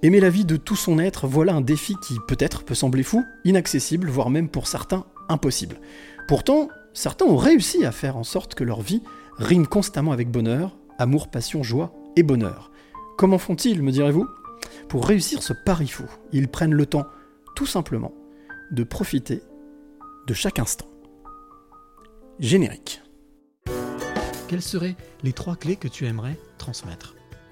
Aimer la vie de tout son être, voilà un défi qui peut-être peut sembler fou, inaccessible, voire même pour certains impossible. Pourtant, certains ont réussi à faire en sorte que leur vie rime constamment avec bonheur, amour, passion, joie et bonheur. Comment font-ils, me direz-vous? Pour réussir ce pari fou, ils prennent le temps, tout simplement, de profiter de chaque instant. Générique. Quelles seraient les trois clés que tu aimerais transmettre?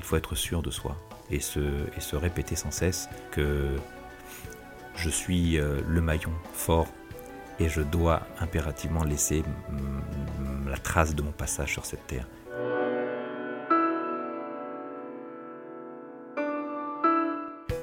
Il faut être sûr de soi et se, répéter sans cesse que je suis euh, le maillon fort et je dois impérativement laisser la trace de mon passage sur cette terre.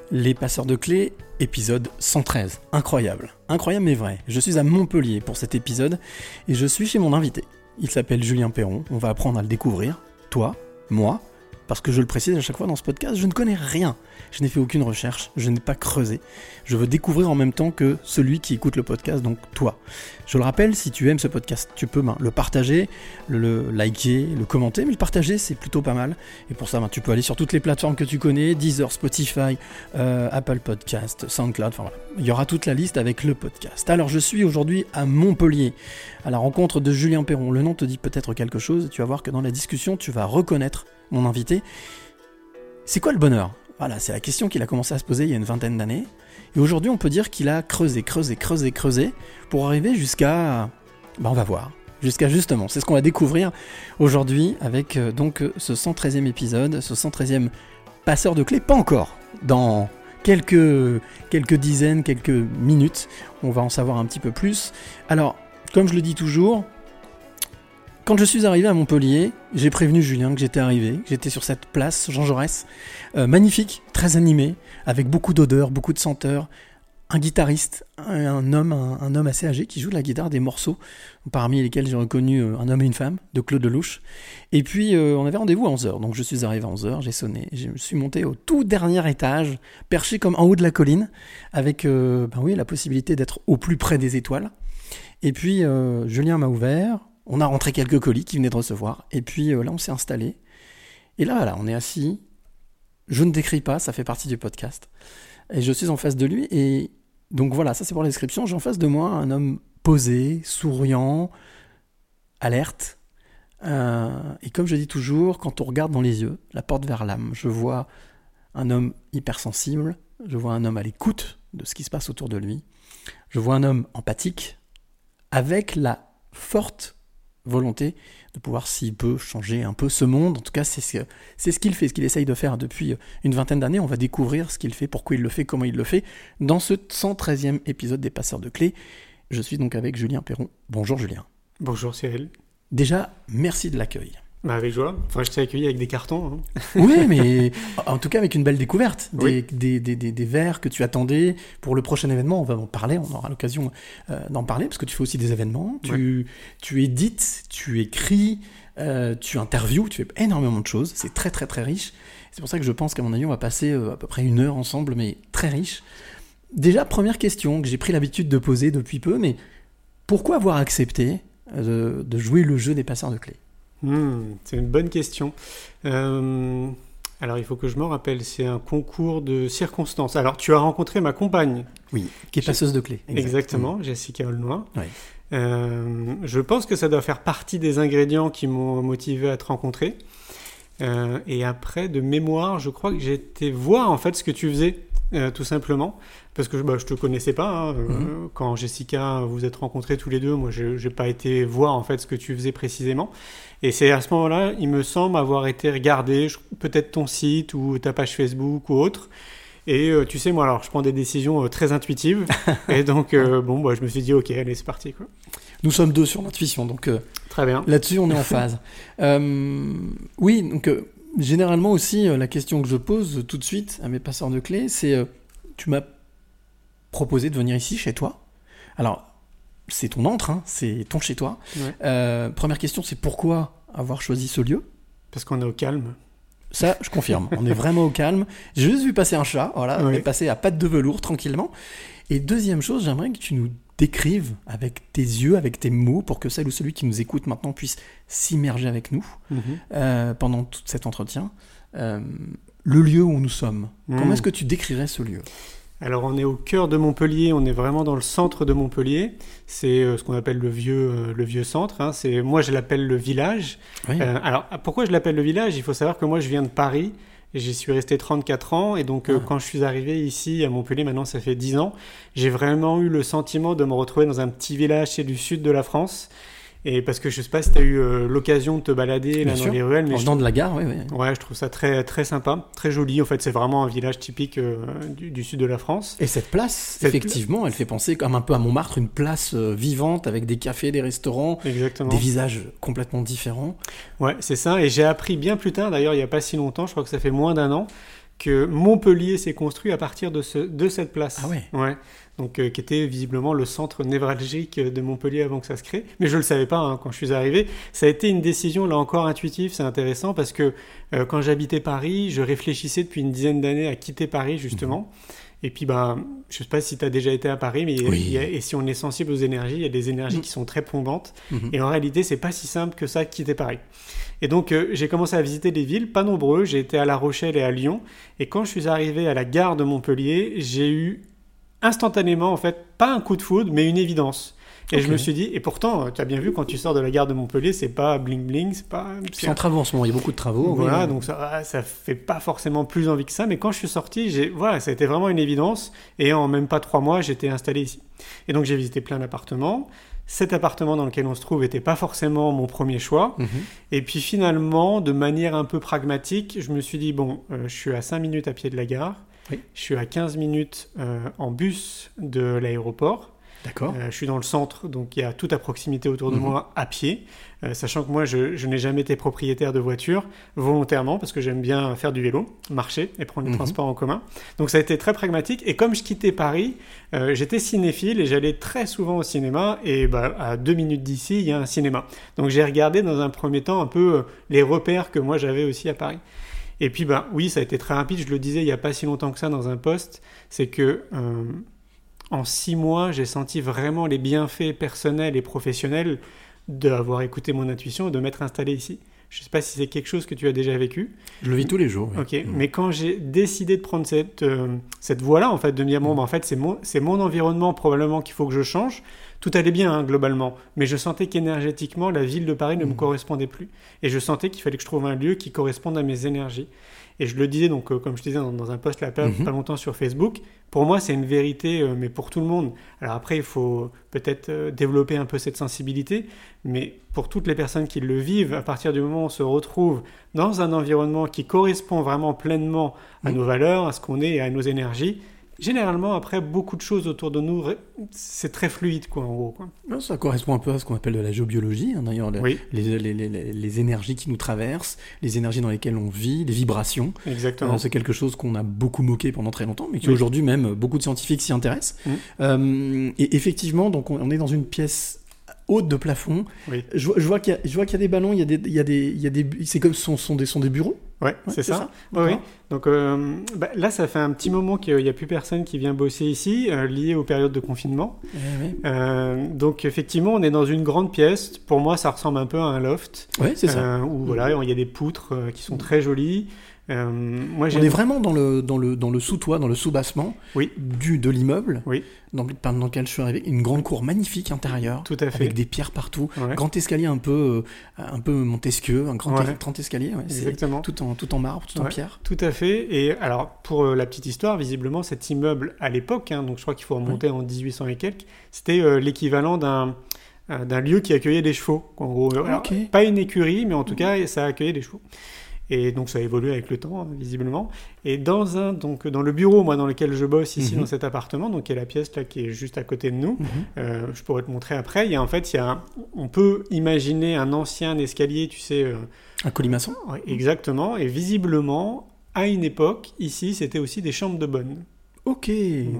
Les passeurs de clés, épisode 113. Incroyable. Incroyable mais vrai. Je suis à Montpellier pour cet épisode et je suis chez mon invité. Il s'appelle Julien Perron. On va apprendre à le découvrir. Toi, moi, parce que je le précise à chaque fois dans ce podcast, je ne connais rien. Je n'ai fait aucune recherche, je n'ai pas creusé. Je veux découvrir en même temps que celui qui écoute le podcast, donc toi. Je le rappelle, si tu aimes ce podcast, tu peux ben, le partager, le, liker, le commenter, mais le partager c'est plutôt pas mal. Et pour ça, ben, tu peux aller sur toutes les plateformes que tu connais, Deezer, Spotify, euh, Apple Podcast, SoundCloud, enfin voilà. Il y aura toute la liste avec le podcast. Alors je suis aujourd'hui à Montpellier, à la rencontre de Julien Perron. Le nom te dit peut-être quelque chose, tu vas voir que dans la discussion, tu vas reconnaître mon invité. C'est quoi le bonheur? Voilà, c'est la question qu'il a commencé à se poser il y a une vingtaine d'années. Et aujourd'hui, on peut dire qu'il a creusé, creusé, creusé, creusé pour arriver jusqu'à... Ben, on va voir. Jusqu'à justement, c'est ce qu'on va découvrir aujourd'hui avec euh, donc euh, ce 113e épisode, ce 113e passeur de clés, pas encore. Dans quelques, quelques dizaines, quelques minutes, on va en savoir un petit peu plus. Alors, comme je le dis toujours, quand je suis arrivé à Montpellier, j'ai prévenu Julien que j'étais arrivé, que j'étais sur cette place Jean Jaurès, euh, magnifique, très animé, avec beaucoup d'odeurs, beaucoup de senteurs, un guitariste, un, homme, assez âgé qui joue de la guitare, des morceaux, parmi lesquels j'ai reconnu euh, un homme et une femme, de Claude Lelouch. Et puis euh, on avait rendez-vous à 11h, donc je suis arrivé à 11h, j'ai sonné, je suis monté au tout dernier étage, perché comme en haut de la colline, avec ben oui, la possibilité d'être au plus près des étoiles. Et puis Julien m'a ouvert, on a rentré quelques colis qu'il venait de recevoir, et puis euh, là on s'est installé. Et là voilà, on est assis. Je ne décris pas, ça fait partie du podcast. Et je suis en face de lui, et donc voilà, ça c'est pour la description. J'ai en face de moi un homme posé, souriant, alerte. Euh, et comme je dis toujours, quand on regarde dans les yeux, la porte vers l'âme, je vois un homme hypersensible, je vois un homme à l'écoute de ce qui se passe autour de lui, je vois un homme empathique, avec la forte volonté de pouvoir, s'il peut, changer un peu ce monde. En tout cas, c'est ce, c'est ce qu'il fait, ce qu'il essaye de faire depuis une vingtaine d'années. On va découvrir ce qu'il fait, pourquoi il le fait, comment il le fait, dans ce 113e épisode des Passeurs de Clés. Je suis donc avec Julien Perron. Bonjour Julien. Bonjour Cyril. Déjà, merci de l'accueil. Bah avec joie. Enfin, je t'ai accueilli avec des cartons. hein. Oui, mais en tout cas avec une belle découverte. Des, Oui. des, des, des, verres que tu attendais pour le prochain événement. On va en parler, on aura l'occasion euh, d'en parler parce que tu fais aussi des événements. Tu, tu édites, tu écris, euh, tu interviews, tu fais énormément de choses. C'est très très très riche. C'est pour ça que je pense qu'à mon avis, on va passer euh, à peu près une heure ensemble, mais très riche. Déjà, première question que j'ai pris l'habitude de poser depuis peu, mais pourquoi avoir accepté de, de jouer le jeu des passeurs de clés? Hmm, c'est une bonne question. Euh, alors il faut que je me rappelle, c'est un concours de circonstances. Alors tu as rencontré ma compagne. Oui, qui est passeuse de clés. Exact. Exactement, Jessica Aulnoy. Oui. Euh, je pense que ça doit faire partie des ingrédients qui m'ont motivé à te rencontrer. Euh, et après, de mémoire, je crois que j'ai été voir en fait ce que tu faisais, euh, tout simplement, parce que bah, je te connaissais pas. hein, Mhm. Quand Jessica vous êtes rencontrés tous les deux, moi, je j'ai pas été voir en fait ce que tu faisais précisément. Et c'est à ce moment-là, il me semble avoir été regarder je- peut-être ton site ou ta page Facebook ou autre. Et euh, tu sais, moi, alors, je prends des décisions euh, très intuitives. et donc, euh, bon, bah, je me suis dit, ok, allez, c'est parti. Quoi. Nous sommes deux sur l'intuition, donc Très bien. là-dessus on est en phase. Oui, donc généralement aussi la question que je pose tout de suite à mes passeurs de clés, c'est tu m'as proposé de venir ici chez toi? Alors, c'est ton antre, hein, c'est ton chez toi. Ouais. Euh, première question, c'est pourquoi avoir choisi ce lieu? Parce qu'on est au calme. Ça, je confirme. On est vraiment au calme. J'ai juste vu passer un chat, voilà, on est passé à pattes de velours tranquillement. Et deuxième chose, j'aimerais que tu nous décrives avec tes yeux, avec tes mots, pour que celle ou celui qui nous écoute maintenant puisse s'immerger avec nous Mhm. euh, pendant tout cet entretien. euh, le lieu où nous sommes. Comment Mhm. est-ce que tu décrirais ce lieu? Alors on est au cœur de Montpellier, on est vraiment dans le centre de Montpellier. C'est euh, ce qu'on appelle le vieux, euh, le vieux centre. hein. C'est moi je l'appelle le village. Oui. Euh, alors pourquoi je l'appelle le village? Il faut savoir que moi je viens de Paris. J'y suis resté 34 ans et donc Ah. quand je suis arrivé ici à Montpellier, maintenant ça fait 10 ans, j'ai vraiment eu le sentiment de me retrouver dans un petit village c'est du sud de la France. Et parce que je sais pas si tu as eu euh, l'occasion de te balader Bien là sûr. dans les ruelles, mais En je venant de la gare, oui. Ouais, je trouve ça très, très sympa, très joli. En fait, c'est vraiment un village typique euh, du, du sud de la France. Et cette place, Cette effectivement, elle fait penser comme un peu à Montmartre, une place euh, vivante avec des cafés, des restaurants, Exactement. des visages complètement différents. Ouais, c'est ça. Et j'ai appris bien plus tard, d'ailleurs, il n'y a pas si longtemps, je crois que ça fait moins d'un an, que Montpellier s'est construit à partir de, ce, de cette place. Ah ouais. Ouais. Donc, euh, qui était visiblement le centre névralgique de Montpellier avant que ça se crée. Mais je ne le savais pas hein, quand je suis arrivé. Ça a été une décision, là encore, intuitive. C'est intéressant parce que euh, quand j'habitais Paris, je réfléchissais depuis une dizaine d'années à quitter Paris, justement. Et puis, bah, je sais pas si tu as déjà été à Paris, mais Oui. il y a- et si on est sensible aux énergies, il y a des énergies Mm. qui sont très plombantes. Mhm. Et en réalité, c'est pas si simple que ça quitter Paris. Et donc, euh, j'ai commencé à visiter des villes, pas nombreux. J'ai été à La Rochelle et à Lyon. Et quand je suis arrivé à la gare de Montpellier, j'ai eu instantanément, en fait, pas un coup de foudre, mais une évidence. Et je me suis dit, et pourtant, tu as bien vu, quand tu sors de la gare de Montpellier, c'est pas bling bling, c'est pas. C'est en travaux en ce moment, il y a beaucoup de travaux. Voilà, oui. donc ça, ça fait pas forcément plus envie que ça. Mais quand je suis sorti, j'ai, voilà, ça a été vraiment une évidence. Et en même pas trois mois, j'étais installé ici. Et donc j'ai visité plein d'appartements. Cet appartement dans lequel on se trouve n'était pas forcément mon premier choix. Mhm. Et puis finalement, de manière un peu pragmatique, je me suis dit, bon, euh, je suis à 5 minutes à pied de la gare. Oui. Je suis à 15 minutes euh, en bus de l'aéroport. D'accord. Euh, je suis dans le centre, donc il y a tout à proximité autour de Mhm. moi à pied, Euh, sachant que moi je, je n'ai jamais été propriétaire de voiture volontairement parce que j'aime bien faire du vélo, marcher et prendre les Mhm. transports en commun. Donc ça a été très pragmatique et comme je quittais Paris, euh, j'étais cinéphile et j'allais très souvent au cinéma et bah, à deux minutes d'ici il y a un cinéma. Donc j'ai regardé dans un premier temps un peu euh, les repères que moi j'avais aussi à Paris. Et puis bah oui, ça a été très rapide. Je le disais il n'y a pas si longtemps que ça dans un poste, c'est que euh, en six mois, j'ai senti vraiment les bienfaits personnels et professionnels d'avoir écouté mon intuition et de m'être installé ici. Je ne sais pas si c'est quelque chose que tu as déjà vécu. Je le vis tous les jours. oui. Ok, Mhm. mais quand j'ai décidé de prendre cette, euh, cette voie-là, en fait, de me dire, bon, bah, en fait, c'est mon, c'est mon environnement probablement qu'il faut que je change, tout allait bien, hein, globalement. Mais je sentais qu'énergétiquement, la ville de Paris ne me Mhm. correspondait plus. Et je sentais qu'il fallait que je trouve un lieu qui corresponde à mes énergies. Et je le disais, donc, euh, comme je disais dans, dans un post là, pas, Mhm. pas longtemps sur Facebook, pour moi, c'est une vérité, euh, mais pour tout le monde. Alors après, il faut peut-être euh, développer un peu cette sensibilité, mais pour toutes les personnes qui le vivent, à partir du moment où on se retrouve dans un environnement qui correspond vraiment pleinement à Mhm. nos valeurs, à ce qu'on est et à nos énergies, généralement, après, beaucoup de choses autour de nous, c'est très fluide, quoi, en gros. Quoi. Ça correspond un peu à ce qu'on appelle de la géobiologie, hein, d'ailleurs, le- Oui, les, les- les- les- les énergies qui nous traversent, les énergies dans lesquelles on vit, les vibrations. exactement. Euh, c'est quelque chose qu'on a beaucoup moqué pendant très longtemps, mais qui Oui. aujourd'hui même beaucoup de scientifiques s'y intéressent. Mhm. Euh, et effectivement, donc on, on est dans une pièce haute de plafond. Oui. Je, vois- je vois qu'il y, a- y des ballons, il y a des, il y a des, il y a des, c'est comme sont, sont des, sont des bureaux. Ouais, Ouais, c'est ça. Oui, oui. Donc euh, bah, là, ça fait un petit moment qu'il n'y a plus personne qui vient bosser ici, euh, lié aux périodes de confinement. Eh oui. Euh, donc effectivement, on est dans une grande pièce. Pour moi, ça ressemble un peu à un loft. Ouais, c'est ça. Où voilà, il y a des poutres qui sont très jolies. Euh, moi, On est vraiment dans le, dans le, dans le sous-toit, dans le sous-bassement Oui. du, de l'immeuble Oui. dans, le- dans lequel je suis arrivé. Une grande cour magnifique intérieure, tout à fait. avec des pierres partout. Ouais, Grand escalier un peu, euh, un peu Montesquieu, un grand, Ouais. grand escalier. ouais, c'est exactement. tout en, tout en marbre, tout en pierre. Tout à fait. Et alors, pour euh, la petite histoire, visiblement, cet immeuble, à l'époque, hein, donc je crois qu'il faut remonter en 1800 et quelques, c'était euh, l'équivalent d'un d'un lieu qui accueillait des chevaux. En gros, Alors, Ok. pas une écurie, mais en tout cas, ça accueillait des chevaux. Et donc, ça a évolué avec le temps, visiblement. Et dans un, donc, dans le bureau, moi, dans lequel je bosse ici, Mhm. dans cet appartement, donc, il y a la pièce là qui est juste à côté de nous. Mhm. Euh, je pourrais te montrer après. Il y a en fait, il y a un- on peut imaginer un ancien escalier, tu sais, euh, Un colimaçon exactement. Et visiblement, à une époque, ici, c'était aussi des chambres de bonne. Ok,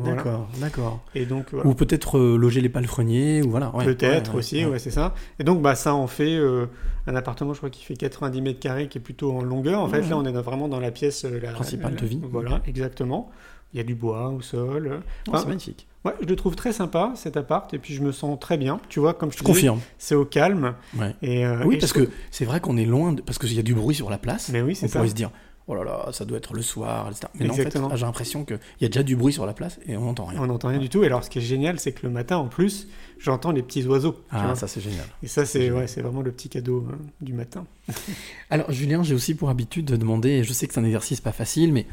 Voilà. d'accord, d'accord. Et donc, voilà. Ou peut-être euh, loger les palefreniers, ou voilà. ouais, Peut-être ouais, aussi, ouais. ouais, c'est ça. Et donc, bah, ça en fait euh, un appartement, je crois, qui fait 90 mètres carrés, qui est plutôt en longueur. En fait, Mhm. là, on est vraiment dans la pièce euh, la, Principale la- de vie. Voilà, exactement. Il y a du bois au sol. Enfin, c'est magnifique. ouais, je le trouve très sympa, cet appart, et puis je me sens très bien. Tu vois, comme je te confirme. c'est au calme. Et, Oui, et parce je- que c'est vrai qu'on est loin, de... parce qu'il y a du bruit sur la place. Mais oui, on c'est ça. pourrait se dire, oh là là, ça doit être le soir, etc. Mais non, en fait, Exactement. j'ai l'impression qu'il y a déjà du bruit sur la place et on n'entend rien. On n'entend rien du tout. Et alors, ce qui est génial, c'est que le matin, en plus, j'entends les petits oiseaux. Ah, ça c'est génial. Et ça, c'est ouais, vraiment le petit cadeau euh, du matin. Alors, Julien, j'ai aussi pour habitude de demander, et je sais que c'est un exercice pas facile, mais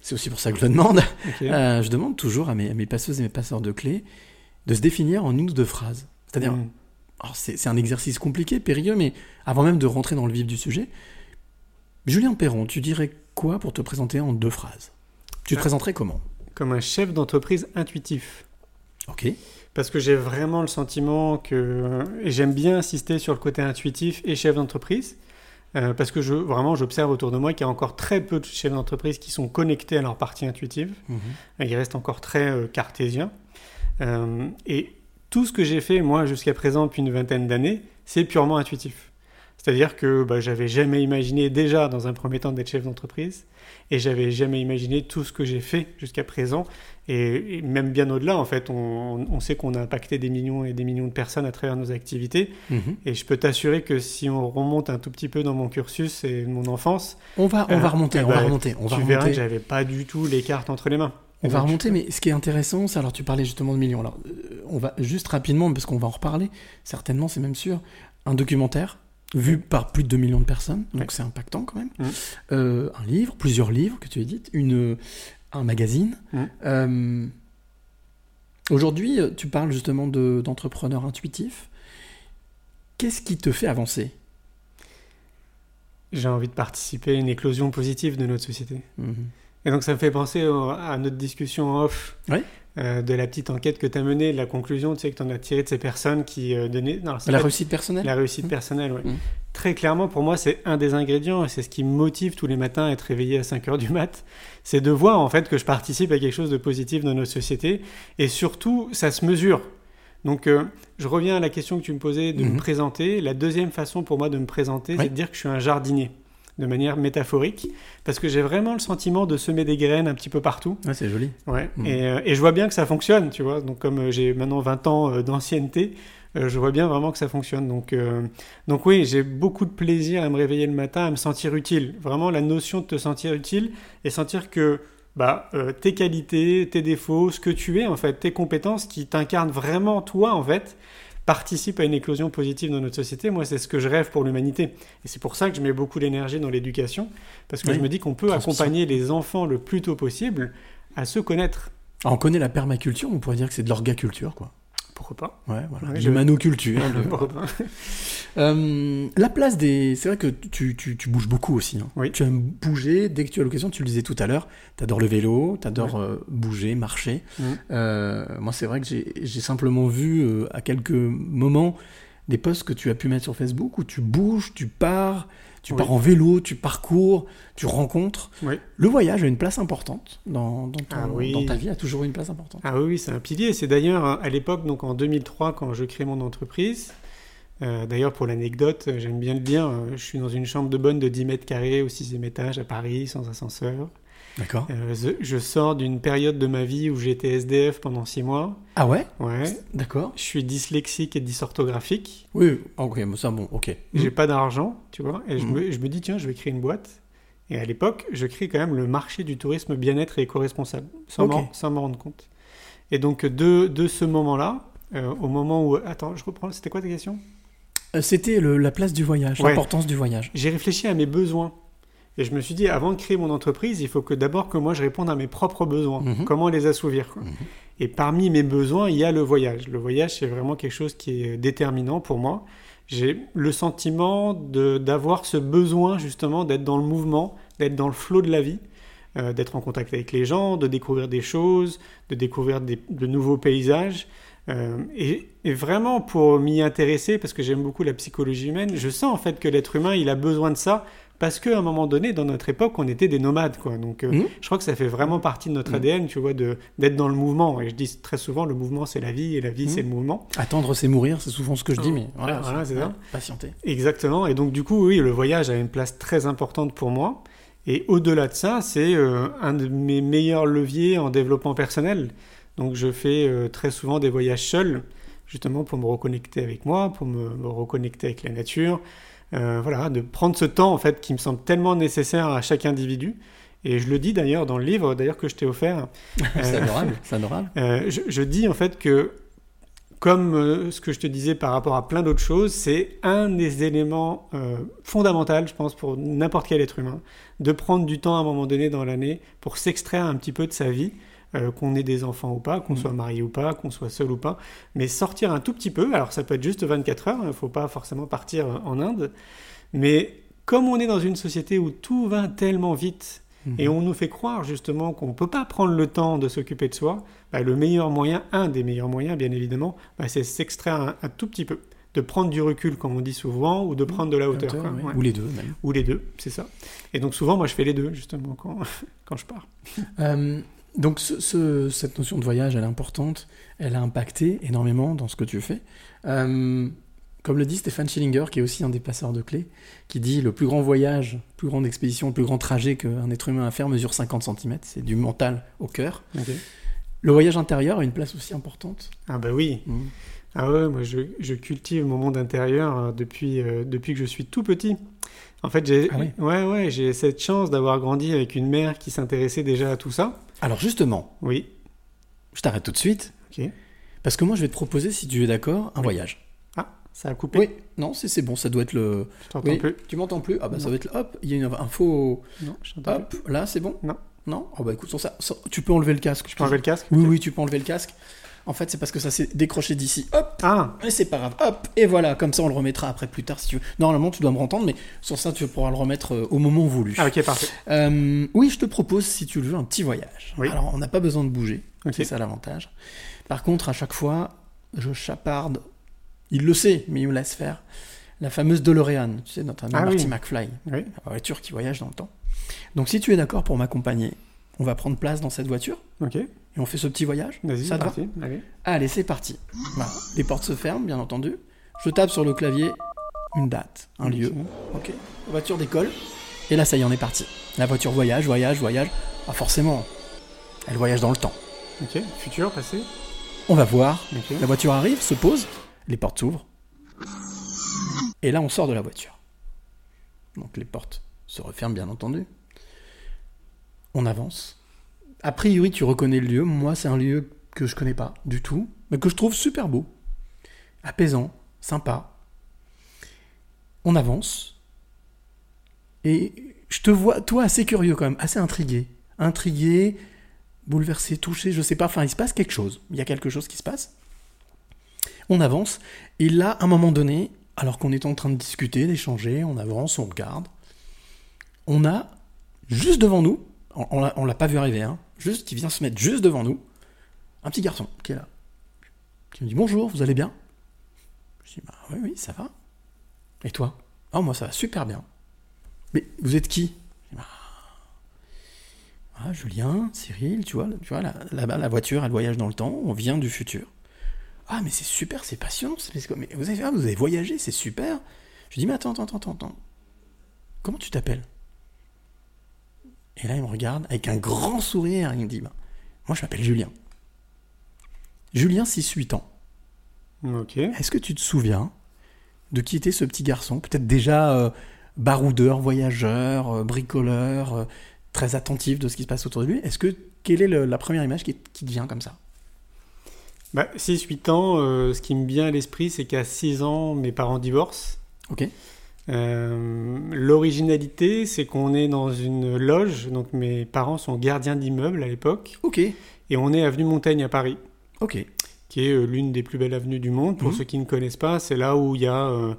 c'est aussi pour ça que je le demande. Euh, je demande toujours à mes, à mes passeuses et mes passeurs de clés de se définir en une ou deux phrases. C'est-à-dire, Mm. c'est un exercice compliqué, périlleux, mais avant même de rentrer dans le vif du sujet, Julien Perron, tu dirais quoi pour te présenter en deux phrases? Tu te Ah. présenterais comment? Comme un chef d'entreprise intuitif. Ok. Parce que j'ai vraiment le sentiment que. Et j'aime bien insister sur le côté intuitif et chef d'entreprise. euh, parce que je, vraiment, j'observe autour de moi qu'il y a encore très peu de chefs d'entreprise qui sont connectés à leur partie intuitive. Mhm. Ils restent encore très euh, cartésiens. Euh, et tout ce que j'ai fait, moi, jusqu'à présent, depuis une vingtaine d'années, c'est purement intuitif. C'est-à-dire que bah, j'avais jamais imaginé déjà, dans un premier temps, d'être chef d'entreprise. Et j'avais jamais imaginé tout ce que j'ai fait jusqu'à présent. Et, et même bien au-delà, en fait, on, on sait qu'on a impacté des millions et des millions de personnes à travers nos activités. Mhm. Et je peux t'assurer que si on remonte un tout petit peu dans mon cursus et mon enfance, On va, on va Euh, remonter, eh on va ben, remonter, on va tu verras que remonter. j'avais pas du tout les cartes entre les mains. On va remonter, mais ce qui est intéressant, c'est alors tu parlais justement de millions. Alors, euh, on va juste rapidement, parce qu'on va en reparler, certainement, c'est même sûr, un documentaire vu par plus de 2 millions de personnes, donc Ouais. c'est impactant quand même. Mhm. Euh, un livre, plusieurs livres que tu édites, une, un magazine. Mhm. Euh, Aujourd'hui, euh, tu parles justement de- d'entrepreneurs intuitifs. Qu'est-ce qui te fait avancer? J'ai envie de participer à une éclosion positive de notre société. Mhm. Et donc ça me fait penser à notre discussion off Ouais. Euh, de la petite enquête que tu as menée, de la conclusion tu sais, que tu en as tiré de ces personnes qui euh, donnaient... non, La réussite personnelle La réussite Mhm. personnelle, oui. Mhm. Très clairement, pour moi, c'est un des ingrédients et c'est ce qui me motive tous les matins à être réveillé à 5 heures du mat. C'est de voir en fait que je participe à quelque chose de positif dans notre société et surtout, ça se mesure. Donc, euh, je reviens à la question que tu me posais de me présenter. La deuxième façon pour moi de me présenter, c'est de dire que je suis un jardinier de manière métaphorique parce que j'ai vraiment le sentiment de semer des graines un petit peu partout. Ouais, c'est joli. Ouais. Et, euh, et je vois bien que ça fonctionne, tu vois. Donc comme euh, j'ai maintenant 20 ans euh, d'ancienneté, je vois bien vraiment que ça fonctionne. Donc, euh, donc oui, j'ai beaucoup de plaisir à me réveiller le matin, à me sentir utile. Vraiment la notion de te sentir utile et sentir que bah, euh, tes qualités, tes défauts, ce que tu es en fait, tes compétences qui t'incarnent vraiment toi en fait, participent à une éclosion positive dans notre société. Moi, c'est ce que je rêve pour l'humanité. Et c'est pour ça que je mets beaucoup d'énergie dans l'éducation, parce que Oui. je me dis qu'on peut accompagner les enfants le plus tôt possible à se connaître. Alors, on connaît la permaculture, on pourrait dire que c'est de l'orgaculture, quoi. Pourquoi pas Ouais, voilà. Ouais, l'humanoculture. Euh, la place des. C'est vrai que tu, tu, tu bouges beaucoup aussi. hein. Oui. Tu aimes bouger dès que tu as l'occasion. Tu le disais tout à l'heure. Tu adores le vélo, tu adores bouger, marcher. Mhm. Euh, moi, c'est vrai que j'ai j'ai simplement vu euh, à quelques moments des posts que tu as pu mettre sur Facebook où tu bouges, tu pars, tu Oui. pars en vélo, tu parcours, tu rencontres. Oui. Le voyage a une place importante dans, dans, ton- Ah oui. dans ta vie, a toujours une place importante. Ah oui, oui, c'est un pilier. C'est d'ailleurs à l'époque, donc en 2003, quand je crée mon entreprise. euh, d'ailleurs, pour l'anecdote, euh, j'aime bien le dire, euh, je suis dans une chambre de bonne de 10 mètres carrés au sixième étage à Paris, sans ascenseur. D'accord. Euh, je, je sors d'une période de ma vie où j'étais SDF pendant 6 mois. Ah ouais? Ouais. D'accord. Je suis dyslexique et dysorthographique. Oui, ok, bon, ça, bon, ok. J'ai pas d'argent, tu vois. Et je, Mhm. me, je me dis, tiens, je vais créer une boîte. Et à l'époque, je crée quand même le marché du tourisme bien-être et éco-responsable, sans Ok. m'en- rendre compte. Et donc, de, de ce moment-là, euh, au moment où. Attends, je reprends, c'était quoi ta question? Euh, C'était la place du voyage, Ouais. l'importance du voyage. J'ai réfléchi à mes besoins. Et je me suis dit, avant de créer mon entreprise, il faut que d'abord que moi je réponde à mes propres besoins. Mhm. Comment les assouvir quoi. Mhm. Et parmi mes besoins, il y a le voyage. Le voyage, c'est vraiment quelque chose qui est déterminant pour moi. J'ai le sentiment d'avoir ce besoin justement d'être dans le mouvement, d'être dans le flot de la vie, euh, d'être en contact avec les gens, de découvrir des choses, de découvrir des- de nouveaux paysages. Euh, et, et vraiment pour m'y intéresser, parce que j'aime beaucoup la psychologie humaine, je sens en fait que l'être humain, il a besoin de ça parce qu'à un moment donné, dans notre époque, on était des nomades, quoi. Donc, euh, Mhm. je crois que ça fait vraiment partie de notre Mhm. ADN, tu vois, d'être dans le mouvement. Et je dis très souvent, le mouvement, c'est la vie, et la vie, c'est le mouvement. Attendre, c'est mourir, c'est souvent ce que je dis, mais voilà, Voilà, c'est ça. Patienter. Exactement. Et donc, du coup, oui, le voyage a une place très importante pour moi. Et au-delà de ça, c'est euh, un de mes meilleurs leviers en développement personnel. Donc, je fais euh, très souvent des voyages seuls, justement pour me reconnecter avec moi, pour me, me reconnecter avec la nature. Euh, voilà, de prendre ce temps, en fait, qui me semble tellement nécessaire à chaque individu. Et je le dis d'ailleurs dans le livre, d'ailleurs, que je t'ai offert. c'est Euh, adorable, c'est adorable. euh, je, je dis en fait que, comme ce que je te disais par rapport à plein d'autres choses, c'est un des éléments euh, fondamentaux, je pense, pour n'importe quel être humain, de prendre du temps à un moment donné dans l'année pour s'extraire un petit peu de sa vie, euh, qu'on ait des enfants ou pas, qu'on Mhm. soit marié ou pas, qu'on soit seul ou pas, mais sortir un tout petit peu. Alors ça peut être juste 24 heures, il ne faut pas forcément partir euh, en Inde, mais comme on est dans une société où tout va tellement vite, Mhm. et on nous fait croire justement qu'on ne peut pas prendre le temps de s'occuper de soi, bah, le meilleur moyen, un des meilleurs moyens bien évidemment, bah, c'est s'extraire un, un tout petit peu, de prendre du recul comme on dit souvent, ou de prendre de la hauteur. Hauteur, quoi. ouais. Ouais. Ou les deux, même. Ou les deux, c'est ça. Et donc souvent moi je fais les deux justement quand, quand je pars. Euh, donc ce- ce- cette notion de voyage, elle est importante, elle a impacté énormément dans ce que tu fais. Euh, comme le dit Stéphane Schillinger, qui est aussi un des passeurs de clés, qui dit le plus grand voyage, plus grande expédition, le plus grand trajet qu'un être humain a à faire mesure 50 cm, c'est du mental au cœur. Le voyage intérieur a une place aussi importante. Ah bah oui. Mm. Ah ouais, moi je, je cultive mon monde intérieur euh, depuis, euh, depuis que je suis tout petit. En fait, j'ai Ah oui. ouais, cette chance d'avoir grandi avec une mère qui s'intéressait déjà à tout ça. Alors justement, Oui. je t'arrête tout de suite, Ok. parce que moi je vais te proposer, si tu es d'accord, un voyage. Ah, ça a coupé. Oui, non, c'est bon, ça doit être le... Je t'entends Oui, plus. Tu m'entends plus? Ah bah ça doit être... le- Hop, il y a une, un faux... Non, je t'entends plus. Hop, là, c'est bon? Non. Non? Oh bah écoute, sur ça, sur- tu peux enlever le casque. Je peux enlever le casque? Oui, oui, tu peux enlever le casque. En fait, c'est parce que ça s'est décroché d'ici. Hop Ah, Et c'est pas grave. Hop Et voilà, comme ça, on le remettra après plus tard si tu veux. Normalement, tu dois me entendre, mais sur ça, tu pourras le remettre euh, au moment voulu. ah, ok, parfait. Euh, oui, je te propose, si tu le veux, un petit voyage. Oui. Alors, on n'a pas besoin de bouger. Ok. C'est ça l'avantage. Par contre, à chaque fois, je chaparde. Il le sait, mais il me laisse faire. La fameuse DeLorean, tu sais, notre ami Ah Marty oui. McFly, Oui. la voiture qui voyage dans le temps. Donc, si tu es d'accord pour m'accompagner, on va prendre place dans cette voiture Ok. Et on fait ce petit voyage? Vas-y, va? parti. Allez. Allez, c'est parti. Voilà. Les portes se ferment, bien entendu. Je tape sur le clavier une date, un lieu. Ok. La voiture décolle. Et là, ça y est, on est parti. La voiture voyage, voyage, voyage. Ah, forcément, elle voyage dans le temps. Ok. Futur, passé. On va voir. La voiture arrive, se pose, les portes s'ouvrent. Et là, on sort de la voiture. Donc les portes se referment, bien entendu. On avance. A priori, tu reconnais le lieu. Moi, c'est un lieu que je connais pas du tout, mais que je trouve super beau, apaisant, sympa. On avance. Et je te vois, toi, assez curieux quand même, assez intrigué. Intrigué, bouleversé, touché, je sais pas. Enfin, il se passe quelque chose. Il y a quelque chose qui se passe. On avance. Et là, à un moment donné, alors qu'on est en train de discuter, d'échanger, on avance, on regarde. On a, juste devant nous, on, on l'a pas vu arriver, hein, juste, qui vient se mettre juste devant nous, un petit garçon qui est là. Qui me dit Bonjour, vous allez bien? Je dis Bah oui, oui, ça va. Et toi? Oh, moi, ça va super bien. Mais vous êtes qui? Je dis, Bah, ah, Julien, Cyril, tu vois, tu vois là- là-bas, la voiture, elle voyage dans le temps, on vient du futur. Ah, mais c'est super, c'est passionnant. Mais vous avez, ah, vous avez voyagé, c'est super. Je dis, mais attends, attends, attends, attends. Comment tu t'appelles? Et là, il me regarde avec un grand sourire. Il me dit, bah, moi, je m'appelle Julien. Julien, 6-8 ans. Ok. Est-ce que tu te souviens de qui était ce petit garçon Peut-être déjà euh, baroudeur, voyageur, euh, bricoleur, euh, très attentif de ce qui se passe autour de lui? Est-ce que quelle est le- la première image qui, qui te vient comme ça? Bah, 6-8 ans, ce qui me vient à l'esprit, c'est qu'à 6 ans, mes parents divorcent. Ok. Euh, L'originalité, c'est qu'on est dans une loge, donc mes parents sont gardiens d'immeubles à l'époque, Ok. et on est avenue Montaigne à Paris, Ok. qui est euh, l'une des plus belles avenues du monde. Pour Mhm. ceux qui ne connaissent pas, c'est là où il y a euh,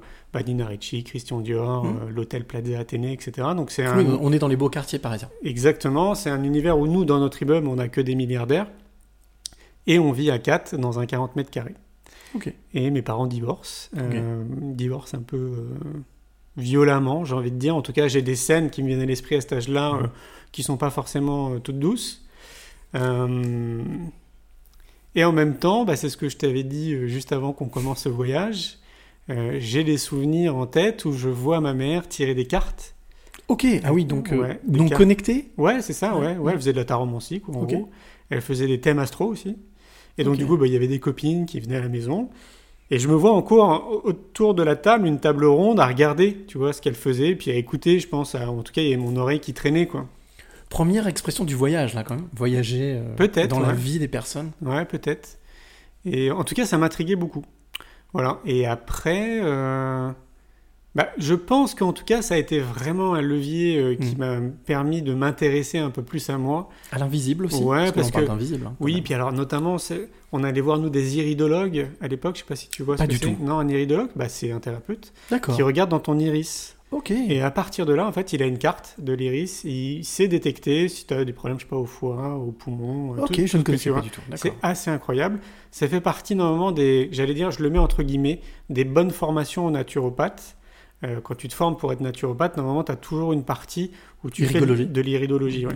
Nina Ricci, Christian Dior, Mhm. euh, l'hôtel Plaza Athénée, etc. Donc c'est un... On est dans les beaux quartiers parisiens. Exactement, c'est un univers où nous, dans notre immeuble, on n'a que des milliardaires, et on vit à 4 dans un 40 mètres carrés. Ok. Et mes parents divorcent, euh, divorcent un peu violemment, j'ai envie de dire. En tout cas, j'ai des scènes qui me viennent à l'esprit à cet âge-là, euh, qui sont pas forcément euh, toutes douces. Euh, et en même temps, bah, c'est ce que je t'avais dit euh, juste avant qu'on commence ce voyage. j'ai des souvenirs en tête où je vois ma mère tirer des cartes. Ok, ah oui, donc, Ouais, donc cartes. connecté Ouais, c'est ça, ouais. Ouais, ouais. Elle faisait de la taromancie, quoi, en gros. Elle faisait des thèmes astro aussi. Et donc, du coup, bah, il y avait des copines qui venaient à la maison. Et je me vois encore autour de la table, une table ronde, à regarder, tu vois, ce qu'elle faisait, puis à écouter, je pense. à- en tout cas, il y avait mon oreille qui traînait, quoi. Première expression du voyage, là, quand même. Voyager euh, Peut-être, dans la vie des personnes. Ouais, peut-être. Et en tout cas, ça m'intriguait beaucoup. Voilà. Et après, euh, bah, je pense qu'en tout cas, ça a été vraiment un levier euh, qui Mm. m'a permis de m'intéresser un peu plus à moi. À l'invisible aussi Ouais, parce, parce parle que- d'invisible. hein, Oui, puis alors notamment, on allait voir nous des iridologues à l'époque. Je sais pas si tu vois. ce Pas que du tout. Non, un iridologue, bah, c'est un thérapeute qui regarde dans ton iris. Ok. Et à partir de là, en fait, il a une carte de l'iris. Il sait détecter si tu as des problèmes, je sais pas, au foie, au poumon. euh, Ok, tout- je ne ce connaissais pas du tout. C'est assez incroyable. Ça fait partie normalement des, j'allais dire, je le mets entre guillemets, des bonnes formations en naturopathe. Euh, quand tu te formes pour être naturopathe, normalement, tu as toujours une partie où tu fais de l'iridologie. ouais.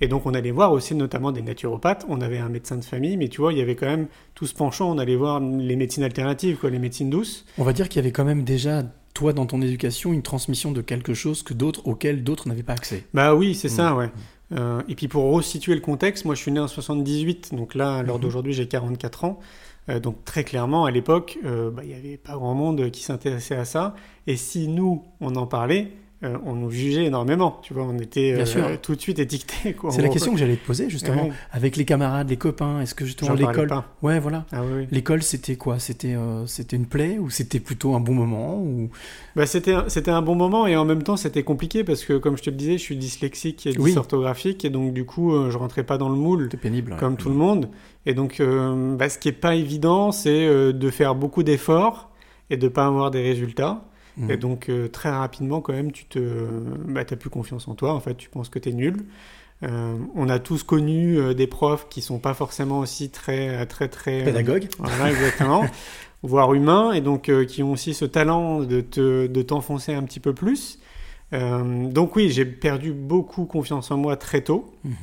Et donc, on allait voir aussi notamment des naturopathes. On avait un médecin de famille, mais tu vois, il y avait quand même tout ce penchant. On allait voir les médecines alternatives, quoi, les médecines douces. On va dire qu'il y avait quand même déjà, toi, dans ton éducation, une transmission de quelque chose que d'autres, auquel d'autres n'avaient pas accès. Bah oui, c'est ça, ouais. Euh, et puis pour resituer le contexte, moi je suis né en 78, donc là, à l'heure Mhm. d'aujourd'hui, j'ai 44 ans. Euh, donc très clairement, à l'époque, euh, bah, il n'y avait pas grand monde qui s'intéressait à ça. Et si nous, on en parlait, euh, on nous jugeait énormément. Tu vois, on était euh, sûr. tout de suite étiquetés. C'est la question que j'allais te poser, justement. Ouais. Avec les camarades, les copains, est-ce que justement l'école... Ouais, voilà. Ah oui. L'école, c'était quoi? C'était euh, c'était une plaie ou c'était plutôt un bon moment ou... Bah, c'était un- c'était un bon moment et en même temps c'était compliqué parce que comme je te le disais, je suis dyslexique et Oui. dysorthographique et donc du coup euh, je rentrais pas dans le moule. Pénible. ouais. comme tout le monde. Et donc, euh, bah, ce qui est pas évident, c'est euh, de faire beaucoup d'efforts et de pas avoir des résultats. Mhm. Et donc, euh, très rapidement, quand même, tu te, bah, t'as plus confiance en toi. En fait, tu penses que tu es nul. Euh, on a tous connu euh, des profs qui sont pas forcément aussi très, très, très. euh, Pédagogue voilà, exactement. voire humains, et donc qui ont aussi ce talent de te, de t'enfoncer un petit peu plus. Donc oui, j'ai perdu beaucoup confiance en moi très tôt. Mhm.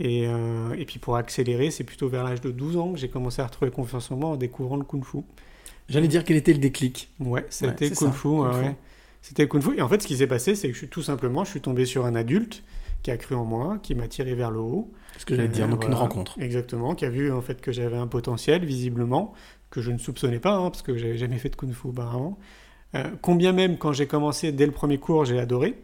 Et, euh, et puis pour accélérer, c'est plutôt vers l'âge de 12 ans que j'ai commencé à retrouver confiance en moi en découvrant le kung fu. J'allais dire quel était le déclic. Ouais, c'était c'est kung fu. kung ouais, fu. ouais. C'était kung fu. Et en fait, ce qui s'est passé, c'est que je suis tout simplement, je suis tombé sur un adulte qui a cru en moi, qui m'a tiré vers le haut. Ce que j'allais dire, Euh, donc une rencontre. Exactement, qui a vu en fait que j'avais un potentiel visiblement que je ne soupçonnais pas hein, parce que j'avais jamais fait de kung fu auparavant. Euh, combien même quand j'ai commencé dès le premier cours, j'ai adoré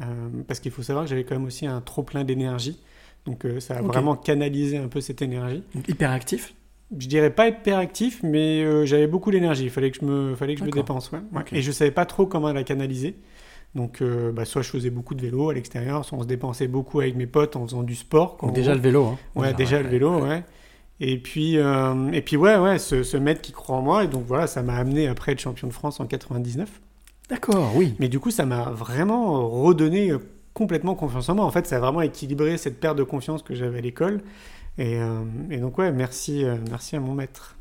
Euh, parce qu'il faut savoir que j'avais quand même aussi un trop plein d'énergie. Donc ça a vraiment canalisé un peu cette énergie. Donc, hyperactif Je dirais pas hyperactif, mais euh, j'avais beaucoup d'énergie. Il fallait que je me, fallait que je me dépense. ouais. Et je savais pas trop comment la canaliser. Donc, euh, bah, soit je faisais beaucoup de vélo à l'extérieur, soit on se dépensait beaucoup avec mes potes en faisant du sport. Déjà le vélo. Hein. Ouais, déjà le vélo, ouais. Et puis, euh, et puis ouais, ouais, ce, ce maître qui croit en moi. Et donc voilà, ça m'a amené après être champion de France en 99. D'accord, oui. Mais du coup, ça m'a vraiment redonné complètement confiance en moi. En fait, ça a vraiment équilibré cette perte de confiance que j'avais à l'école. Et, euh, et donc ouais, merci, euh, merci à mon maître.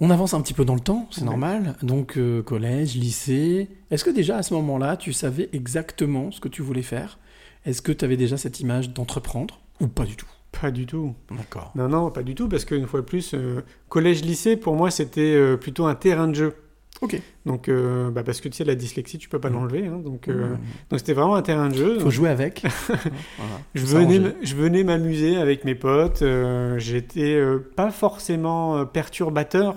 On avance un petit peu dans le temps, c'est Ouais. normal. Donc euh, collège, lycée. Est-ce que déjà à ce moment-là, tu savais exactement ce que tu voulais faire? Est-ce que tu avais déjà cette image d'entreprendre ou pas du tout? Pas du tout. D'accord. Non, non, pas du tout, parce qu'une fois de plus, euh, collège-lycée, pour moi, c'était euh, plutôt un terrain de jeu. Ok. Donc, euh, bah, parce que tu sais, la dyslexie, tu peux pas Mhm. l'enlever. hein, donc, euh, Mmh. donc c'était vraiment un terrain de jeu. Faut jouer avec. Voilà. Je venais, je venais m'amuser avec mes potes. euh, J'étais pas forcément perturbateur,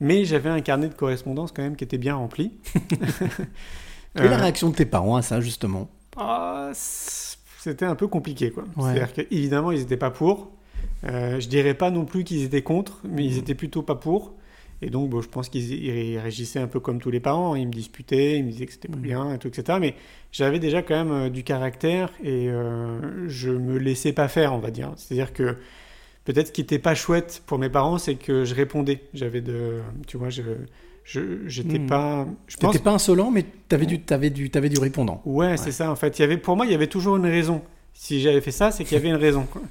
mais j'avais un carnet de correspondance quand même qui était bien rempli. Et la Euh, réaction de tes parents à ça, justement? Ah, C'était un peu compliqué, quoi. Ouais. C'est-à-dire qu'évidemment, ils n'étaient pas pour. Je dirais pas non plus qu'ils étaient contre, mais ils Mhm. étaient plutôt pas pour. Et donc, bon, je pense qu'ils ils réagissaient un peu comme tous les parents. Ils me disputaient, ils me disaient que c'était pas Mhm. bien, et tout, etc. Mais j'avais déjà quand même euh, du caractère et euh, je me laissais pas faire, on va dire. C'est-à-dire que peut-être ce qui était pas chouette pour mes parents, c'est que je répondais. J'avais de, tu vois, je, j'étais Mhm. pas. Je pense pas insolent, mais t'avais du, t'avais du, t'avais du répondant. Ouais, c'est ça. En fait, il y avait, pour moi, il y avait toujours une raison. Si j'avais fait ça, c'est qu'il y avait une raison. quoi.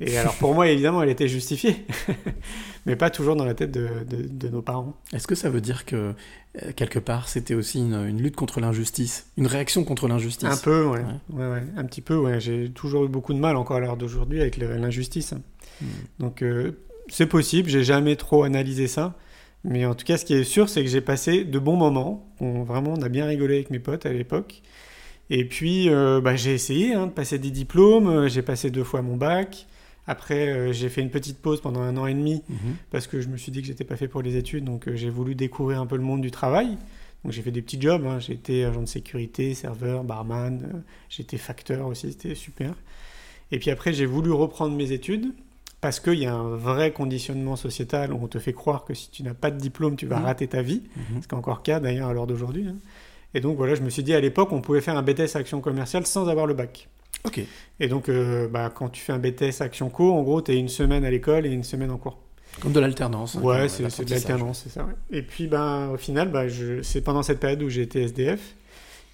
Et alors pour moi, évidemment, elle était justifiée, mais pas toujours dans la tête de, de- de nos parents. Est-ce que ça veut dire que, euh, quelque part, c'était aussi une, une lutte contre l'injustice Une réaction contre l'injustice? Un peu, ouais. Ouais. Ouais, ouais, un petit peu, ouais. J'ai toujours eu beaucoup de mal encore à l'heure d'aujourd'hui avec l'injustice. Hmm. Donc euh, c'est possible, j'ai jamais trop analysé ça. Mais en tout cas, ce qui est sûr, c'est que j'ai passé de bons moments. On, vraiment, on a bien rigolé avec mes potes à l'époque. Et puis, euh, bah, j'ai essayé hein, de passer des diplômes. J'ai passé deux fois mon bac. Après, euh, j'ai fait une petite pause pendant un an et demi Mhm. parce que je me suis dit que j'étais pas fait pour les études. Donc, euh, j'ai voulu découvrir un peu le monde du travail. Donc, j'ai fait des petits jobs. hein. J'ai été agent de sécurité, serveur, barman. euh, été facteur aussi. C'était super. Et puis après, j'ai voulu reprendre mes études parce qu'il y a un vrai conditionnement sociétal où on te fait croire que si tu n'as pas de diplôme, tu vas Mhm. rater ta vie. Mhm. Ce qui est encore le cas d'ailleurs à l'heure d'aujourd'hui. hein. Et donc voilà, je me suis dit à l'époque, on pouvait faire un BTS action commerciale sans avoir le bac. Ok. Et donc, euh, bah, quand tu fais un BTS action co, en gros, tu es une semaine à l'école et une semaine en cours. Comme de l'alternance. hein, Ouais, c'est de l'alternance, c'est ça. ouais. Et puis, ben, au final, bah, c'est pendant cette période où j'ai été SDF.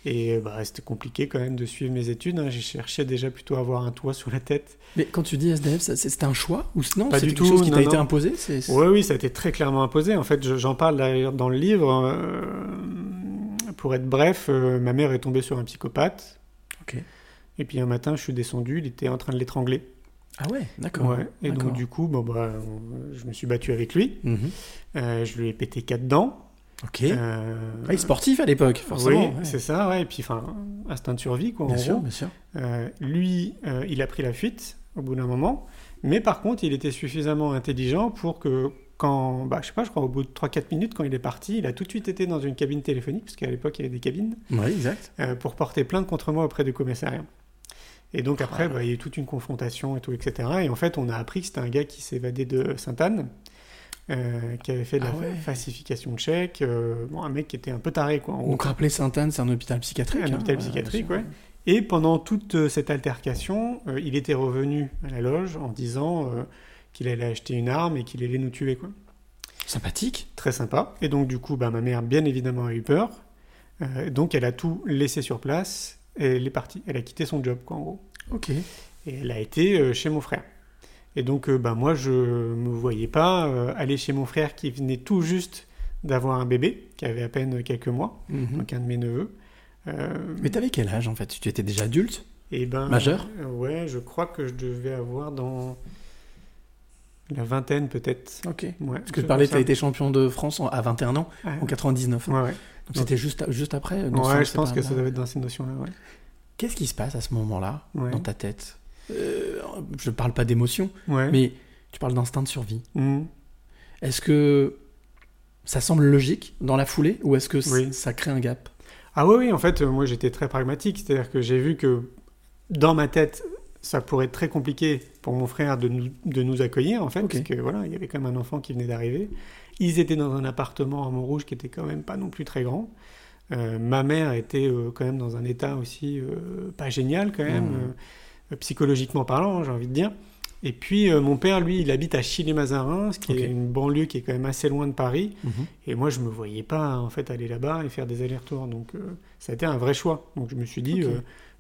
Et bah, c'était compliqué quand même de suivre mes études. hein. J'ai cherché déjà plutôt à avoir un toit sur la tête. Mais quand tu dis SDF, c'était un choix ou non Pas c'est du quelque tout, chose qui t'a été imposé Oui, oui, ça a été très clairement imposé. En fait, je- j'en parle d'ailleurs dans le livre. euh, pour être bref, euh, ma mère est tombée sur un psychopathe. Ok. Et puis un matin, je suis descendu, il était en train de l'étrangler. Ah ouais, d'accord. Ouais. Et donc, du coup, bon, bah, je me suis battu avec lui. Mhm. Euh, je lui ai pété quatre dents. Ok. Euh, Ouais, sportif à l'époque, forcément. Oui, ouais. c'est ça, ouais. Et puis, enfin, instinct de survie, quoi. Bien en sûr, gros. bien sûr. Euh, lui, euh, il a pris la fuite au bout d'un moment, mais par contre, il était suffisamment intelligent pour que quand, bah, je sais pas, je crois au bout de 3-4 minutes, quand il est parti, il a tout de suite été dans une cabine téléphonique, parce qu'à l'époque, il y avait des cabines, Oui, exact. euh, pour porter plainte contre moi auprès du commissariat. Et donc après, Ah. bah, il y a eu toute une confrontation et tout, etc. Et en fait, on a appris que c'était un gars qui s'évadait de Sainte-Anne, euh, qui avait fait de la Ah ouais. falsification de chèques, euh, bon, un mec qui était un peu taré, quoi. gros. Donc rappelez Sainte-Anne, c'est un hôpital psychiatrique. Un hein, hôpital psychiatrique, ouais. Et pendant toute euh, cette altercation, euh, il était revenu à la loge en disant qu'il allait acheter une arme et qu'il allait nous tuer. Quoi. Sympathique. Très sympa. Et donc, du coup, bah, ma mère, bien évidemment, a eu peur. Donc, elle a tout laissé sur place elle est partie. Elle a quitté son job, quoi, en gros. Ok. Et elle a été euh, chez mon frère. Et donc, euh, bah, moi, je me voyais pas euh, aller chez mon frère qui venait tout juste d'avoir un bébé, qui avait à peine quelques mois, Mhm. donc un de mes neveux. Euh, Mais t'avais quel âge en fait? Tu étais déjà adulte? Et ben, Majeur? Ouais, je crois que je devais avoir dans la vingtaine peut-être. Ok. Ouais, Parce que tu parlais, tu as été champion de France à 21 ans, en 99. ouais, ouais. Donc c'était juste, juste après Ouais, je pense que ça doit être dans ces notions-là. Ouais. Qu'est-ce qui se passe à ce moment-là Ouais. dans ta tête? Euh, Je parle pas d'émotion, Ouais. mais tu parles d'instinct de survie. Mhm. Est-ce que ça semble logique dans la foulée ou est-ce que Oui. ça crée un gap? Ah oui, oui, en fait, moi j'étais très pragmatique, c'est-à-dire que j'ai vu que dans ma tête, ça pourrait être très compliqué pour mon frère de nous, de nous accueillir, en fait, Ok. parce que voilà, il y avait quand même un enfant qui venait d'arriver. Ils étaient dans un appartement à Montrouge qui était quand même pas non plus très grand. Euh, ma mère était euh, quand même dans un état aussi euh, pas génial, quand même, euh, psychologiquement parlant, j'ai envie de dire. Et puis mon père, lui, il habite à Chilly-Mazarin, ce qui est une banlieue qui est quand même assez loin de Paris. Mhm. Et moi, je me voyais pas en fait aller là-bas et faire des allers-retours. Donc, ça a été un vrai choix. Donc, je me suis dit,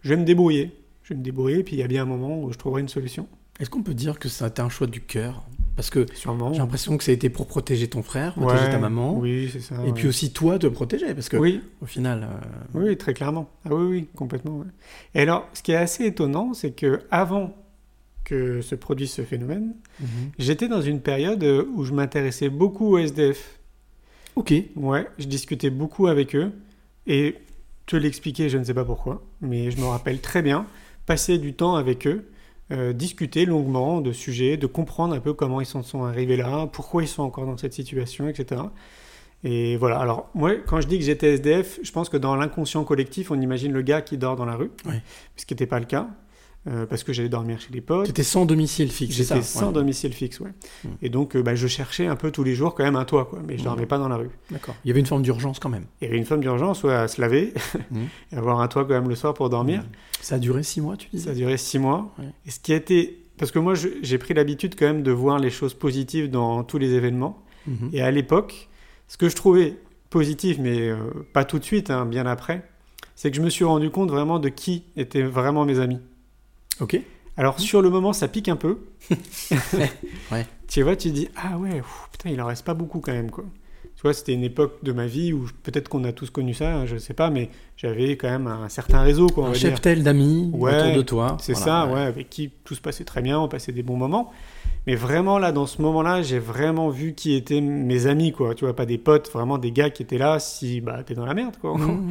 je vais me débrouiller. Je vais me débrouiller, puis il y a bien un moment où je trouverai une solution. Est-ce qu'on peut dire que ça a été un choix du cœur? Parce que Sûrement. j'ai l'impression que ça a été pour protéger ton frère, protéger Ouais, ta maman, Oui, c'est ça. et puis aussi toi te protéger, parce que Oui, au final, euh, oui, très clairement. Ah oui, oui, complètement. ouais. Et alors, ce qui est assez étonnant, c'est que avant que se produise ce phénomène, mhm. j'étais dans une période euh, où je m'intéressais beaucoup au SDF. ok, Ouais, je discutais beaucoup avec eux et te l'expliquer, je ne sais pas pourquoi, mais je me rappelle très bien passer du temps avec eux, euh, discuter longuement de sujets, de comprendre un peu comment ils s'en sont arrivés là, pourquoi ils sont encore dans cette situation, etc. Et voilà, alors moi, quand je dis que j'étais SDF, je pense que dans l'inconscient collectif, on imagine le gars qui dort dans la rue, Ouais. ce qui n'était pas le cas, euh, parce que j'allais dormir chez les potes. J'étais sans domicile fixe, J'étais sans ouais. domicile fixe, ouais. Hmm. Et donc, euh, bah, je cherchais un peu tous les jours quand même un toit, quoi, mais je Hmm. dormais pas dans la rue. D'accord. Il y avait une forme d'urgence quand même. Il y avait une femme d'urgence ouais, à se laver Mhm. et avoir un toit quand même le soir pour dormir. Mhm. Ça a duré six mois, tu disais? Ça a duré six mois. Ouais. Et ce qui a été... Parce que moi, j'ai pris l'habitude quand même de voir les choses positives dans tous les événements. Mhm. Et à l'époque, ce que je trouvais positif, mais euh, pas tout de suite, hein, bien après, c'est que je me suis rendu compte vraiment de qui étaient vraiment mes amis. Ok. Alors sur le moment, ça pique un peu. Ouais. Tu vois, tu te dis ah ouais, putain, il en reste pas beaucoup quand même quoi. Tu vois, c'était une époque de ma vie où peut-être qu'on a tous connu ça, hein, je sais pas, mais j'avais quand même un certain réseau quoi. On Un va cheptel d'amis Ouais, autour de toi. C'est Voilà, ça, ouais. avec qui tout se passait très bien, on passait des bons moments. Mais vraiment, là, dans ce moment-là, j'ai vraiment vu qui étaient mes amis, quoi. Tu vois, pas des potes, vraiment des gars qui étaient là si bah, t'es dans la merde, quoi. Mmh.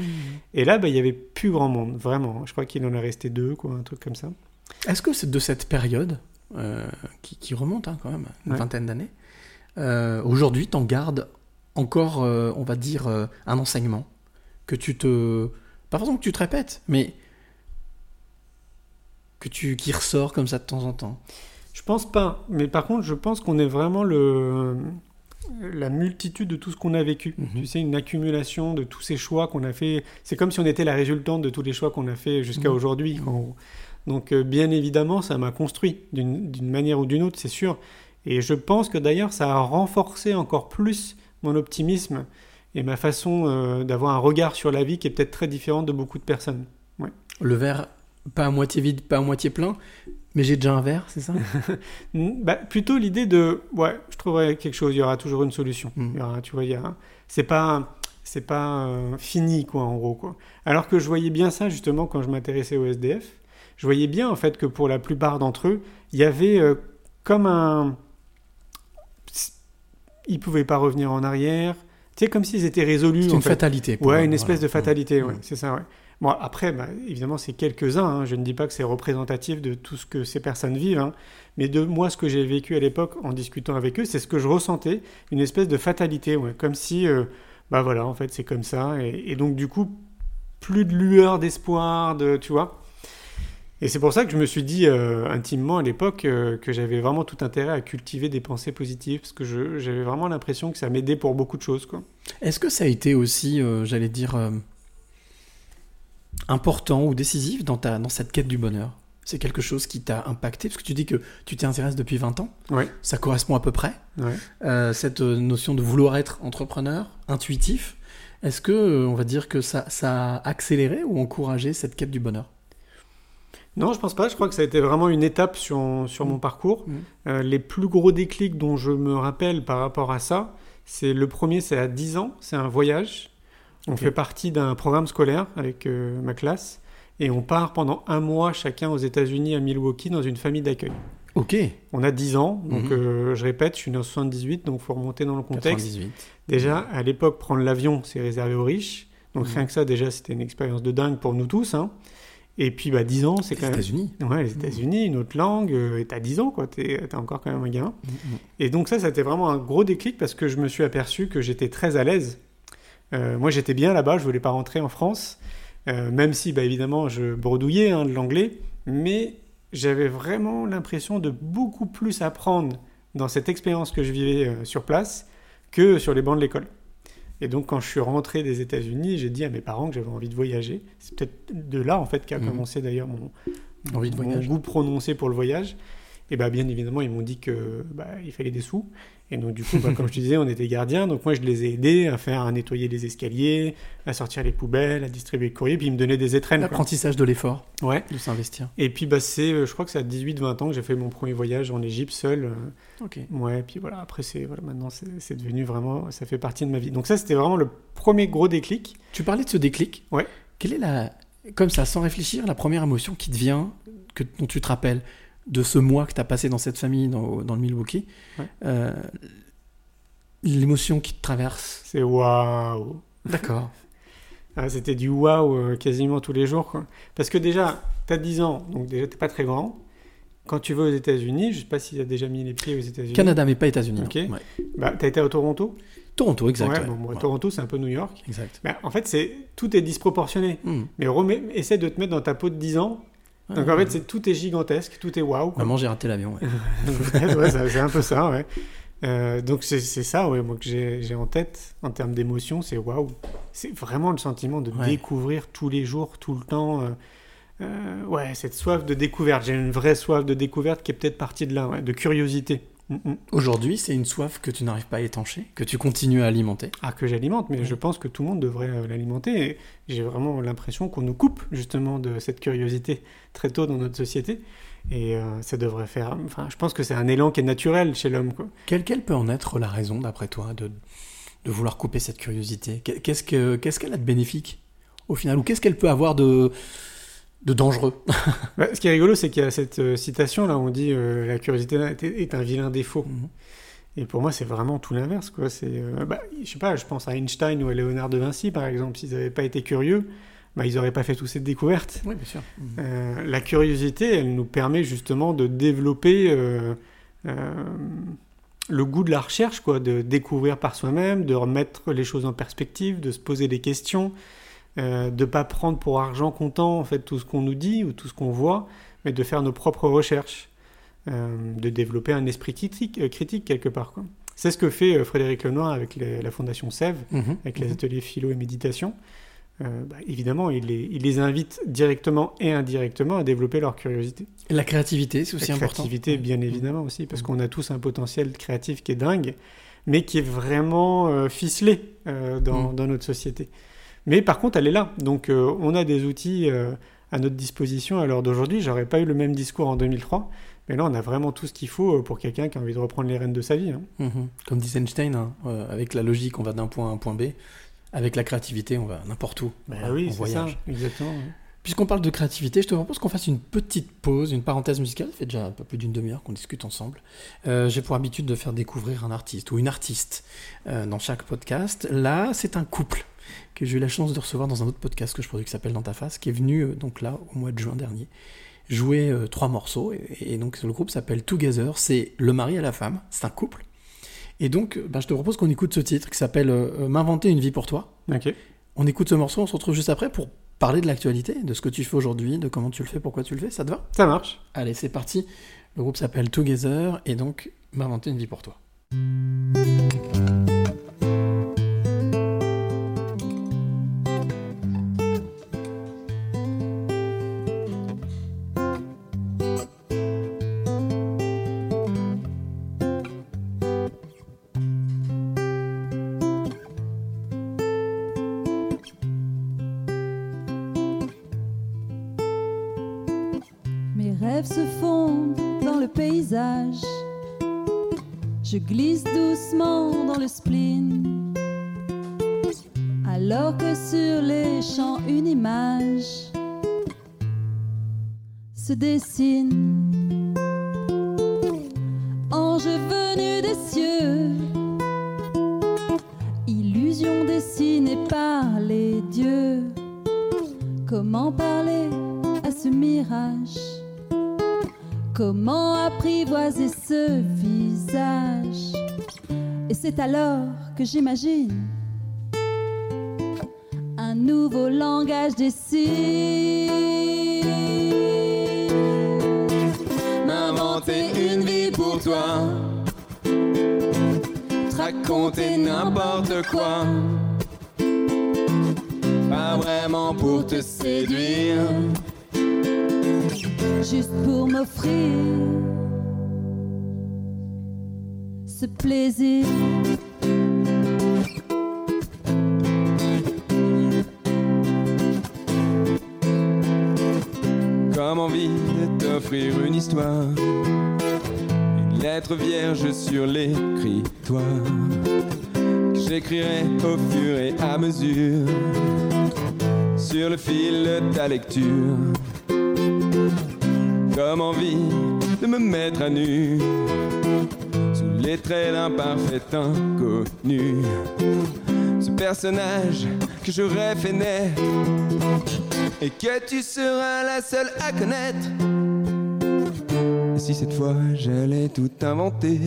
Et là, bah, il y avait plus grand monde, vraiment. Je crois qu'il en est resté deux, quoi, un truc comme ça. Est-ce que c'est de cette période, euh, qui, qui remonte hein, quand même, une Ouais. vingtaine d'années, euh, aujourd'hui, t'en gardes encore, euh, on va dire, un enseignement que tu te... Pas forcément que tu te répètes, mais que tu, qui ressort comme ça de temps en temps? Je pense pas. Mais par contre, je pense qu'on est vraiment le la multitude de tout ce qu'on a vécu. Mhm. Tu sais, une accumulation de tous ces choix qu'on a fait. C'est comme si on était la résultante de tous les choix qu'on a fait jusqu'à Mhm. aujourd'hui. Donc, euh, bien évidemment, ça m'a construit d'une manière ou d'une autre, c'est sûr. Et je pense que d'ailleurs, ça a renforcé encore plus mon optimisme et ma façon euh, d'avoir un regard sur la vie qui est peut-être très différente de beaucoup de personnes. Le verre, pas à moitié vide, pas à moitié plein, mais j'ai déjà un verre, c'est ça? Bah, plutôt l'idée de ouais je trouverai quelque chose il y aura toujours une solution Mm. il y aura, tu vois il y a c'est pas c'est pas euh, fini quoi en gros quoi alors que je voyais bien ça justement quand je m'intéressais au SDF je voyais bien en fait que pour la plupart d'entre eux il y avait euh, comme un ils pouvaient pas revenir en arrière tu sais comme s'ils étaient résolus C'est une fait. fatalité. pour Ouais, eux, une espèce voilà. de fatalité, ouais, Mm. c'est ça, ouais. Bon, après, bah, évidemment, c'est quelques-uns, hein, je ne dis pas que c'est représentatif de tout ce que ces personnes vivent, hein, mais de moi, ce que j'ai vécu à l'époque en discutant avec eux, c'est ce que je ressentais, une espèce de fatalité, ouais, comme si, euh, bah voilà, en fait, c'est comme ça, et, et donc, du coup, plus de lueur d'espoir, de, tu vois. Et c'est pour ça que je me suis dit euh, intimement à l'époque euh, que j'avais vraiment tout intérêt à cultiver des pensées positives, parce que j'avais vraiment l'impression que ça m'aidait pour beaucoup de choses. Est-ce que ça a été aussi, euh, j'allais dire, important ou décisif dans, ta, dans cette quête du bonheur? C'est quelque chose qui t'a impacté? Parce que tu dis que tu t'y intéresses depuis 20 ans. Ouais. Ça correspond à peu près. Ouais. Cette notion de vouloir être entrepreneur, intuitif. Est-ce que, on va dire que ça, ça a accéléré ou encouragé cette quête du bonheur? Non, je pense pas. Je crois que ça a été vraiment une étape sur, sur mon parcours. Mhm. Euh, les plus gros déclics dont je me rappelle par rapport à ça, c'est le premier, c'est à 10 ans, c'est un voyage. On fait partie d'un programme scolaire avec euh, ma classe et on part pendant un mois chacun aux États-Unis à Milwaukee dans une famille d'accueil. Ok. On a 10 ans, donc Mhm. euh, je répète, je suis né en 78, donc faut remonter dans le contexte. 98. Déjà, à l'époque, prendre l'avion, c'est réservé aux riches. Donc Mhm. rien que ça, déjà, c'était une expérience de dingue pour nous tous. hein. Et puis, bah, 10 ans, c'est Les quand même... États-Unis. Ouais, les États-Unis, une autre langue, euh, et t'as 10 ans, quoi, t'es t'es encore quand même un gamin. Mhm. Et donc ça, ça a été vraiment un gros déclic parce que je me suis aperçu que j'étais très à l'aise. Euh, moi, j'étais bien là-bas, je voulais pas rentrer en France, euh, même si, bah, évidemment, je bredouillais hein, de l'anglais, mais j'avais vraiment l'impression de beaucoup plus apprendre dans cette expérience que je vivais euh, sur place que sur les bancs de l'école. Et donc, quand je suis rentré des États-Unis, j'ai dit à mes parents que j'avais envie de voyager. C'est peut-être de là, en fait, qu'a Mhm. commencé d'ailleurs mon, Envie de mon voyage. goût prononcé pour le voyage. Et bah, bien évidemment, ils m'ont dit que bah, il fallait des sous. Et donc, du coup, bah, comme je te disais, on était gardiens. Donc, moi, je les ai aidés à faire, à nettoyer les escaliers, à sortir les poubelles, à distribuer le courrier. Puis, ils me donnaient des étrennes. L'apprentissage de l'effort, Ouais. de s'investir. Et puis, bah, c'est, euh, je crois que c'est à 18-20 ans que j'ai fait mon premier voyage en Égypte seul. euh, Ok. Ouais, puis voilà, après, c'est, voilà, maintenant, c'est, c'est devenu vraiment, ça fait partie de ma vie. Donc, ça, c'était vraiment le premier gros déclic. Tu parlais de ce déclic. Ouais. Quelle est la, comme ça, sans réfléchir, la première émotion qui te vient, que, dont tu te rappelles? De ce mois que tu as passé dans cette famille, dans, dans le Milwaukee Ouais. Euh, L'émotion qui te traverse. C'est waouh! D'accord. Ah, c'était du waouh euh, quasiment tous les jours. Quoi. Parce que déjà, tu as 10 ans, donc déjà, tu pas très grand. Quand tu vas aux États-Unis, je sais pas s'il a déjà mis les pieds aux États-Unis. Canada, mais pas États-Unis. Ok. Ouais. Bah, tu as été à Toronto Toronto, exact. Ouais, ouais. bon, moi, Ouais. Toronto, c'est un peu New York. Exact. Bah, en fait, c'est tout est disproportionné. Hmm. Mais remets, essaie de te mettre dans ta peau de 10 ans. Donc en fait, c'est, tout est gigantesque, tout est waouh. Maman, j'ai raté l'avion. ouais. Ouais, c'est un peu ça, ouais. Euh, donc c'est, c'est ça, ouais, moi que j'ai, j'ai en tête en termes d'émotion, c'est waouh. C'est vraiment le sentiment de Ouais. découvrir tous les jours, tout le temps. euh, euh, ouais, cette soif de découverte. J'ai une vraie soif de découverte qui est peut-être partie de là, ouais, de curiosité. Aujourd'hui, c'est une soif que tu n'arrives pas à étancher, que tu continues à alimenter. Ah, que j'alimente, mais je pense que tout le monde devrait euh, l'alimenter. J'ai vraiment l'impression qu'on nous coupe justement de cette curiosité très tôt dans notre société. Et euh, ça devrait faire. Enfin, je pense que c'est un élan qui est naturel chez l'homme. Quelle, quelle peut en être la raison, d'après toi, de, de vouloir couper cette curiosité? Qu'est- Qu'est-ce que- qu'est-ce qu'elle a de bénéfique, au final? Ou qu'est-ce qu'elle peut avoir de, de dangereux Bah, ce qui est rigolo, c'est qu'il y a cette euh, citation là où on dit euh, la curiosité est, est un vilain défaut. Mhm. Et pour moi, c'est vraiment tout l'inverse. quoi. C'est, euh, bah, je sais pas, je pense à Einstein ou à Léonard de Vinci, par exemple. S'ils n'avaient pas été curieux, bah, ils n'auraient pas fait toutes ces découvertes. Oui, bien sûr. Euh, la curiosité, elle nous permet justement de développer le goût de la recherche, quoi, de découvrir par soi-même, de remettre les choses en perspective, de se poser des questions, euh, de pas prendre pour argent comptant en fait tout ce qu'on nous dit ou tout ce qu'on voit, mais de faire nos propres recherches, euh, de développer un esprit critique, euh, critique quelque part. quoi. C'est ce que fait Frédéric Lenoir avec les- la fondation Sève Mhm. avec les Mhm. ateliers philo et méditation, euh, bah, évidemment, il les, il les invite directement et indirectement à développer leur curiosité. La créativité, c'est aussi La important. créativité, bien évidemment aussi, parce Mhm. qu'on a tous un potentiel créatif qui est dingue, mais qui est vraiment euh, ficelé euh, dans, Mhm. dans notre société. Mais par contre, elle est là. Donc, euh, on a des outils euh, à notre disposition à l'heure d'aujourd'hui. J'aurais pas eu le même discours en 2003. Mais là, on a vraiment tout ce qu'il faut euh, pour quelqu'un qui a envie de reprendre les rênes de sa vie. hein. Mhm. Comme dit Einstein, hein, euh, avec la logique, on va d'un point à un point B. Avec la créativité, on va n'importe où. Bah Voilà, oui, on voyage. ça, exactement. Puisqu'on parle de créativité, je te propose qu'on fasse une petite pause, une parenthèse musicale. Ça fait déjà un peu plus d'une demi-heure qu'on discute ensemble. Euh, J'ai pour habitude de faire découvrir un artiste ou une artiste euh, dans chaque podcast. Là, c'est un couple que j'ai eu la chance de recevoir dans un autre podcast que je produis qui s'appelle Dans ta face, qui est venu euh, donc là au mois de juin dernier jouer euh, trois morceaux. Et, et donc le groupe s'appelle Together. C'est le mari et la femme. C'est un couple. Et donc, euh, bah, je te propose qu'on écoute ce titre qui s'appelle M'inventer une vie pour toi. Ok. On écoute ce morceau, on se retrouve juste après pour parler de l'actualité, de ce que tu fais aujourd'hui, de comment tu le fais, pourquoi tu le fais, ça te va? Ça marche. Allez, c'est parti. Le groupe s'appelle Together et donc m'inventer une vie pour toi. Le spleen. Alors que sur les champs une image se dessine. Ange venu des cieux, illusion dessinée par les dieux. Comment parler à ce mirage? Comment apprivoiser ce visage? Et c'est alors que j'imagine un nouveau langage des signes. M'inventer une vie pour toi. Te raconter n'importe quoi. Pas vraiment pour te séduire. juste pour m'offrir plaisir. Comme envie de t'offrir une histoire. Une lettre vierge sur l'écritoire. Que j'écrirai au fur et à mesure. Sur le fil de ta lecture. Comme envie de me mettre à nu. Les traits d'un parfait inconnu. Ce personnage que j'aurais fait naître et que tu seras la seule à connaître. Et si cette fois j'allais tout inventer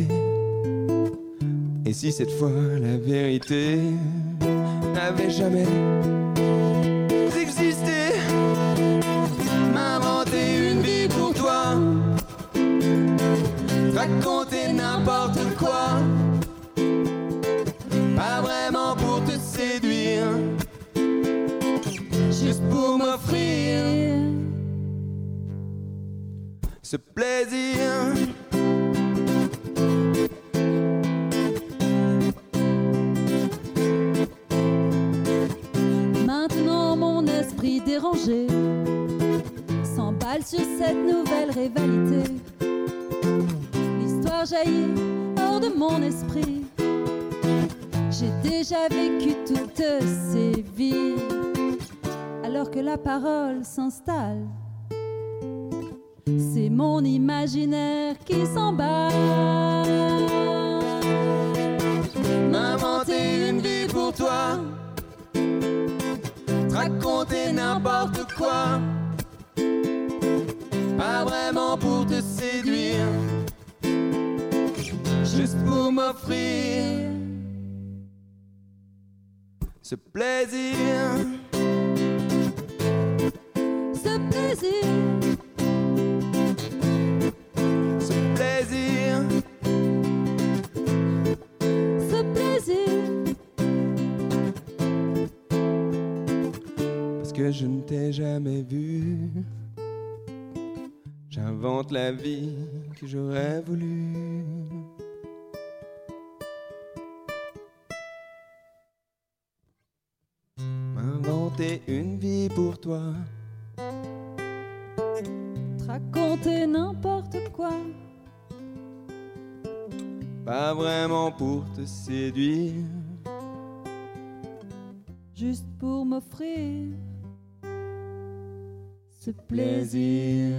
Et si cette fois la vérité n'avait jamais Raconter n'importe quoi Pas vraiment pour te séduire Juste pour m'offrir ce plaisir. Maintenant mon esprit dérangé s'emballe sur cette nouvelle rivalité. Hors de mon esprit. J'ai déjà vécu toutes ces vies, alors que la parole s'installe. C'est mon imaginaire qui s'emballe. M'inventer une vie pour toi, te raconter n'importe quoi, m'offrir ce plaisir. Ce plaisir, Ce plaisir, ce plaisir. parce que je ne t'ai jamais vu. J'invente la vie que j'aurais voulu. Une vie pour toi. Te raconter n'importe quoi. Pas vraiment pour te séduire. juste pour m'offrir ce Plaisir.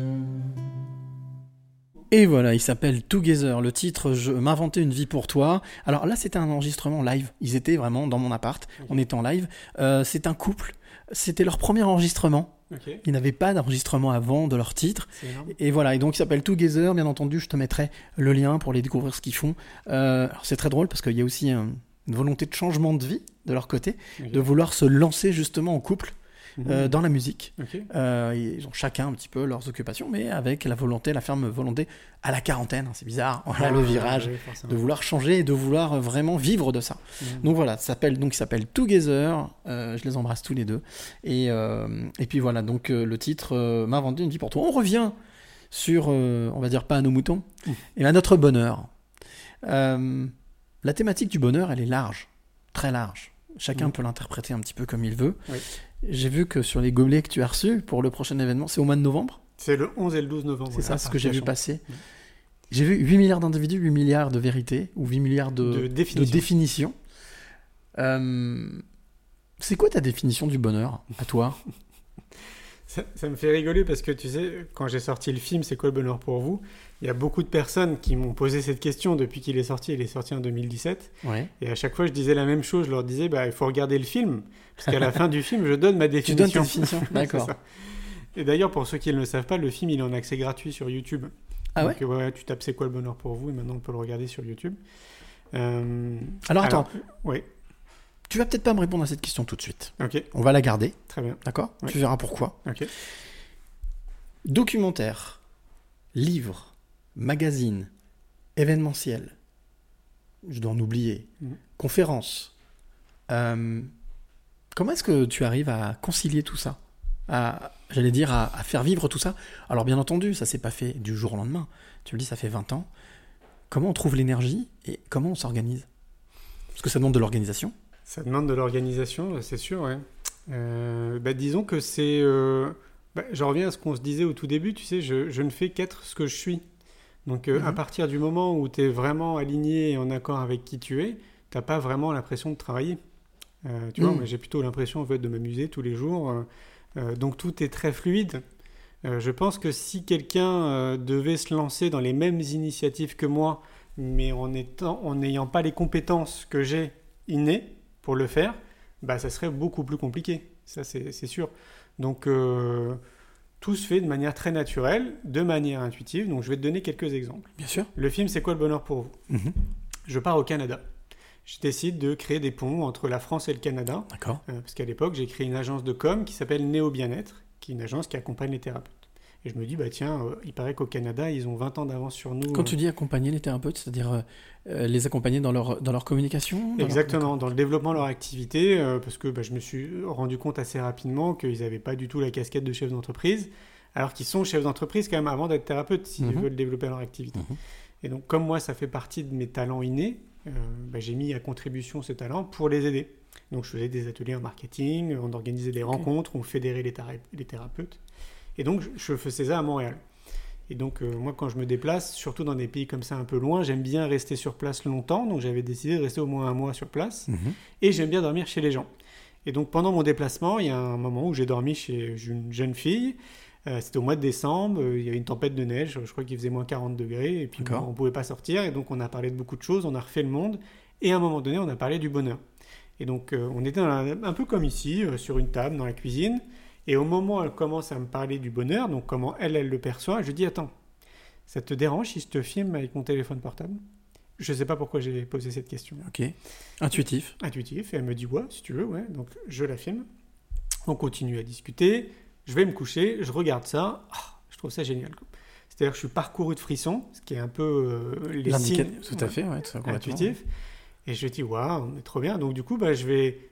Et voilà, il s'appelle Together. Le titre, je m'inventais une vie pour toi. Alors là, c'était un enregistrement live. Ils étaient vraiment dans mon appart. On était en live. Euh, c'est un couple. C'était leur premier enregistrement. Ils n'avaient pas d'enregistrement avant de leur titre. Et voilà, et donc il s'appelle Together, bien entendu, je te mettrai le lien pour les découvrir ce qu'ils font. Euh, c'est très drôle parce qu'il y a aussi un- une volonté de changement de vie de leur côté, de vouloir se lancer justement en couple euh, Mhm. dans la musique. Euh, ils ont chacun un petit peu leurs occupations, mais avec la volonté, la ferme volonté à la quarantaine, hein, c'est bizarre, voilà le Ah, virage, oui, de vouloir changer et de vouloir vraiment vivre de ça. Mhm. Donc voilà, ça s'appelle donc il s'appelle Together. euh, je les embrasse tous les deux. Et et puis voilà, donc le titre m'a vendu une vie pour toi. On revient sur, euh, on va dire pas à nos moutons, Mmh. et à notre bonheur. Euh, la thématique du bonheur, elle est large, très large. Chacun Mhm. peut l'interpréter un petit peu comme il veut. Oui. J'ai vu que sur les gobelets que tu as reçus pour le prochain événement, c'est au mois de novembre. C'est le 11 et le 12 novembre. C'est ça, ce que j'ai vu passer. J'ai vu 8 milliards d'individus, 8 milliards de vérités, ou 8 milliards de, De de définitions. définitions. Euh, c'est quoi ta définition du bonheur, à toi? Ça, ça me fait rigoler parce que tu sais, quand j'ai sorti le film C'est quoi le bonheur pour vous Il y a beaucoup de personnes qui m'ont posé cette question depuis qu'il est sorti. Il est sorti en 2017. Ouais. Et à chaque fois, je disais la même chose. Je leur disais, bah, il faut regarder le film. Parce qu'à la fin du film, je donne ma Tu définition. donnes ta définition D'accord. Et d'ailleurs, pour ceux qui ne le savent pas, le film, il est en accès gratuit sur YouTube. Ah ouais Donc, ouais, tu tapes C'est quoi le bonheur pour vous et maintenant on peut le regarder sur YouTube. Euh, Alors attends, Oui, tu vas peut-être pas me répondre à cette question tout de suite. ok, On va la garder, très bien. d'accord? Ouais. Tu verras pourquoi. Ok. Documentaire, livre, magazine, événementiel, je dois en oublier, Mhm. conférence. Euh, comment est-ce que tu arrives à concilier tout ça? À, J'allais dire à, à faire vivre tout ça? Alors bien entendu, ça s'est pas fait du jour au lendemain. Tu le dis, ça fait 20 ans. Comment on trouve l'énergie et comment on s'organise? Parce que ça demande de l'organisation. Ça demande de l'organisation, c'est sûr, ouais. Euh, bah, disons que c'est... euh, bah, J'en reviens à ce qu'on se disait au tout début, tu sais, je, je ne fais qu'être ce que je suis. Donc euh, Mhm. à partir du moment où tu es vraiment aligné et en accord avec qui tu es, t'as pas vraiment l'impression de travailler. Euh, tu vois, Mhm. j'ai plutôt l'impression en fait, de m'amuser tous les jours. donc tout est très fluide. Je pense que si quelqu'un devait se lancer dans les mêmes initiatives que moi, mais en n'ayant pas les compétences que j'ai innées pour le faire, bah, ça serait beaucoup plus compliqué. Ça, c'est sûr. Donc, euh, tout se fait de manière très naturelle, de manière intuitive. Donc, je vais te donner quelques exemples. Bien sûr. Le film, c'est quoi le bonheur pour vous? Mhm. Je pars au Canada. Je décide de créer des ponts entre la France et le Canada. D'accord. Euh, parce qu'à l'époque, j'ai créé une agence de com qui s'appelle Néo Bien-être, qui est une agence qui accompagne les thérapeutes. Et je me dis, bah tiens, euh, il paraît qu'au Canada, ils ont 20 ans d'avance sur nous. Quand euh, tu dis accompagner les thérapeutes, c'est-à-dire euh, les accompagner dans leur, dans leur communication dans leur- Exactement, dans le développement de leur activité, euh, parce que bah, je me suis rendu compte assez rapidement qu'ils n'avaient pas du tout la casquette de chef d'entreprise, alors qu'ils sont chefs d'entreprise quand même avant d'être thérapeutes, s'ils Mhm. veulent développer leur activité. Mhm. Et donc, comme moi, ça fait partie de mes talents innés, bah, j'ai mis à contribution ces talents pour les aider. Donc, je faisais des ateliers en marketing, on organisait des rencontres, on fédérait les, théra- les thérapeutes. Et donc, je- faisais ça à Montréal. Et donc, euh, moi, quand je me déplace, surtout dans des pays comme ça un peu loin, j'aime bien rester sur place longtemps. Donc, j'avais décidé de rester au moins un mois sur place. Mhm. Et j'aime bien dormir chez les gens. Et donc, pendant mon déplacement, il y a un moment où j'ai dormi chez une jeune fille. Euh, C'était au mois de décembre, euh, il y avait une tempête de neige, je crois qu'il faisait moins 40 degrés, et puis bon, on ne pouvait pas sortir, et donc on a parlé de beaucoup de choses, on a refait le monde, et à un moment donné, on a parlé du bonheur. Et donc, on était un peu comme ici, sur une table, dans la cuisine, et au moment où elle commence à me parler du bonheur, donc comment elle, elle le perçoit, je dis, attends, ça te dérange si je te filme avec mon téléphone portable? Je ne sais pas pourquoi j'ai posé cette question. Ok. Intuitif. Intuitif, et elle me dit, ouais, si tu veux, ouais, donc je la filme. On continue à discuter, je vais me coucher, je regarde ça, ah, je trouve ça génial. C'est-à-dire que je suis parcouru de frissons, ce qui est un peu euh, les L'indica- signes tout à fait, ouais, tout ça, intuitifs. Et je dis, waouh, on est trop bien. Donc du coup, bah, je vais,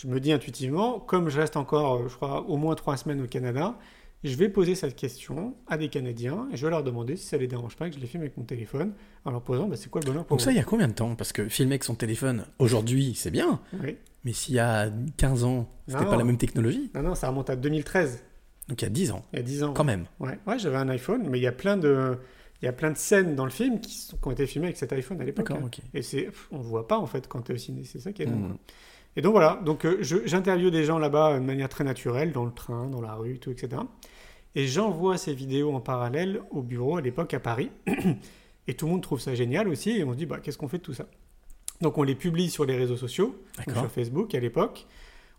je me dis intuitivement, comme je reste encore, euh, je crois, au moins trois semaines au Canada, je vais poser cette question à des Canadiens et je vais leur demander si ça les dérange pas que je les filme avec mon téléphone en leur posant, bah, c'est quoi le bonheur pour Donc ça, il y a combien de temps? Parce que filmer avec son téléphone, aujourd'hui, c'est bien. Oui. Mais s'il y a 15 ans, c'était pas la même technologie. Non, non, ça remonte à 2013. Donc il y a 10 ans. Il y a 10 ans. Quand même. Ouais, ouais j'avais un iPhone, mais il y a plein de, il y a plein de scènes dans le film qui, sont- qui ont été filmées avec cet iPhone à l'époque. Hein. ok. Et c'est, on le voit pas en fait quand tu es au ciné, c'est ça qui est Mhm. dingue. Et donc voilà, donc euh, j'interviewe des gens là-bas euh, de manière très naturelle, dans le train, dans la rue, tout, etc. Et j'envoie ces vidéos en parallèle au bureau à l'époque à Paris. et tout le monde trouve ça génial aussi. Et on se dit, bah, qu'est-ce qu'on fait de tout ça? Donc on les publie sur les réseaux sociaux, sur Facebook à l'époque.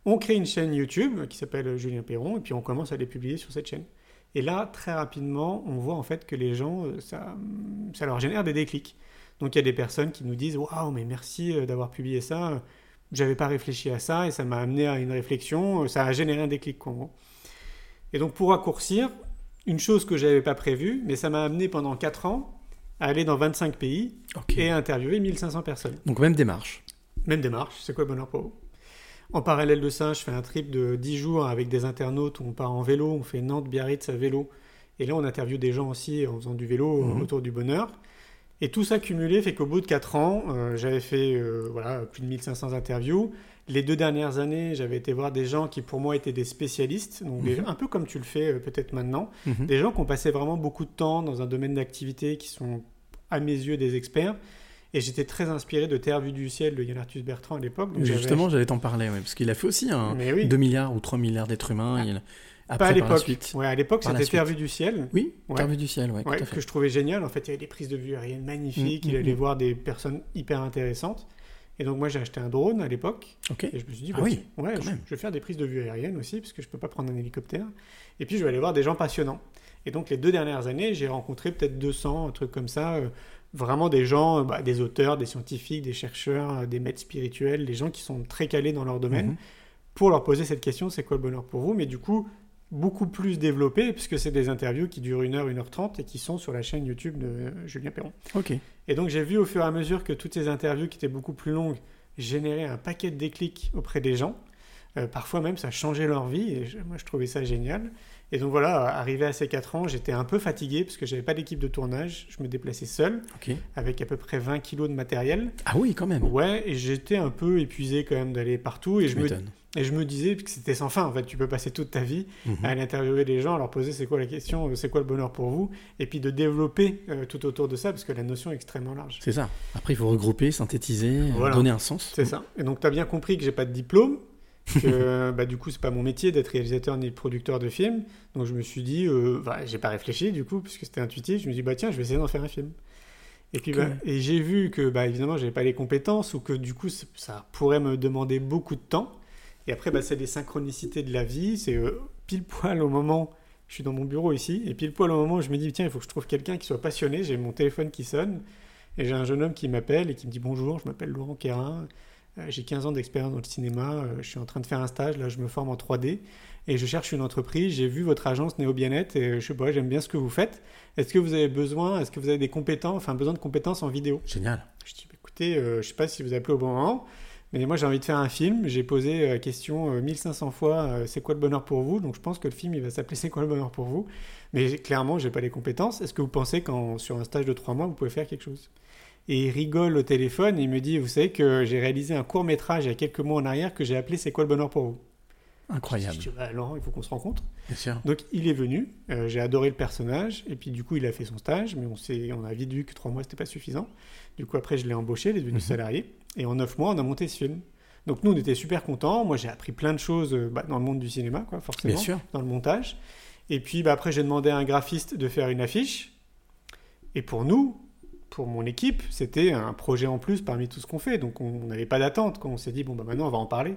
On crée une chaîne YouTube qui s'appelle Julien Perron et puis on commence à les publier sur cette chaîne. Et là, très rapidement, on voit en fait que les gens, euh, ça, ça leur génère des déclics. Donc il y a des personnes qui nous disent Waouh, mais merci euh, d'avoir publié ça. J'avais pas réfléchi à ça et ça m'a amené à une réflexion. euh, Ça a généré un déclic. en gros. Et donc pour raccourcir, une chose que j'avais pas prévue, mais ça m'a amené pendant 4 ans à aller dans 25 pays et à interviewer 1500 personnes. Donc même démarche. Même démarche, c'est quoi le bonheur pour vous? En parallèle de ça, je fais un trip de 10 jours avec des internautes où on part en vélo, on fait Nantes-Biarritz à vélo. Et là, on interviewe des gens aussi en faisant du vélo Mhm. autour du bonheur. Et tout ça cumulé fait qu'au bout de 4 ans, euh, j'avais fait euh, voilà, plus de 1500 interviews. Les deux dernières années, j'avais été voir des gens qui pour moi étaient des spécialistes, donc des- Mhm. un peu comme tu le fais euh, peut-être maintenant, Mhm. des gens qui ont passé vraiment beaucoup de temps dans un domaine d'activité qui sont à mes yeux des experts. Et j'étais très inspiré de Terre vue du ciel de Yann Arthus Bertrand à l'époque. Justement, j'allais t'en parler, ouais, parce qu'il a fait aussi un oui. 2 milliards ou 3 milliards d'êtres humains. Il... Pas à l'époque. Ouais, à l'époque, c'était Terre du ciel. Oui, Ouais. Terre du ciel, ouais, Ouais, tout à fait. que je trouvais génial. En fait, il y avait des prises de vue aériennes magnifiques. Mm, il mm, allait mm. voir des personnes hyper intéressantes. Et donc, moi, j'ai acheté un drone à l'époque. Et je me suis dit, Ah bah, oui, ouais, je, vais faire des prises de vue aériennes aussi, parce que je peux pas prendre un hélicoptère. Et puis, je vais aller voir des gens passionnants. Et donc, les deux dernières années, j'ai rencontré peut-être 200, un truc comme ça. euh, vraiment des gens, euh, bah, des auteurs, des scientifiques, des chercheurs, euh, des maîtres spirituels, des gens qui sont très calés dans leur domaine Mhm. pour leur poser cette question, c'est quoi le bonheur pour vous? Mais du coup, beaucoup plus développé, puisque c'est des interviews qui durent 1 heure, 1 heure 30 et qui sont sur la chaîne YouTube de Julien Perron. Ok. Et donc j'ai vu au fur et à mesure que toutes ces interviews qui étaient beaucoup plus longues généraient un paquet de déclics auprès des gens. Euh, parfois même, ça changeait leur vie et je- moi je trouvais ça génial. Et donc voilà, arrivé à ces 4 ans, j'étais un peu fatigué parce que j'avais pas d'équipe de tournage, je me déplaçais seul Ok. avec à peu près 20 kilos de matériel. Ah oui, quand même. Ouais, et j'étais un peu épuisé quand même d'aller partout et Tu je me. Et je me disais que c'était sans fin. En fait, tu peux passer toute ta vie Mhm. à aller interviewer les gens, à leur poser c'est quoi la question, euh, c'est quoi le bonheur pour vous, et puis de développer euh, tout autour de ça parce que la notion est extrêmement large. C'est ça. Après, il faut regrouper, synthétiser, euh, Voilà. donner un sens. C'est ça. Et donc, tu as bien compris que j'ai pas de diplôme, que bah, du coup, c'est pas mon métier d'être réalisateur ni producteur de films. Donc, je me suis dit, euh, bah, j'ai pas réfléchi du coup, puisque c'était intuitif. Je me suis dit, bah tiens, je vais essayer d'en faire un film. Et puis, bah, et j'ai vu que, bah, évidemment, j'avais pas les compétences ou que du coup, ça pourrait me demander beaucoup de temps. Et après, bah, c'est des synchronicités de la vie. C'est euh, pile poil au moment. Je suis dans mon bureau ici, et pile poil au moment où je me dis, tiens, il faut que je trouve quelqu'un qui soit passionné. J'ai mon téléphone qui sonne, et j'ai un jeune homme qui m'appelle et qui me dit bonjour, je m'appelle Laurent Quérin, euh, j'ai 15 ans d'expérience dans le cinéma, euh, je suis en train de faire un stage, là je me forme en 3D et je cherche une entreprise, j'ai vu votre agence Néo Bien-être et je sais pas, j'aime bien ce que vous faites. Est-ce que vous avez besoin, est-ce que vous avez des compétences, enfin besoin de compétences en vidéo? Génial. Je dis bah, écoutez, je sais pas si vous appelez au bon moment, mais moi j'ai envie de faire un film, j'ai posé euh, la question euh, 1500 fois euh, c'est quoi le bonheur pour vous? Donc je pense que le film il va s'appeler c'est quoi le bonheur pour vous? Mais clairement, j'ai pas les compétences. Est-ce que vous pensez qu'en sur un stage de 3 mois, vous pouvez faire quelque chose? Et il rigole au téléphone. Il me dit Vous savez que j'ai réalisé un court métrage il y a quelques mois en arrière que j'ai appelé C'est quoi le bonheur pour vous? Incroyable. Je dis, bah, Laurent, il faut qu'on se rencontre. Bien sûr. Donc il est venu, euh, j'ai adoré le personnage, et puis du coup il a fait son stage, mais on, s'est, on a vite vu que trois mois c'était pas suffisant. Du coup après je l'ai embauché, il est devenu Mhm. salarié, et en neuf mois on a monté ce film. Donc nous on était super contents, moi j'ai appris plein de choses euh, bah, dans le monde du cinéma, quoi, forcément, Bien sûr. dans le montage. Et puis bah, après j'ai demandé à un graphiste de faire une affiche, et pour nous, pour mon équipe, c'était un projet en plus parmi tout ce qu'on fait, donc on n'avait pas d'attente, on s'est dit bon bah maintenant on va en parler.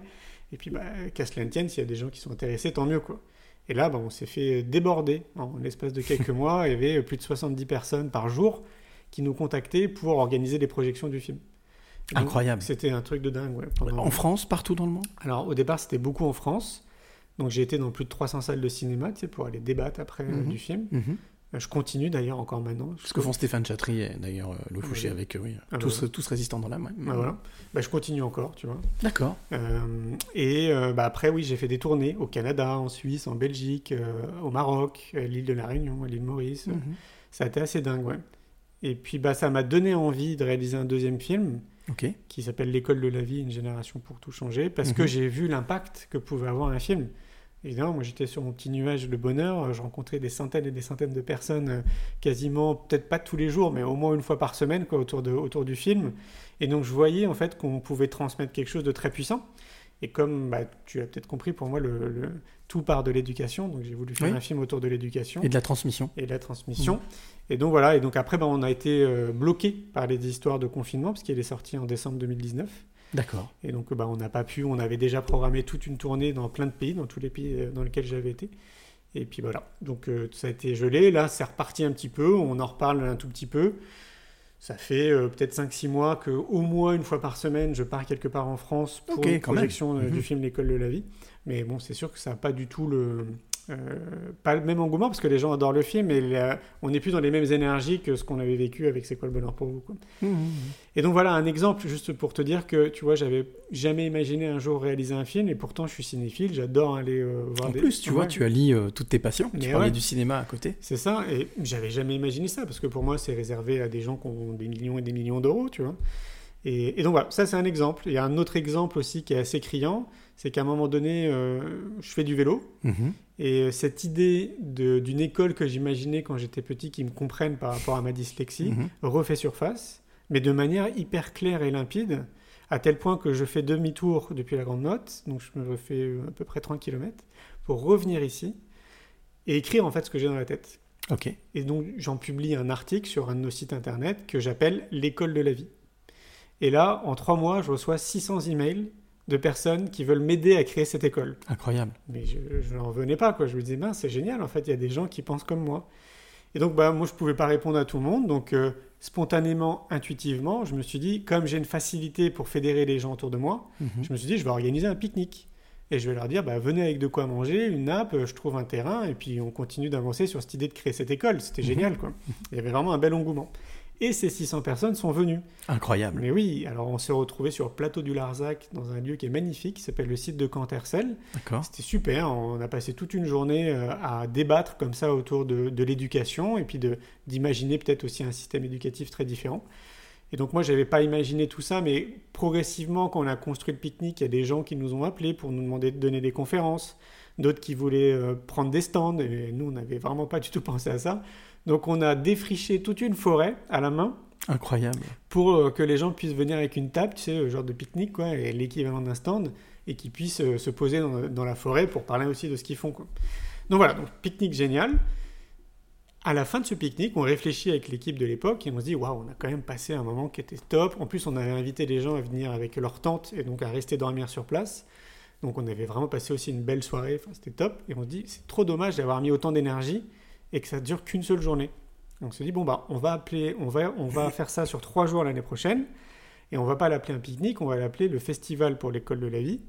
Et puis, bah, qu'à cela ne tienne, s'il y a des gens qui sont intéressés, tant mieux. Quoi. Et là, bah, on s'est fait déborder. En l'espace de quelques mois, il y avait plus de 70 personnes par jour qui nous contactaient pour organiser les projections du film. Donc, Incroyable. C'était un truc de dingue. ouais, pendant- En France, partout dans le monde? Alors, au départ, c'était beaucoup en France. Donc, j'ai été dans plus de 300 salles de cinéma tu sais, pour aller débattre après euh, Mhm. du film. Mhm. Je continue d'ailleurs encore maintenant. Ce que font Stéphane Chatrier, d'ailleurs, euh, le Fouché avec eux, oui. Ah, tous, bah, tous résistants dans l'âme. ouais. Bah, voilà. Bah, je continue encore, tu vois. D'accord. Euh, et euh, bah, après, oui, j'ai fait des tournées au Canada, en Suisse, en Belgique, euh, au Maroc, l'île de la Réunion, l'île Maurice. Mhm. Ça a été assez dingue, ouais. Et puis, bah, ça m'a donné envie de réaliser un deuxième film qui s'appelle L'école de la vie, une génération pour tout changer, parce que Mhm. j'ai vu l'impact que pouvait avoir un film. Évidemment, moi j'étais sur mon petit nuage de bonheur, je rencontrais des centaines et des centaines de personnes, euh, quasiment, peut-être pas tous les jours, mais au moins une fois par semaine, quoi, autour, de, autour du film. Et donc je voyais en fait qu'on pouvait transmettre quelque chose de très puissant. Et comme bah, tu as peut-être compris, pour moi, le, le- tout part de l'éducation. Donc j'ai voulu faire Oui. un film autour de l'éducation Et de la transmission. et de la transmission. Et donc voilà, et donc après, bah, on a été euh, bloqué par les histoires de confinement, parce qu'il est sorti en décembre 2019. D'accord. Et donc bah, on n'a pas pu, on avait déjà programmé toute une tournée dans plein de pays, dans tous les pays euh, dans lesquels j'avais été. Et puis voilà, donc euh, ça a été gelé, là c'est reparti un petit peu, on en reparle un tout petit peu. Ça fait euh, peut-être 5-6 mois que au moins une fois par semaine, je pars quelque part en France pour Ok, une projection euh, Mhm. du film L'école de la vie. Mais bon, c'est sûr que ça n'a pas du tout le... euh, pas le même engouement parce que les gens adorent le film et la- on n'est plus dans les mêmes énergies que ce qu'on avait vécu avec C'est quoi le bonheur pour vous quoi. Mhm. Et donc voilà un exemple juste pour te dire que tu vois j'avais jamais imaginé un jour réaliser un film et pourtant je suis cinéphile j'adore aller euh, voir En des plus, tu vois, tu allies euh, toutes tes passions. Tu parlais ouais. du cinéma à côté. c'est ça et j'avais jamais imaginé ça parce que pour moi c'est réservé à des gens qui ont des millions et des millions d'euros tu vois et, et donc voilà ça c'est un exemple il y a un autre exemple aussi qui est assez criant c'est qu'à un moment donné euh, je fais du vélo. Et euh, cette idée d'une école que j'imaginais quand j'étais petit qui me comprenne par rapport à ma dyslexie Mhm. refait surface, mais de manière hyper claire et limpide, à tel point que je fais demi-tour depuis la Grande Motte, donc je me refais euh, à peu près 30 km, pour revenir ici et écrire en fait ce que j'ai dans la tête. Ok. Et donc j'en publie un article sur un de nos sites internet que j'appelle l'école de la vie. Et là, en trois mois, je reçois 600 emails de personnes qui veulent m'aider à créer cette école. Incroyable. Mais je, n'en revenais pas, quoi. Je me disais, ben, c'est génial, en fait, il y a des gens qui pensent comme moi. Et donc, bah, moi, je pouvais pas répondre à tout le monde. Donc, euh, spontanément, intuitivement, je me suis dit, comme j'ai une facilité pour fédérer les gens autour de moi, Mhm. je me suis dit, je vais organiser un pique-nique. Et je vais leur dire, bah, venez avec de quoi manger, une nappe, je trouve un terrain, et puis on continue d'avancer sur cette idée de créer cette école. C'était Mhm. génial, quoi. Il y avait vraiment un bel engouement. Et ces 600 personnes sont venues. Incroyable. Mais oui, alors on s'est retrouvé sur le plateau du Larzac, dans un lieu qui est magnifique, qui s'appelle le site de Cantercel. D'accord. C'était super, on a passé toute une journée euh, à débattre comme ça autour de, de l'éducation et puis d'imaginer peut-être aussi un système éducatif très différent. Et donc moi, je n'avais pas imaginé tout ça, mais progressivement, quand on a construit le pique-nique, il y a des gens qui nous ont appelés pour nous demander de donner des conférences, d'autres qui voulaient euh, prendre des stands, et nous, on n'avait vraiment pas du tout pensé à ça. Donc on a défriché toute une forêt à la main Incroyable. pour euh, que les gens puissent venir avec une table, tu sais, euh, genre de pique-nique, quoi, et l'équivalent d'un stand, et qu'ils puissent euh, se poser dans, dans la forêt pour parler aussi de ce qu'ils font, quoi. Donc voilà, donc pique-nique génial. À la fin de ce pique-nique, on réfléchit avec l'équipe de l'époque et on se dit, waouh, on a quand même passé un moment qui était top. En plus, on avait invité les gens à venir avec leur tente et donc à rester dormir sur place. Donc on avait vraiment passé aussi une belle soirée, enfin, c'était top. Et on se dit, c'est trop dommage d'avoir mis autant d'énergie et que ça dure qu'une seule journée. On se dit, bon, bah, on va appeler, on va, on va faire ça sur trois jours l'année prochaine. Et on va pas l'appeler un pique-nique, on va l'appeler le Festival pour l'école de la vie.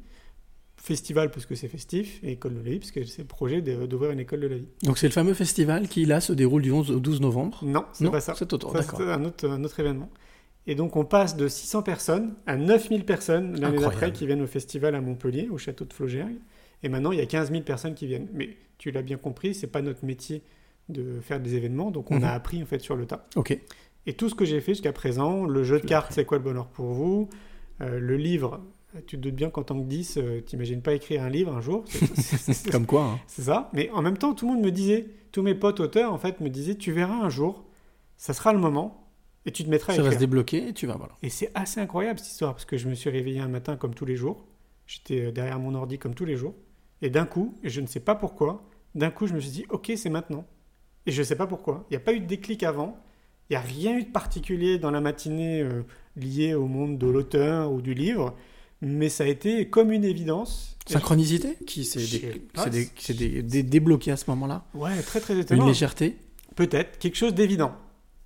Festival parce que c'est festif, et école de la vie parce que c'est le projet d'ouvrir une école de la vie. Donc c'est le fameux festival qui là se déroule du 11 au 12 novembre. Non, c'est pas ça. c'est autre, d'accord. un autre, un autre événement. Et donc on passe de 600 personnes à 9000 personnes l'année d'après qui viennent au festival à Montpellier, au château de Flaugergue. Et maintenant il y a 15 000 personnes qui viennent. Mais tu l'as bien compris, c'est pas notre métier de faire des événements, donc on Mhm. a appris en fait sur le tas. Ok. Et tout ce que j'ai fait jusqu'à présent, le jeu de cartes C'est quoi le bonheur pour vous, euh, le livre Tu te doutes bien qu'en tant que 10, euh, t'imagines pas écrire un livre un jour? C'est- Comme quoi, hein. C'est ça. Mais en même temps, tout le monde me disait, tous mes potes auteurs, en fait, me disaient, tu verras un jour, ça sera le moment, et tu te mettras à Ça va se débloquer et tu vas, voilà. Et c'est assez incroyable cette histoire, parce que je me suis réveillé un matin comme tous les jours. J'étais euh, derrière mon ordi comme tous les jours. Et d'un coup, et je ne sais pas pourquoi, d'un coup, je me suis dit, ok, c'est maintenant. Et je ne sais pas pourquoi. Il n'y a pas eu de déclic avant. Il n'y a rien eu de particulier dans la matinée euh, lié au monde de l'auteur ou du livre. Mais ça a été comme une évidence. Synchronicité qui s'est Je dé- sais pas s'est dé- si- s'est dé- dé- débloqué à ce moment-là Ouais, très très Une étonnant. légèreté Peut-être, quelque chose d'évident.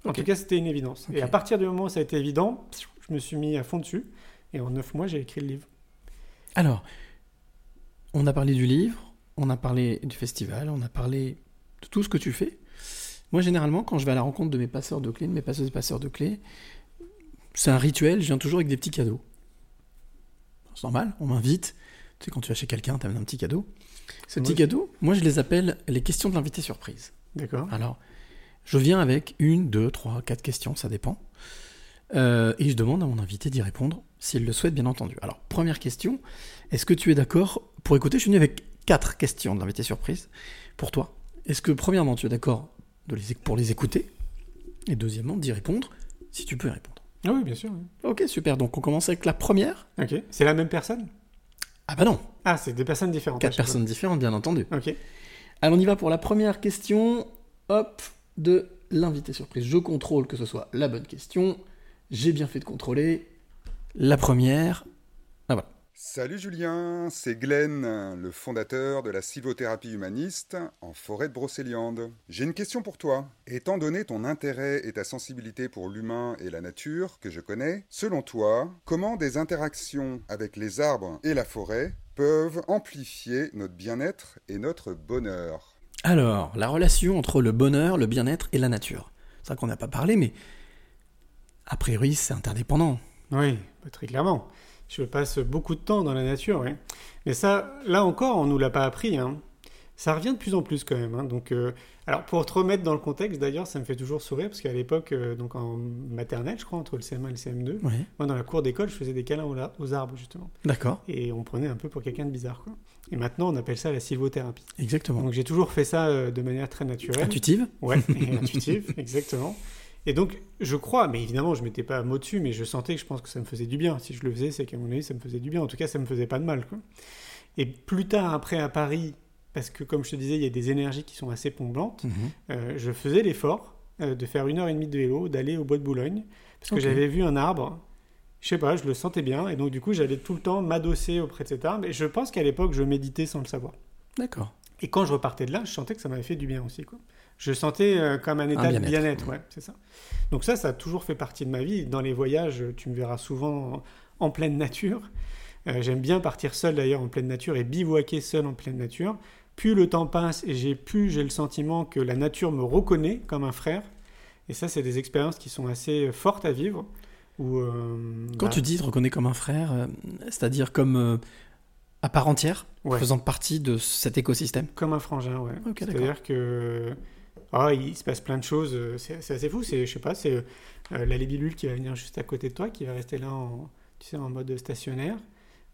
En tout cas, c'était une évidence. Et à partir du moment où ça a été évident, je me suis mis à fond dessus. Et en neuf mois, j'ai écrit le livre. Alors, on a parlé du livre, on a parlé du festival, on a parlé de tout ce que tu fais. Moi, généralement, quand je vais à la rencontre de mes passeurs de clés, de mes passeuses et passeurs de clés, c'est un rituel, je viens toujours avec des petits cadeaux. C'est normal, on m'invite. Tu sais, quand tu vas chez quelqu'un, tu un petit cadeau. Ces petits cadeaux, moi, je les appelle les questions de l'invité surprise. D'accord. Alors, je viens avec une, deux, trois, quatre questions, ça dépend. Euh, et je demande à mon invité d'y répondre, s'il le souhaite, bien entendu. Alors, première question, est-ce que tu es d'accord? Pour écouter Je suis venu avec quatre questions de l'invité surprise pour toi. Est-ce que, premièrement, tu es d'accord de les, éc- pour les écouter Et deuxièmement, d'y répondre, si tu peux y répondre. Ah oui, bien sûr. oui. Ok, super. Donc, on commence avec la première. Ok. C'est la même personne? Ah bah non, Ah, c'est des personnes différentes. quatre chaque personnes différentes, bien entendu. fois. Ok. Alors on y va pour la première question, hop, de l'invité surprise. Je contrôle que ce soit la bonne question. J'ai bien fait de contrôler. La première. Salut Julien, c'est Glenn, le fondateur de la sylvothérapie humaniste en forêt de Brocéliande. J'ai une question pour toi. Étant donné ton intérêt et ta sensibilité pour l'humain et la nature que je connais, selon toi, comment des interactions avec les arbres et la forêt peuvent amplifier notre bien-être et notre bonheur? Alors, la relation entre le bonheur, le bien-être et la nature. C'est vrai qu'on n'a pas parlé, mais a priori c'est interdépendant. Oui, très clairement. Je passe beaucoup de temps dans la nature, oui. Mais ça, là encore, on nous l'a pas appris. hein. Ça revient de plus en plus quand même. hein. Donc, euh, alors pour te remettre dans le contexte, d'ailleurs, ça me fait toujours sourire parce qu'à l'époque, euh, donc en maternelle, je crois, entre le CM1 et le CM2, Oui. moi dans la cour d'école, je faisais des câlins aux, ar- aux arbres justement. D'accord. Et on prenait un peu pour quelqu'un de bizarre. Quoi. Et maintenant, on appelle ça la sylvothérapie. Exactement. Donc j'ai toujours fait ça euh, de manière très naturelle. Intuitive Ouais, intuitive, exactement. Et donc, je crois, mais évidemment, je mettais pas mot dessus, mais je sentais que je pense que ça me faisait du bien. Si je le faisais, c'est qu'à mon avis, ça me faisait du bien. En tout cas, ça me faisait pas de mal. Quoi. Et plus tard, après, à Paris, parce que comme je te disais, il y a des énergies qui sont assez plombantes, Mhm. euh, je faisais l'effort euh, de faire une heure et demie de vélo, d'aller au bois de Boulogne, parce que j'avais vu un arbre. Je sais pas, je le sentais bien, et donc du coup, j'allais tout le temps m'adosser auprès de cet arbre. Et je pense qu'à l'époque, je méditais sans le savoir. D'accord. Et quand je repartais de là, je sentais que ça m'avait fait du bien aussi. Quoi. Je sentais euh, comme un état de bien-être. ouais, c'est ça. Donc ça, ça a toujours fait partie de ma vie. Dans les voyages, tu me verras souvent en, en pleine nature. Euh, J'aime bien partir seul d'ailleurs en pleine nature et bivouaquer seul en pleine nature. Plus le temps passe et j'ai plus j'ai le sentiment que la nature me reconnaît comme un frère. Et ça, c'est des expériences qui sont assez fortes à vivre. Où, euh, Quand bah, tu dis te reconnais comme un frère, c'est-à-dire comme à part entière, Ouais. faisant partie de cet écosystème Comme un frangin, ouais. C'est-à-dire que ah, il se passe plein de choses. euh, C'est assez fou. C'est, je sais pas, c'est euh, la libellule qui va venir juste à côté de toi, qui va rester là en, tu sais, en mode stationnaire,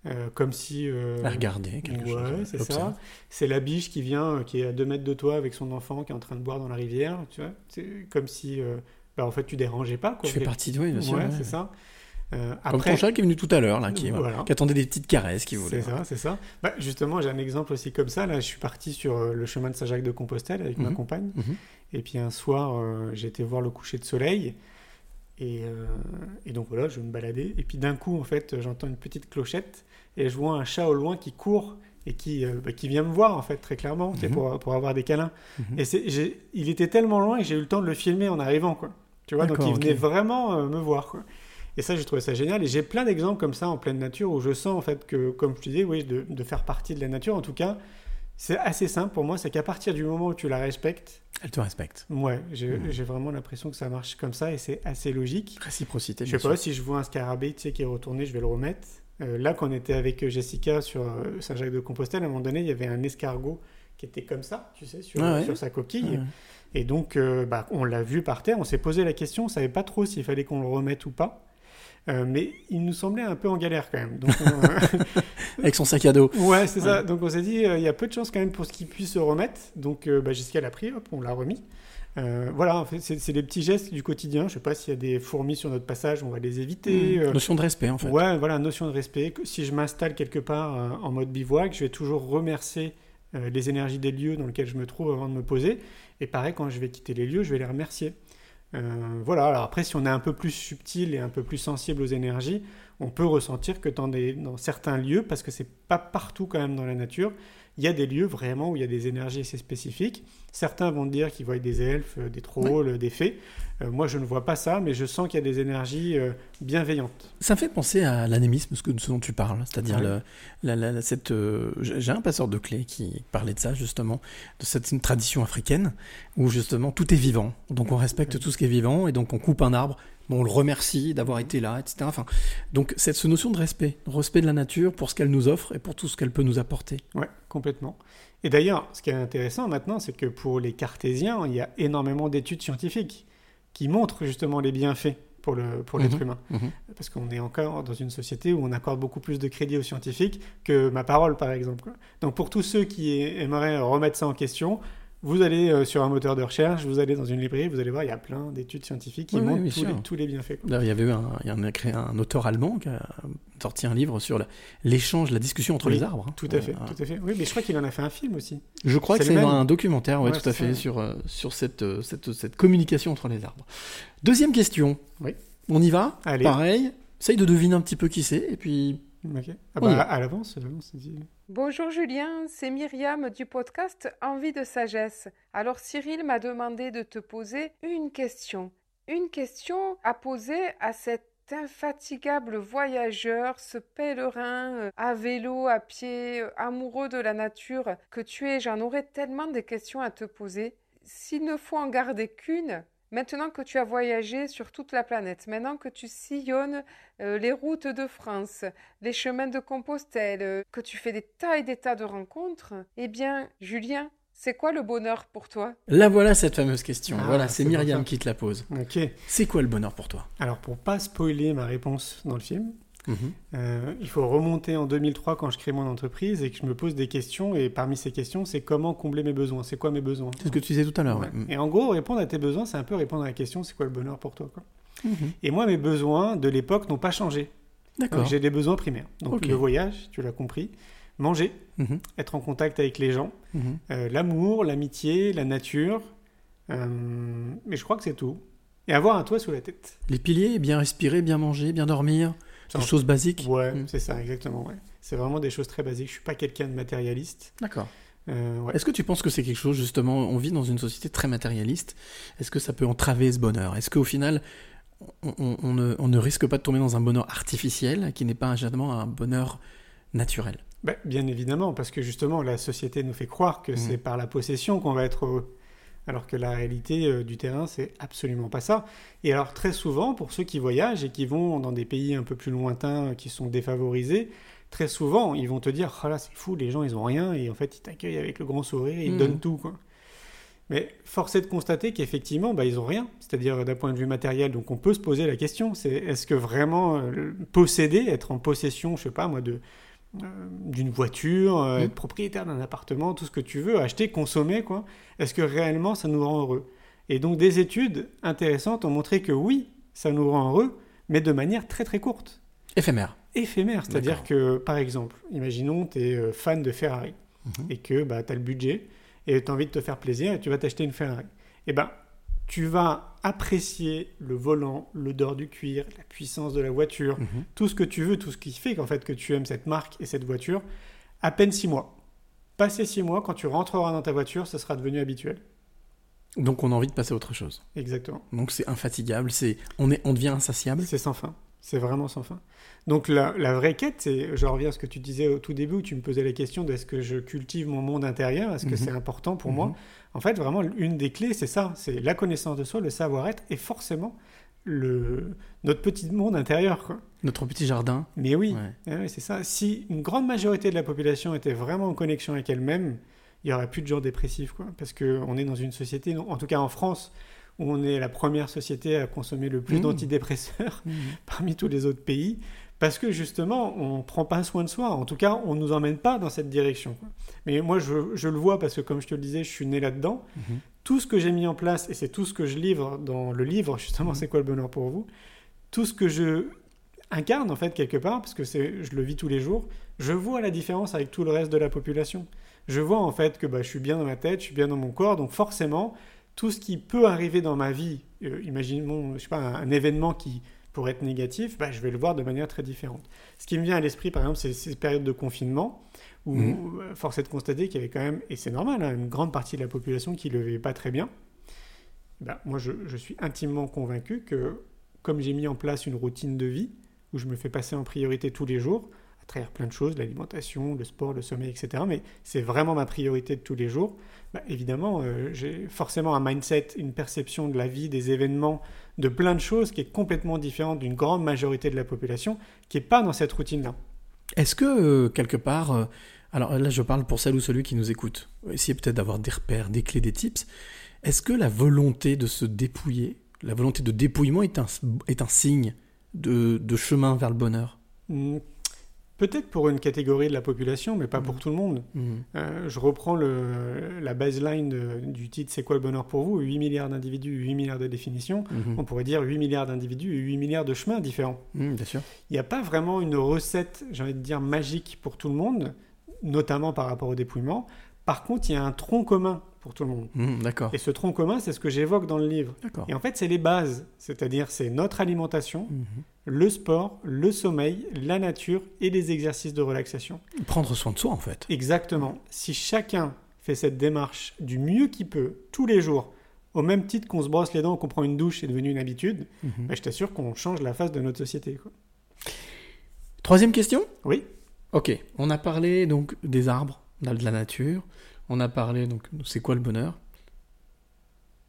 euh, comme si. euh, À regarder quelque ouais, chose, c'est ça. C'est la biche qui vient, qui est à 2 mètres de toi avec son enfant qui est en train de boire dans la rivière. Tu vois, c'est comme si, bah, en fait, tu dérangeais pas. Quoi. Tu fais partie de- oui, bien sûr, Ouais, ouais. c'est ça. Euh, Comme ton chat qui est venu tout à l'heure, là, qui, voilà, Voilà. qui attendait des petites caresses, qui voulait. C'est ça, c'est ça. Bah, justement, j'ai un exemple aussi comme ça. Là, je suis parti sur euh, le chemin de Saint-Jacques de Compostelle avec ma Mhm. compagne. Mhm. Et puis un soir, euh, j'ai été voir le coucher de soleil. Et, euh, et donc voilà, je me baladais. Et puis d'un coup, en fait, j'entends une petite clochette et je vois un chat au loin qui court et qui, euh, bah, qui vient me voir, en fait, très clairement, Mhm. pour, pour avoir des câlins. Mhm. Et il était tellement loin que j'ai eu le temps de le filmer en arrivant, quoi. Tu vois, donc il venait vraiment euh, me voir, quoi. Et ça, j'ai trouvé ça génial. Et j'ai plein d'exemples comme ça en pleine nature où je sens, en fait, que, comme je te disais, oui, de, de faire partie de la nature, en tout cas, c'est assez simple pour moi. C'est qu'à partir du moment où tu la respectes, Elle te respecte. Ouais, j'ai j'ai vraiment l'impression que ça marche comme ça et c'est assez logique. Réciprocité, Je sais pas sûr. si je vois un scarabée tu sais, qui est retourné, je vais le remettre. Euh, là, quand on était avec Jessica sur euh, Saint-Jacques-de-Compostelle, à un moment donné, il y avait un escargot qui était comme ça, tu sais, sur, Ah ouais. sur sa coquille. Ah ouais. Et donc, euh, bah, on l'a vu par terre, on s'est posé la question, on savait pas trop s'il fallait qu'on le remette ou pas. Euh, mais il nous semblait un peu en galère quand même. Donc, on- Avec son sac à dos. Ouais, c'est ça. Donc on s'est dit, euh, il y a peu de chances quand même pour ce qu'il puisse se remettre. Donc euh, bah, Jessica l'a pris, hop, on l'a remis. Euh, voilà, en fait, c'est des petits gestes du quotidien. Je sais pas s'il y a des fourmis sur notre passage, on va les éviter. Mmh. Notion de respect, en fait. Ouais, voilà, notion de respect. Si je m'installe quelque part en mode bivouac, je vais toujours remercier les énergies des lieux dans lesquels je me trouve avant de me poser. Et pareil, quand je vais quitter les lieux, je vais les remercier. Euh, voilà, alors après, si on est un peu plus subtil et un peu plus sensible aux énergies, on peut ressentir que dans, dans certains lieux, parce que c'est pas partout quand même dans la nature, il y a des lieux vraiment où il y a des énergies assez spécifiques. Certains vont dire qu'ils voient des elfes, euh, des trolls, euh, des fées. Euh, moi, je ne vois pas ça, mais je sens qu'il y a des énergies euh, bienveillantes. Ça me fait penser à l'anémisme, ce, ce dont tu parles, c'est-à-dire Ouais. le- la- la- la- cette. euh, j'ai j'ai un passeur de clés qui parlait de ça justement, de cette une tradition africaine où justement tout est vivant, donc on respecte tout ce qui est vivant et donc on coupe un arbre, bon, on le remercie d'avoir été là, etc. Enfin, donc cette ce notion de respect, respect de la nature pour ce qu'elle nous offre et pour tout ce qu'elle peut nous apporter. Ouais, complètement. Et d'ailleurs, ce qui est intéressant maintenant, c'est que pour les cartésiens, il y a énormément d'études scientifiques qui montrent justement les bienfaits pour le pour l'être Mhm, humain. mhm. Parce qu'on est encore dans une société où on accorde beaucoup plus de crédit aux scientifiques que ma parole, par exemple. Donc pour tous ceux qui aimeraient remettre ça en question, vous allez euh, sur un moteur de recherche, vous allez dans une librairie, vous allez voir, il y a plein d'études scientifiques qui Oui, montrent tous, les, tous les bienfaits. quoi. Il y avait eu un, il y a un, écrit- un auteur allemand qui a sorti un livre sur l'échange, la discussion entre Oui, les arbres. hein. Tout à fait, Euh, tout à fait. Oui, mais je crois qu'il en a fait un film aussi. Je crois que c'est un documentaire, ouais, Ouais, tout à fait, ça. sur, euh, sur cette, euh, cette, cette communication entre les arbres. Deuxième question. Oui. On y va? Allez. Pareil. Essaye de deviner un petit peu qui c'est, et puis. Ok. Ah On bah, à l'avance, à l'avance, c'est dit. Bonjour Julien, c'est Myriam du podcast Envie de sagesse. Alors Cyril m'a demandé de te poser une question. Une question à poser à cet infatigable voyageur, ce pèlerin euh, à vélo, à pied, euh, amoureux de la nature que tu es. J'en aurais tellement des questions à te poser. S'il ne faut en garder qu'une, Maintenant que tu as voyagé sur toute la planète, maintenant que tu sillonnes euh, les routes de France, les chemins de Compostelle, euh, que tu fais des tas et des tas de rencontres, eh bien, Julien, c'est quoi le bonheur pour toi? Là voilà cette fameuse question. Ah, voilà, c'est Myriam qui te la pose. Ok. C'est quoi le bonheur pour toi? Alors, pour pas spoiler ma réponse dans le film, Euh, il faut remonter en 2003 quand je crée mon entreprise et que je me pose des questions. Et parmi ces questions, c'est comment combler mes besoins C'est quoi mes besoins C'est ce que tu disais tout à l'heure. Ouais. ouais. Mm. Et en gros, répondre à tes besoins, c'est un peu répondre à la question c'est quoi le bonheur pour toi quoi. Mhm. Et moi, mes besoins de l'époque n'ont pas changé. D'accord. J'ai des besoins primaires. Donc le voyage, tu l'as compris, manger, Mhm. être en contact avec les gens, Mhm. euh, l'amour, l'amitié, la nature. euh, mais je crois que c'est tout. Et avoir un toit sous la tête. Les piliers, bien respirer, bien manger, bien dormir, des choses basiques. Ouais, Mm. c'est ça, exactement. Ouais. C'est vraiment des choses très basiques. Je suis pas quelqu'un de matérialiste. D'accord. Euh, ouais. Est-ce que tu penses que c'est quelque chose, justement, on vit dans une société très matérialiste, est-ce que ça peut entraver ce bonheur? Est-ce qu'au final, on, on- on ne, on ne risque pas de tomber dans un bonheur artificiel qui n'est pas justement un bonheur naturel? Bah, bien évidemment, parce que justement, la société nous fait croire que Mhm. c'est par la possession qu'on va être heureux. Alors que la réalité euh, du terrain, c'est absolument pas ça. Et alors, très souvent, pour ceux qui voyagent et qui vont dans des pays un peu plus lointains, qui sont défavorisés, très souvent, ils vont te dire Oh là, c'est fou, les gens, ils ont rien, et en fait, ils t'accueillent avec le grand sourire, ils te Mhm. donnent tout, quoi. Mais force est de constater qu'effectivement, bah, ils ont rien, c'est-à-dire d'un point de vue matériel. Donc on peut se poser la question, c'est est-ce que vraiment euh, posséder, être en possession, je sais pas moi, de d'une voiture, euh, Mhm. être propriétaire d'un appartement, tout ce que tu veux, acheter, consommer, quoi. Est-ce que réellement ça nous rend heureux? Et donc des études intéressantes ont montré que oui, ça nous rend heureux, mais de manière très très courte Éphémère. éphémère. C'est-à-dire que, par exemple, imaginons tu es fan de Ferrari Mhm. et que bah, tu as le budget et tu as envie de te faire plaisir et tu vas t'acheter une Ferrari. Et ben, tu vas apprécier le volant, l'odeur du cuir, la puissance de la voiture, Mhm. tout ce que tu veux, tout ce qui fait qu'en fait que tu aimes cette marque et cette voiture, à peine six mois. Passé six mois, quand tu rentreras dans ta voiture, ce sera devenu habituel. Donc on a envie de passer à autre chose. Exactement. Donc c'est infatigable, c'est on, est, on devient insatiable. C'est sans fin. C'est vraiment sans fin. Donc la, la vraie quête, c'est, je reviens à ce que tu disais au tout début où tu me posais la question de est-ce que je cultive mon monde intérieur, est-ce que Mhm. c'est important pour Mhm. moi En fait, vraiment, une des clés, c'est ça, c'est la connaissance de soi, le savoir-être et forcément le, notre petit monde intérieur. Quoi. Notre petit jardin. Mais oui, Ouais. oui, c'est ça. Si une grande majorité de la population était vraiment en connexion avec elle-même, il n'y aurait plus de gens dépressifs. Quoi. Parce qu'on est dans une société, en tout cas en France, où on est la première société à consommer le plus Mmh. d'antidépresseurs Mmh. parmi tous les autres pays, parce que justement, on prend pas soin de soi. En tout cas, on nous emmène pas dans cette direction. Mais moi, je, je le vois parce que, comme je te le disais, je suis né là-dedans. Mhm. Tout ce que j'ai mis en place, et c'est tout ce que je livre dans le livre, justement, c'est quoi le bonheur pour vous? Tout ce que je incarne, en fait, quelque part, parce que je le vis tous les jours, je vois la différence avec tout le reste de la population. Je vois, en fait, que bah, je suis bien dans ma tête, je suis bien dans mon corps, donc forcément, tout ce qui peut arriver dans ma vie, euh, imaginons, je sais pas, un, un événement qui pourrait être négatif, bah, je vais le voir de manière très différente. Ce qui me vient à l'esprit, par exemple, c'est ces périodes de confinement où euh, force est de constater qu'il y avait quand même, et c'est normal, hein, une grande partie de la population qui ne le vivait pas très bien. Bah, moi, je, je suis intimement convaincu que comme j'ai mis en place une routine de vie où je me fais passer en priorité tous les jours, à travers plein de choses, l'alimentation, le sport, le sommeil, etc. Mais c'est vraiment ma priorité de tous les jours. Bah, évidemment, euh, j'ai forcément un mindset, une perception de la vie, des événements, de plein de choses qui est complètement différente d'une grande majorité de la population qui n'est pas dans cette routine-là. Est-ce que, euh, quelque part, euh, alors là je parle pour celle ou celui qui nous écoute, essayez peut-être d'avoir des repères, des clés, des tips, est-ce que la volonté de se dépouiller, la volonté de dépouillement est un, est un signe de, de chemin vers le bonheur? Hmm, Peut-être pour une catégorie de la population, mais pas Mm. pour tout le monde. Euh, je reprends le, la baseline de- du titre C'est quoi le bonheur pour vous? 8 milliards d'individus, 8 milliards de définitions. Mhm. On pourrait dire 8 milliards d'individus et 8 milliards de chemins différents. Mm, bien sûr. Il n'y a pas vraiment une recette, j'ai envie de dire, magique pour tout le monde, notamment par rapport au dépouillement. Par contre, il y a un tronc commun pour tout le monde. Mm, D'accord. Et ce tronc commun, c'est ce que j'évoque dans le livre. D'accord. Et en fait, c'est les bases, c'est-à-dire c'est notre alimentation, Mhm. Le sport, le sommeil, la nature et les exercices de relaxation. Prendre soin de soi en fait. Exactement. Si chacun fait cette démarche du mieux qu'il peut, tous les jours, au même titre qu'on se brosse les dents, qu'on prend une douche, c'est devenu une habitude, bah, je t'assure qu'on change la face de notre société. quoi. Troisième question? Oui. Ok, on a parlé donc des arbres, de la nature, on a parlé donc c'est quoi le bonheur?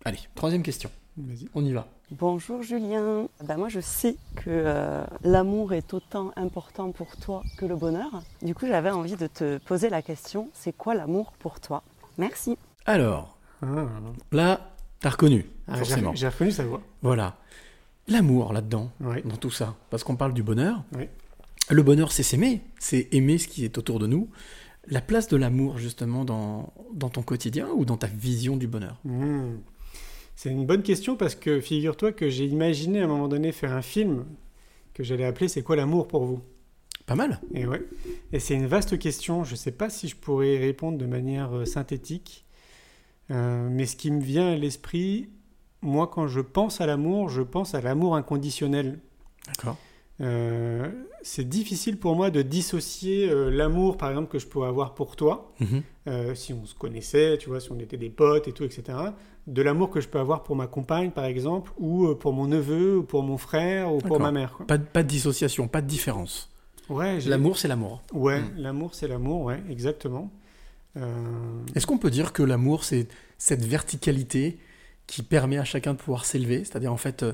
Allez, troisième question. Vas-y. On y va. Bonjour Julien. Ben moi je sais que euh, l'amour est autant important pour toi que le bonheur. Du coup j'avais envie de te poser la question, c'est quoi l'amour pour toi? Merci. Alors, Ah. là, t'as reconnu, Ah, forcément. j'ai- reconnu sa voix. Voilà. L'amour là-dedans, Oui. dans tout ça. Parce qu'on parle du bonheur. Oui. Le bonheur, c'est s'aimer, c'est aimer ce qui est autour de nous. La place de l'amour, justement, dans, dans ton quotidien ou dans ta vision du bonheur? Hmm. C'est une bonne question parce que figure-toi que j'ai imaginé à un moment donné faire un film que j'allais appeler C'est quoi l'amour pour vous? Pas mal. Et ouais. Et c'est une vaste question. Je ne sais pas si je pourrais répondre de manière euh, synthétique. Euh, mais ce qui me vient à l'esprit, moi, quand je pense à l'amour, je pense à l'amour inconditionnel. D'accord. Euh, c'est difficile pour moi de dissocier euh, l'amour, par exemple, que je pourrais avoir pour toi, Mhm. euh, si on se connaissait, tu vois, si on était des potes et tout, etc., de l'amour que je peux avoir pour ma compagne, par exemple, ou pour mon neveu, ou pour mon frère, ou pour ma mère. quoi. Pas, de- pas de dissociation, pas de différence. Ouais, L'amour, c'est l'amour. Ouais, Mm. l'amour, c'est l'amour, ouais, exactement. Est-ce qu'on peut dire que l'amour, c'est cette verticalité qui permet à chacun de pouvoir s'élever? C'est-à-dire, en fait,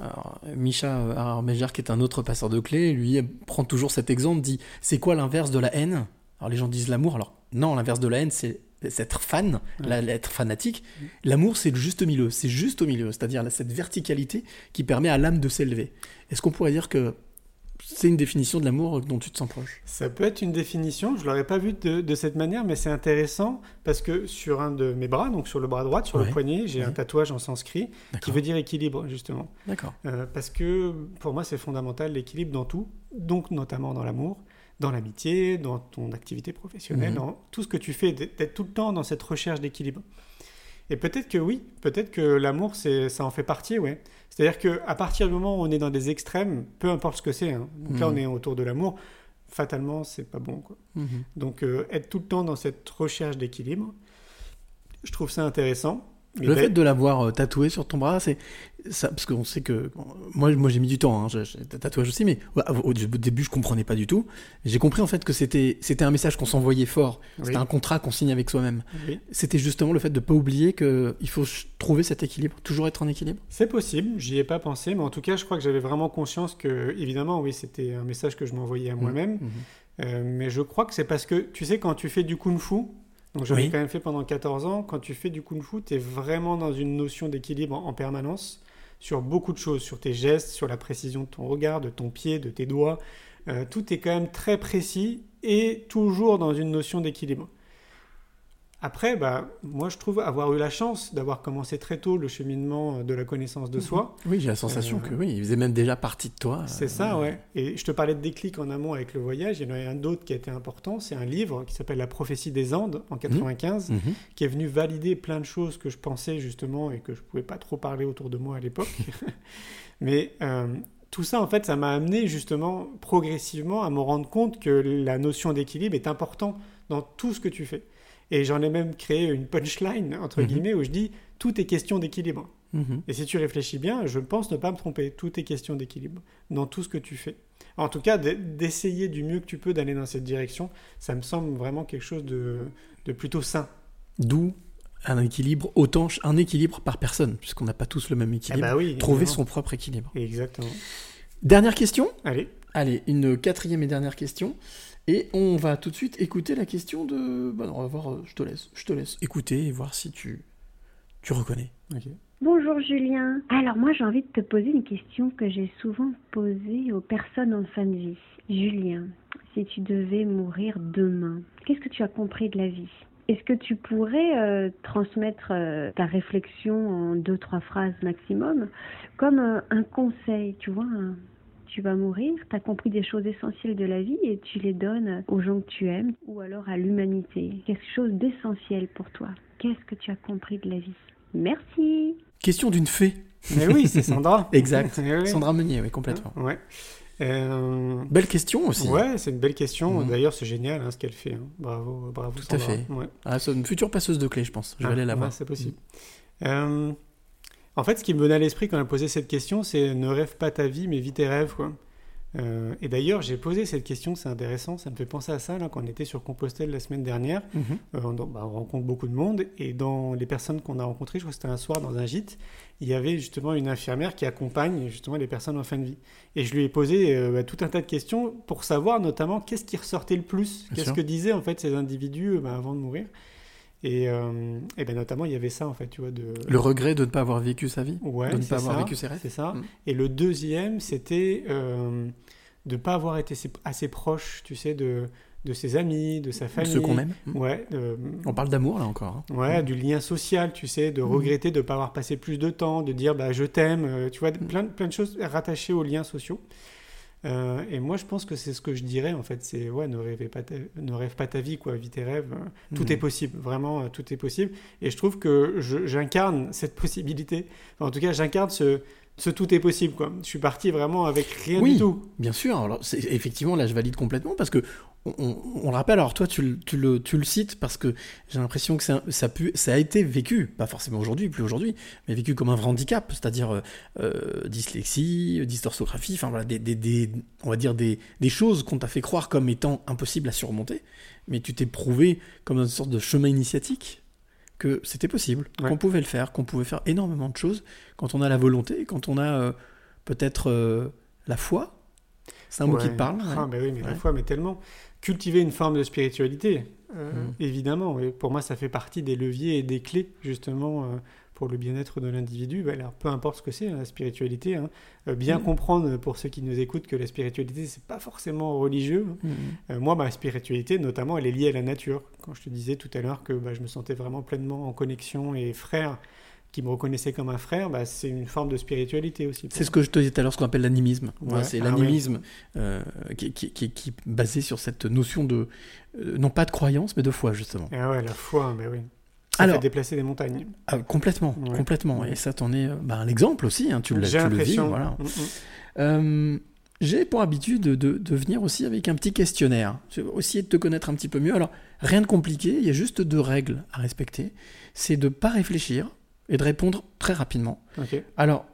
alors, Misha Armejar, qui est un autre passeur de clés, lui prend toujours cet exemple, dit c'est quoi l'inverse de la haine? Alors, les gens disent l'amour. Alors, non, l'inverse de la haine, c'est être fan, Ouais. être fanatique. L'amour, c'est le juste milieu. C'est juste au milieu. C'est-à-dire cette verticalité qui permet à l'âme de s'élever. Est-ce qu'on pourrait dire que c'est une définition de l'amour dont tu te sens proche Ça peut être une définition, je ne l'aurais pas vu de, de cette manière, mais c'est intéressant parce que sur un de mes bras, donc sur le bras droit, sur Ouais. le poignet, j'ai Ouais. un tatouage en sanskrit qui veut dire équilibre, justement. D'accord. Euh, parce que pour moi, c'est fondamental l'équilibre dans tout, donc notamment dans l'amour, dans l'amitié, dans ton activité professionnelle, Mhm. dans tout ce que tu fais, d'être tout le temps dans cette recherche d'équilibre. Et peut-être que oui, peut-être que l'amour, c'est, ça en fait partie, ouais. C'est-à-dire qu'à partir du moment où on est dans des extrêmes, peu importe ce que c'est, hein, donc là Mhm. on est autour de l'amour, fatalement, c'est pas bon. Quoi. Mhm. Donc euh, être tout le temps dans cette recherche d'équilibre, je trouve ça intéressant. Le fait de l'avoir euh, tatoué sur ton bras, c'est ça, parce qu'on sait que moi, moi j'ai mis du temps, hein, j'ai tatouages aussi, mais ouais, au, au début je comprenais pas du tout. J'ai compris en fait que c'était c'était un message qu'on s'envoyait fort, c'était un contrat qu'on signe avec soi-même. Oui. C'était justement le fait de pas oublier que il faut trouver cet équilibre, toujours être en équilibre. C'est possible, j'y ai pas pensé, mais en tout cas, je crois que j'avais vraiment conscience que, évidemment, oui, c'était un message que je m'envoyais à moi-même. Mhm. Euh, mais je crois que c'est parce que, tu sais, quand tu fais du kung-fu, Donc j'en ai Oui. quand même fait pendant 14 ans. Quand tu fais du kung fu, tu es vraiment dans une notion d'équilibre en, en permanence sur beaucoup de choses, sur tes gestes, sur la précision de ton regard, de ton pied, de tes doigts. Euh, tout est quand même très précis et toujours dans une notion d'équilibre. Après, bah, moi je trouve avoir eu la chance d'avoir commencé très tôt le cheminement de la connaissance de soi. Oui, j'ai la sensation Euh, que oui, il faisait même déjà partie de toi. C'est euh, ça, ouais. Et je te parlais de déclic en amont avec le voyage. Il y en a un d'autre qui a été important. C'est un livre qui s'appelle La prophétie des Andes en 95, Mhm. qui est venu valider plein de choses que je pensais justement et que je pouvais pas trop parler autour de moi à l'époque. Mais euh, tout ça, en fait, ça m'a amené justement progressivement à me rendre compte que la notion d'équilibre est importante dans tout ce que tu fais. Et j'en ai même créé une punchline, entre Mhm. guillemets, où je dis tout est question d'équilibre. Mhm. Et si tu réfléchis bien, je pense ne pas me tromper. Tout est question d'équilibre dans tout ce que tu fais. En tout cas, d'essayer du mieux que tu peux d'aller dans cette direction, ça me semble vraiment quelque chose de, de plutôt sain. D'où un équilibre, autant un équilibre par personne, puisqu'on n'a pas tous le même équilibre. bah oui, Trouver son propre équilibre. Exactement. Dernière question Allez. Allez, une quatrième et dernière question. Et on va tout de suite écouter la question de. Bah non, on va voir, euh, je te laisse. Je te laisse écouter et voir si tu, tu reconnais. Bonjour Julien. Alors moi j'ai envie de te poser une question que j'ai souvent posée aux personnes en fin de vie. Julien, si tu devais mourir demain, qu'est-ce que tu as compris de la vie? Est-ce que tu pourrais euh, transmettre euh, ta réflexion en deux, trois phrases maximum comme euh, un conseil, tu vois un- tu vas mourir, tu as compris des choses essentielles de la vie et tu les donnes aux gens que tu aimes ou alors à l'humanité. Quelque chose d'essentiel pour toi. Qu'est-ce que tu as compris de la vie? Merci. Question d'une fée. Mais oui, c'est Sandra. exact. Oui. Sandra Meunier, oui, complètement. Ouais. Euh, Belle question aussi. Ouais, c'est une belle question. Mhm. D'ailleurs, c'est génial hein, ce qu'elle fait. hein. Bravo, bravo Tout à fait. Ouais. Ah, c'est une future passeuse de clés, je pense. Je vais Ah, aller la ouais, voir. c'est possible. Euh, en fait, ce qui me venait à l'esprit quand elle posait cette question, c'est ne rêve pas ta vie, mais vis tes rêves. Quoi. Euh, et d'ailleurs, j'ai posé cette question, c'est intéressant, ça me fait penser à ça là, quand on était sur Compostelle la semaine dernière. Mhm. Euh, on, bah, on rencontre beaucoup de monde et dans les personnes qu'on a rencontrées, je crois que c'était un soir dans un gîte, il y avait justement une infirmière qui accompagne justement les personnes en fin de vie. Et je lui ai posé euh, bah, tout un tas de questions pour savoir notamment qu'est-ce qui ressortait le plus, qu'est-ce que disaient en fait ces individus bah, avant de mourir? Et, euh, et ben notamment, il y avait ça, en fait, tu vois. De... Le regret de ne pas avoir vécu sa vie Ouais, De ne pas avoir ça, vécu ses rêves C'est ça. Mm. Et le deuxième, c'était euh, de ne pas avoir été assez- proche, tu sais, de, de ses amis, de sa famille. ceux qu'on aime. Mm. Ouais. de- On parle d'amour, là, encore. hein. Ouais, du lien social, tu sais, de regretter de ne pas avoir passé plus de temps, de dire bah, je t'aime, euh, tu vois, Mm. plein, de- plein de choses rattachées aux liens sociaux. Euh, et moi, je pense que c'est ce que je dirais, en fait, c'est ouais, ne, rêvez pas ta, ne rêve pas ta vie, quoi, vis tes rêves. euh, Tout Mhm. est possible, vraiment, euh, tout est possible. Et je trouve que j'incarne cette possibilité. Enfin, en tout cas, j'incarne ce, ce tout est possible, quoi. Je suis parti vraiment avec rien oui, du tout. bien sûr. Alors, c'est- effectivement, là, je valide complètement parce que on, on- on le rappelle. Alors, toi, tu, le- tu le, tu le cites parce que j'ai l'impression que ça, ça, a pu- ça a été vécu, pas forcément aujourd'hui, plus aujourd'hui, mais vécu comme un vrai handicap, c'est-à-dire euh, euh, dyslexie, dystorthographie, enfin voilà, des, des- des- on va dire des, des choses qu'on t'a fait croire comme étant impossibles à surmonter, mais tu t'es prouvé comme une sorte de chemin initiatique que c'était possible, Ouais. qu'on pouvait le faire, qu'on pouvait faire énormément de choses quand on a la volonté, quand on a euh, peut-être euh, la foi. C'est un mot qui te parle Ah, oui, mais la foi, mais tellement. Cultiver une forme de spiritualité, euh, Mm. évidemment. Et pour moi, ça fait partie des leviers et des clés, justement, pour le bien-être de l'individu. Bah, alors, peu importe ce que c'est, hein, la spiritualité. hein. Euh, bien Mm. comprendre, pour ceux qui nous écoutent, que la spiritualité, c'est pas forcément religieux. hein. Mm. Euh, moi, ma spiritualité, notamment, elle est liée à la nature. Quand je te disais tout à l'heure que bah, je me sentais vraiment pleinement en connexion et frère qui me reconnaissait comme un frère, bah, c'est une forme de spiritualité aussi. C'est ce que je te disais tout à l'heure, ce qu'on appelle l'animisme. Ouais. C'est Ah l'animisme euh, qui, qui, qui- qui est basé sur cette notion de, non pas de croyance, mais de foi, justement. Ah ouais, la foi, mais oui. Ça Alors- fait déplacer des montagnes. Ah, complètement, Ouais. complètement. Et ça, t'en es euh, bah, l'exemple aussi, hein, tu, le vis. Voilà. Mm, mm. Euh, J'ai pour habitude de, de- de venir aussi avec un petit questionnaire. Essayer de te connaître un petit peu mieux. Alors, rien de compliqué, il y a juste deux règles à respecter. C'est de ne pas réfléchir et de répondre très rapidement. Alors,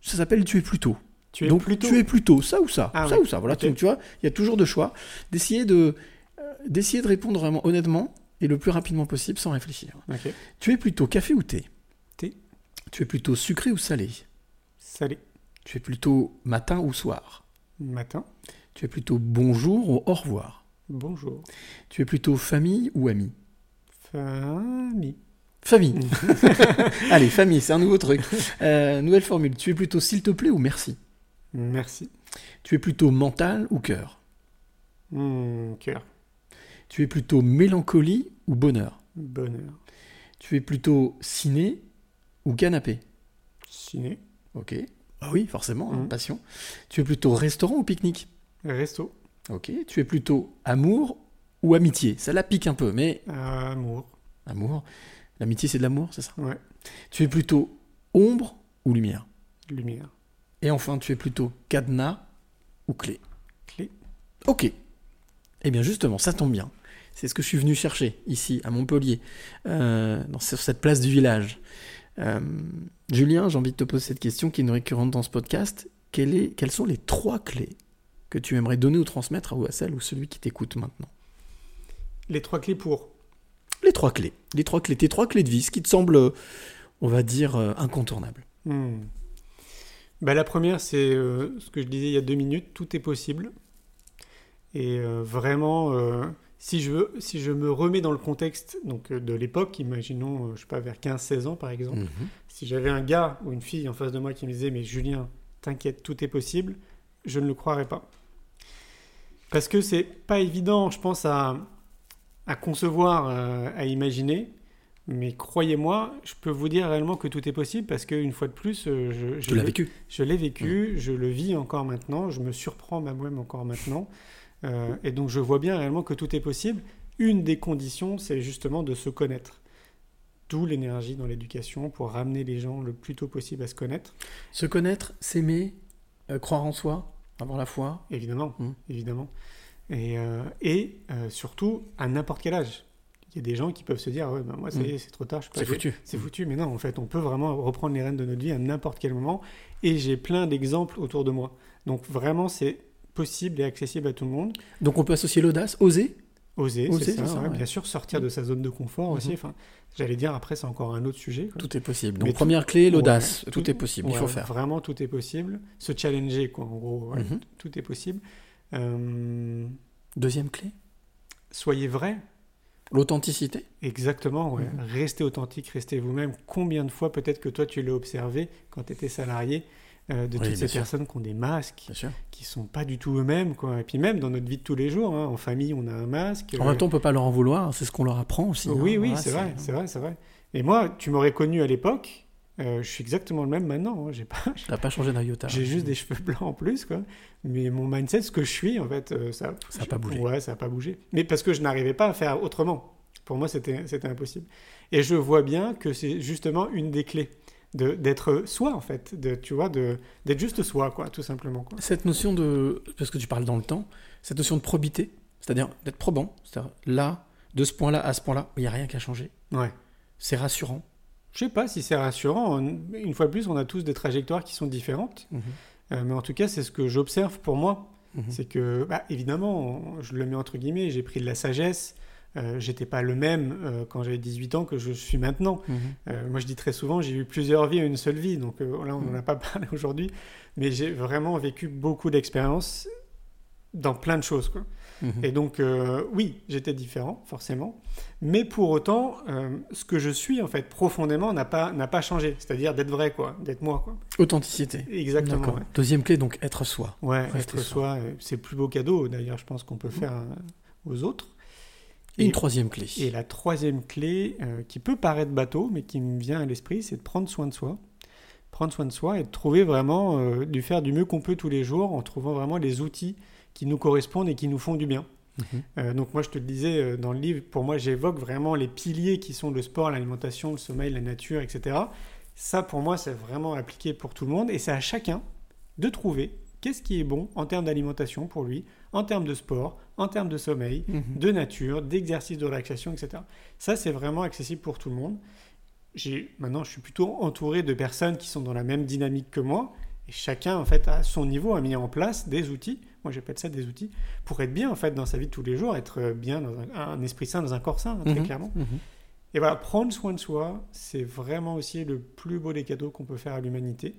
ça s'appelle tu es plutôt. Tu es Donc, plutôt tu es plutôt ça ou ça. Ah ça ouais. ou ça. Voilà, tu vois, il y a toujours deux choix. D'essayer de, euh, d'essayer de répondre vraiment honnêtement et le plus rapidement possible sans réfléchir. Tu es plutôt café ou thé? Thé. Tu es plutôt sucré ou salé? Salé. Tu es plutôt matin ou soir? Matin. Tu es plutôt bonjour ou au revoir? Bonjour. Tu es plutôt famille ou ami? Famille. Famille. Allez, famille, c'est un nouveau truc. Euh, nouvelle formule. Tu es plutôt s'il te plaît ou merci? Merci. Tu es plutôt mental ou cœur? Hmm, cœur. Tu es plutôt mélancolie ou bonheur? Bonheur. Tu es plutôt ciné ou canapé? Ciné. Ok. Ah oui, forcément, hein, Mhm. passion. Tu es plutôt restaurant ou pique-nique? Resto. Ok. Tu es plutôt amour ou amitié? Ça la pique un peu, mais. Amour. Amour. L'amitié, c'est de l'amour, c'est ça? Ouais. Tu es plutôt ombre ou lumière? Lumière. Et enfin, tu es plutôt cadenas ou clé? Clé. Ok. Eh bien, justement, ça tombe bien. C'est ce que je suis venu chercher ici, à Montpellier, euh, dans, sur cette place du village. Euh, Julien, j'ai envie de te poser cette question qui est une récurrente dans ce podcast. Quelle est- quelles sont les trois clés que tu aimerais donner ou transmettre à, à celle ou celui qui t'écoute maintenant? Les trois clés pour. Les trois clés. Les trois clés. Tes trois clés de vie, ce qui te semble, euh, on va dire, incontournable. Hmm. Bah, la première, c'est euh, ce que je disais il y a deux minutes, tout est possible. Et euh, vraiment, si, je veux, si je me remets dans le contexte donc, euh, de l'époque, imaginons, euh, je sais pas, vers 15-16 ans par exemple, Mhm. si j'avais un gars ou une fille en face de moi qui me disait Mais Julien, t'inquiète, tout est possible, je ne le croirais pas. Parce que c'est pas évident, je pense, à, à concevoir, euh, à imaginer. Mais croyez-moi, je peux vous dire réellement que tout est possible parce qu'une fois de plus, je, le- vécu. Je l'ai vécu, je le vis encore maintenant, je me surprends moi-même encore maintenant. Euh, et donc je vois bien réellement que tout est possible. Une des conditions, c'est justement de se connaître. D'où l'énergie dans l'éducation pour ramener les gens le plus tôt possible à se connaître. Se connaître, s'aimer, euh, croire en soi, avoir la foi. Évidemment, Mm. évidemment. Et, euh, et surtout, à n'importe quel âge. Il y a des gens qui peuvent se dire, ouais, ben moi, ça y est, Mm. c'est trop tard, je C'est foutu. C'est foutu, mais non, en fait, on peut vraiment reprendre les rênes de notre vie à n'importe quel moment. Et j'ai plein d'exemples autour de moi. Donc vraiment, c'est possible et accessible à tout le monde. Donc on peut associer l'audace, oser Oser, Oser, c'est ça, c'est ça, ouais, ouais. bien sûr, sortir de sa zone de confort aussi. Mhm. Enfin, j'allais dire, après, c'est encore un autre sujet. quoi. Tout est possible. Donc Mais première tout- clé, l'audace. ouais, tout, est possible, il faut faire. Vraiment, tout est possible. Se challenger, quoi, en gros. Mhm. Tout est possible. Euh, Deuxième clé, soyez vrai. l'authenticité. Exactement, ouais. Mhm. Restez authentique, restez vous-même. Combien de fois, peut-être que toi, tu l'as observé quand tu étais salarié, euh, de Oui, toutes ces sûr. personnes qui ont des masques, qui sont pas du tout eux-mêmes, quoi. Et puis même dans notre vie de tous les jours, hein, en famille, on a un masque. En euh, même temps, on peut pas leur en vouloir, c'est ce qu'on leur apprend aussi. hein. Oui, oui, c'est vrai, c'est vrai, c'est vrai. Et moi, tu m'aurais connu à l'époque, euh, je suis exactement le même maintenant. hein. J'ai pas, T'as pas changé d'un iota. j'ai juste des cheveux blancs en plus, quoi. Mais mon mindset, ce que je suis, en fait, euh, ça, Ça pas bougé. Ouais, ça a pas bougé. Mais parce que je n'arrivais pas à faire autrement. Pour moi, c'était, impossible. Et je vois bien que c'est justement une des clés d'être soi, en fait. De, tu vois, de, d'être juste soi, quoi, tout simplement. Quoi. Cette notion de, parce que tu parles dans le temps, cette notion de probité, c'est-à-dire d'être probant, c'est-à-dire là, de ce point-là à ce point-là, il n'y a rien qui a changé. Ouais. C'est rassurant. Je sais pas si c'est rassurant. Une fois de plus, on a tous des trajectoires qui sont différentes. Mhm. Euh, mais en tout cas, c'est ce que j'observe pour moi. Mhm. C'est que, bah, évidemment, on- je le mets entre guillemets, j'ai pris de la sagesse. Euh, J'étais pas le même euh, quand j'avais 18 ans que je suis maintenant. Mhm. Euh, moi, je dis très souvent, j'ai eu plusieurs vies à une seule vie. Donc euh, là, on n'en a pas parlé aujourd'hui. Mais j'ai vraiment vécu beaucoup d'expériences dans plein de choses. Quoi. Mhm. Et donc, oui, j'étais différent, forcément. Mais pour autant, ce que je suis, en fait, profondément, n'a pas, n'a pas changé. C'est-à-dire d'être vrai, quoi. D'être moi, quoi. Authenticité. Exactement. Ouais. Deuxième clé, donc être soi. Ouais, Rester être soi, euh, c'est le plus beau cadeau, d'ailleurs, je pense qu'on peut faire euh, aux autres. Et une troisième clé. Et la troisième clé, euh, qui peut paraître bateau, mais qui me vient à l'esprit, c'est de prendre soin de soi. Prendre soin de soi et de trouver vraiment, euh, de faire du mieux qu'on peut tous les jours en trouvant vraiment les outils qui nous correspondent et qui nous font du bien. Mhm. Euh, donc moi, je te le disais euh, dans le livre, pour moi, j'évoque vraiment les piliers qui sont le sport, l'alimentation, le sommeil, la nature, etc. Ça, pour moi, c'est vraiment appliqué pour tout le monde et c'est à chacun de trouver qu'est-ce qui est bon en termes d'alimentation pour lui, en termes de sport, en termes de sommeil, Mhm. de nature, d'exercice de relaxation, etc. Ça, c'est vraiment accessible pour tout le monde. J'ai maintenant, je suis plutôt entouré de personnes qui sont dans la même dynamique que moi. Et chacun, en fait, à son niveau, a mis en place des outils. Moi, j'appelle ça des outils pour être bien, en fait, dans sa vie de tous les jours, être bien dans un, un esprit sain, dans un corps sain, hein, très Mhm. clairement. Mhm. Et voilà, prendre soin de soi, c'est vraiment aussi le plus beau des cadeaux qu'on peut faire à l'humanité.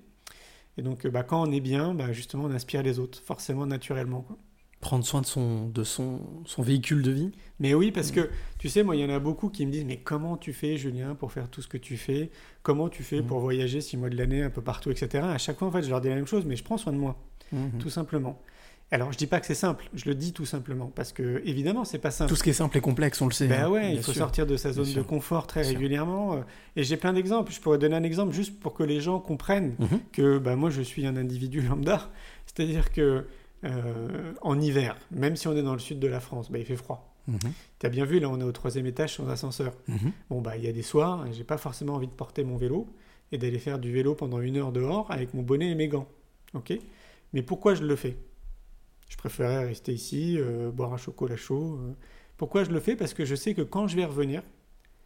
Et donc, euh, bah, quand on est bien, bah, justement, on inspire les autres, forcément, naturellement. quoi. prendre soin de son, de son, son véhicule de vie. Mais oui, parce que tu sais, moi, il y en a beaucoup qui me disent Mais comment tu fais, Julien, pour faire tout ce que tu fais? Comment tu fais pour voyager six mois de l'année un peu partout, etc. À chaque fois, en fait, je leur dis la même chose, mais je prends soin de moi, Mhm. tout simplement. Alors, je dis pas que c'est simple, je le dis tout simplement, parce que évidemment, c'est pas simple. Tout ce qui est simple et complexe, on le sait. Ben hein, ouais, il faut sûr. sortir de sa Bien zone de sûr. confort très Bien régulièrement. euh, Et j'ai plein d'exemples. Je pourrais donner un exemple juste pour que les gens comprennent Mhm. que bah, moi, je suis un individu lambda. C'est-à-dire que euh, en hiver, même si on est dans le sud de la France, bah, il fait froid. Mhm. Tu as bien vu, là, on est au troisième étage sans ascenseur. Mhm. Bon, bah, il y a des soirs, j'ai pas forcément envie de porter mon vélo et d'aller faire du vélo pendant une heure dehors avec mon bonnet et mes gants. Ok? Mais pourquoi je le fais? Je préférerais rester ici, euh, boire un chocolat chaud. euh. Pourquoi je le fais? Parce que je sais que quand je vais revenir,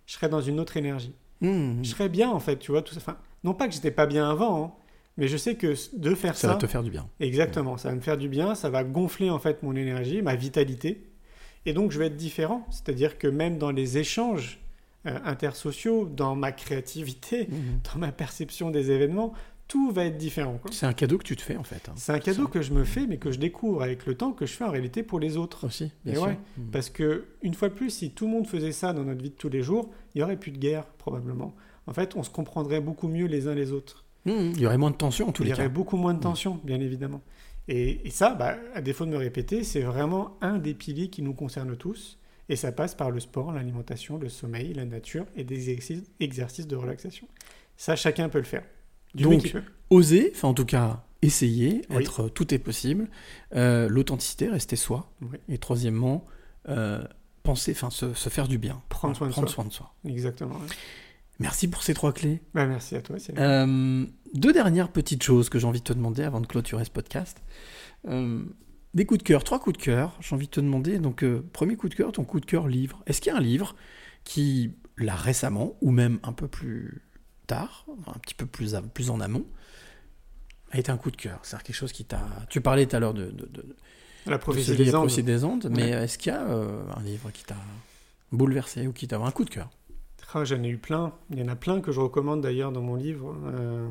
je serai dans une autre énergie. Mhm. Je serai bien, en fait, tu vois. Tout ça. Enfin, non pas que j'étais pas bien avant, hein, mais je sais que de faire ça. Ça va te faire du bien. Exactement, ça va me faire du bien, ça va gonfler en fait mon énergie, ma vitalité, et donc je vais être différent. C'est-à-dire que même dans les échanges euh, intersociaux, dans ma créativité, Mhm. dans ma perception des événements, tout va être différent. C'est un cadeau que tu te fais en fait. hein. C'est un cadeau que je me fais, mais que je découvre avec le temps, que je fais en réalité pour les autres. Aussi, bien Et sûr. ouais, Mhm. Parce que une fois de plus, si tout le monde faisait ça dans notre vie de tous les jours, il y aurait plus de guerre probablement. En fait, on se comprendrait beaucoup mieux les uns les autres. Mhm. Il y aurait moins de tension en tous Il y les aurait cas. beaucoup moins de tension, bien évidemment. Et, et ça, bah, à défaut de me répéter, c'est vraiment un des piliers qui nous concerne tous. Et ça passe par le sport, l'alimentation, le sommeil, la nature et des exercices, exercices de relaxation. Ça, chacun peut le faire. Du Donc, oser, enfin en tout cas, essayer, Oui. être tout est possible. Euh, L'authenticité, rester soi. Oui. Et troisièmement, euh, penser, enfin se, se faire du bien. Prendre soin de Prendre soi. soin de soi. Exactement. ouais. Merci pour ces trois clés. Bah, merci à toi. Euh, deux dernières petites choses que j'ai envie de te demander avant de clôturer ce podcast. Euh, des coups de cœur, trois coups de cœur. J'ai envie de te demander, donc, euh, premier coup de cœur, ton coup de cœur livre. Est-ce qu'il y a un livre qui, là récemment, ou même un peu plus tard, un petit peu plus, en amont, a été un coup de cœur C'est-à-dire quelque chose qui t'a. Tu parlais tout à l'heure de, de, de- La de prophétie ce des livre. Prophétie des Andes, mais Ouais. est-ce qu'il y a euh, un livre qui t'a bouleversé ou qui t'a un coup de cœur? Ah, J'en ai eu plein. Il y en a plein que je recommande d'ailleurs dans mon livre. Euh,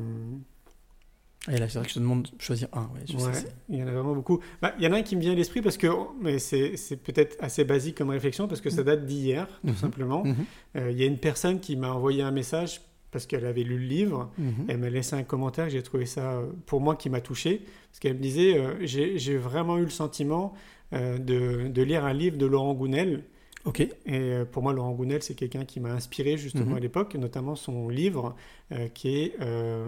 Et là, c'est vrai que je te demande de choisir un. Ouais, je sais, Ouais, c'est- il y en a vraiment beaucoup. Bah, il y en a un qui me vient à l'esprit parce que, mais c'est c'est peut-être assez basique comme réflexion parce que ça date d'hier, tout Mhm. simplement. Mhm. Euh, Il y a une personne qui m'a envoyé un message parce qu'elle avait lu le livre. Mhm. Elle m'a laissé un commentaire, j'ai trouvé ça, euh, pour moi, qui m'a touché. Parce qu'elle me disait, euh, j'ai vraiment eu le sentiment euh, de, de lire un livre de Laurent Gounel. Ok. Et euh, pour moi, Laurent Gounel, c'est quelqu'un qui m'a inspiré justement Mhm. à l'époque, notamment son livre qui est euh,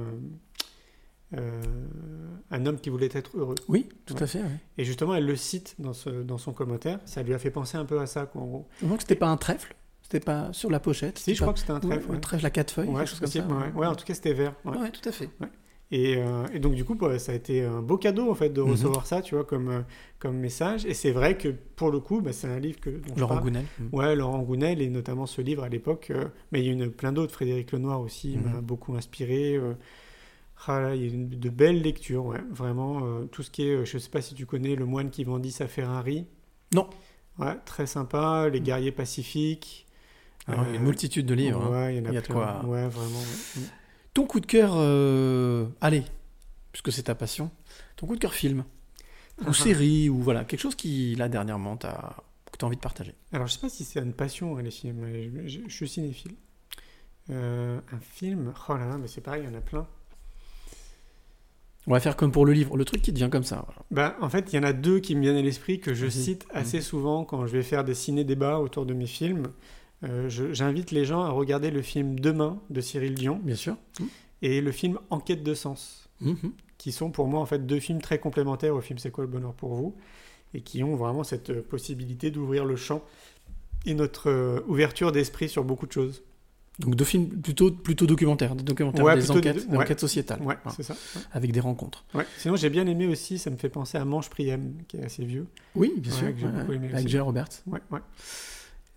Un homme qui voulait être heureux. Oui, tout Ouais. à fait. ouais. Et justement, elle le cite dans, ce, dans son commentaire. Ça lui a fait penser un peu à ça. Quoi, en gros. Donc c'était pas un trèfle? C'était pas sur la pochette Si, je crois que c'était un trèfle. Ouais, ouais. Un trèfle à quatre feuilles, Ouais, quelque chose comme ça. ouais. Ouais, en tout cas, c'était vert. Ouais. Ouais, tout à fait. Ouais. Et, euh, et donc, du coup, bah, ça a été un beau cadeau, en fait, de Mhm. recevoir ça, tu vois, comme, euh, comme message. Et c'est vrai que, pour le coup, bah, c'est un livre que... Laurent. Gounel. Mhm. Ouais, Laurent Gounel, et notamment ce livre à l'époque. euh, mais il y a une, plein d'autres. Frédéric Lenoir aussi Mhm. m'a beaucoup inspiré. euh, ah là, il y a une- de belles lectures, ouais. Vraiment, euh, tout ce qui est... euh, je sais pas si tu connais Le moine qui vendit sa Ferrari. Non. Ouais, très sympa. Les guerriers pacifiques. Alors, a une multitude de livres, hein. Il y en a, Il y a de quoi- Ouais, vraiment. ouais. Ton coup de cœur, euh, allez, puisque c'est ta passion, ton coup de cœur film, ou série, ou voilà, quelque chose qui, là, dernièrement, t'as- que tu as envie de partager. Alors, je sais pas si c'est une passion, hein, les films. Je, je- je suis cinéphile. Euh, un film, oh là là, mais c'est pareil, il y en a plein. On va faire comme pour le livre, le truc qui te vient comme ça. voilà. Bah, en fait, il y en a deux qui me viennent à l'esprit que je cite assez souvent quand je vais faire des ciné-débats autour de mes films. Euh, J'invite les gens à regarder le film Demain de Cyril Dion Bien sûr. et le film Enquête de sens, Mhm. qui sont pour moi en fait deux films très complémentaires au film C'est quoi le bonheur pour vous et qui ont vraiment cette euh, possibilité d'ouvrir le champ et notre euh, ouverture d'esprit sur beaucoup de choses. Donc deux films plutôt, plutôt documentaires, des documentaires, Ouais, des enquêtes, ouais. sociétales. Ouais, Voilà. c'est ça. ouais. Avec des rencontres. Sinon, j'ai bien aimé aussi, ça me fait penser à Manche Priem, qui est assez vieux. Oui, bien sûr. que j'ai ouais, beaucoup aimé avec. Gilles Roberts. Ouais, ouais.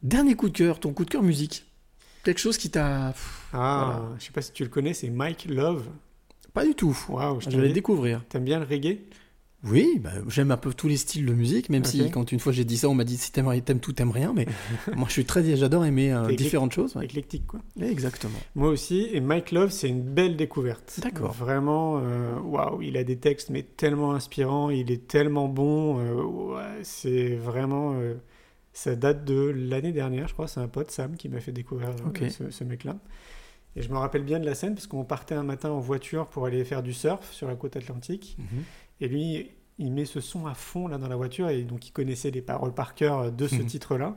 Dernier coup de cœur, ton coup de cœur musique. Quelque chose qui t'a. Ah, Voilà. je sais pas si tu le connais, c'est Mike Love. Pas du tout. Waouh, je Je vais le découvrir. T'aimes bien le reggae? Oui, bah, j'aime un peu tous les styles de musique, même si quand une fois j'ai dit ça, on m'a dit si t'aimes t'aimes tout, t'aimes rien. Mais moi, je suis très, j'adore aimer euh, différentes choses. ouais. Éclectique, quoi. Exactement. Moi aussi, et Mike Love, c'est une belle découverte. D'accord. Vraiment, euh, waouh, il a des textes mais tellement inspirants, il est tellement bon. euh, ouais, c'est vraiment, euh, ça date de l'année dernière, je crois. C'est un pote Sam qui m'a fait découvrir euh, ce, ce mec-là. Et je me rappelle bien de la scène parce qu'on partait un matin en voiture pour aller faire du surf sur la côte atlantique. Mhm. Et lui, il met ce son à fond là dans la voiture et donc il connaissait les paroles par cœur de ce Mhm. titre-là.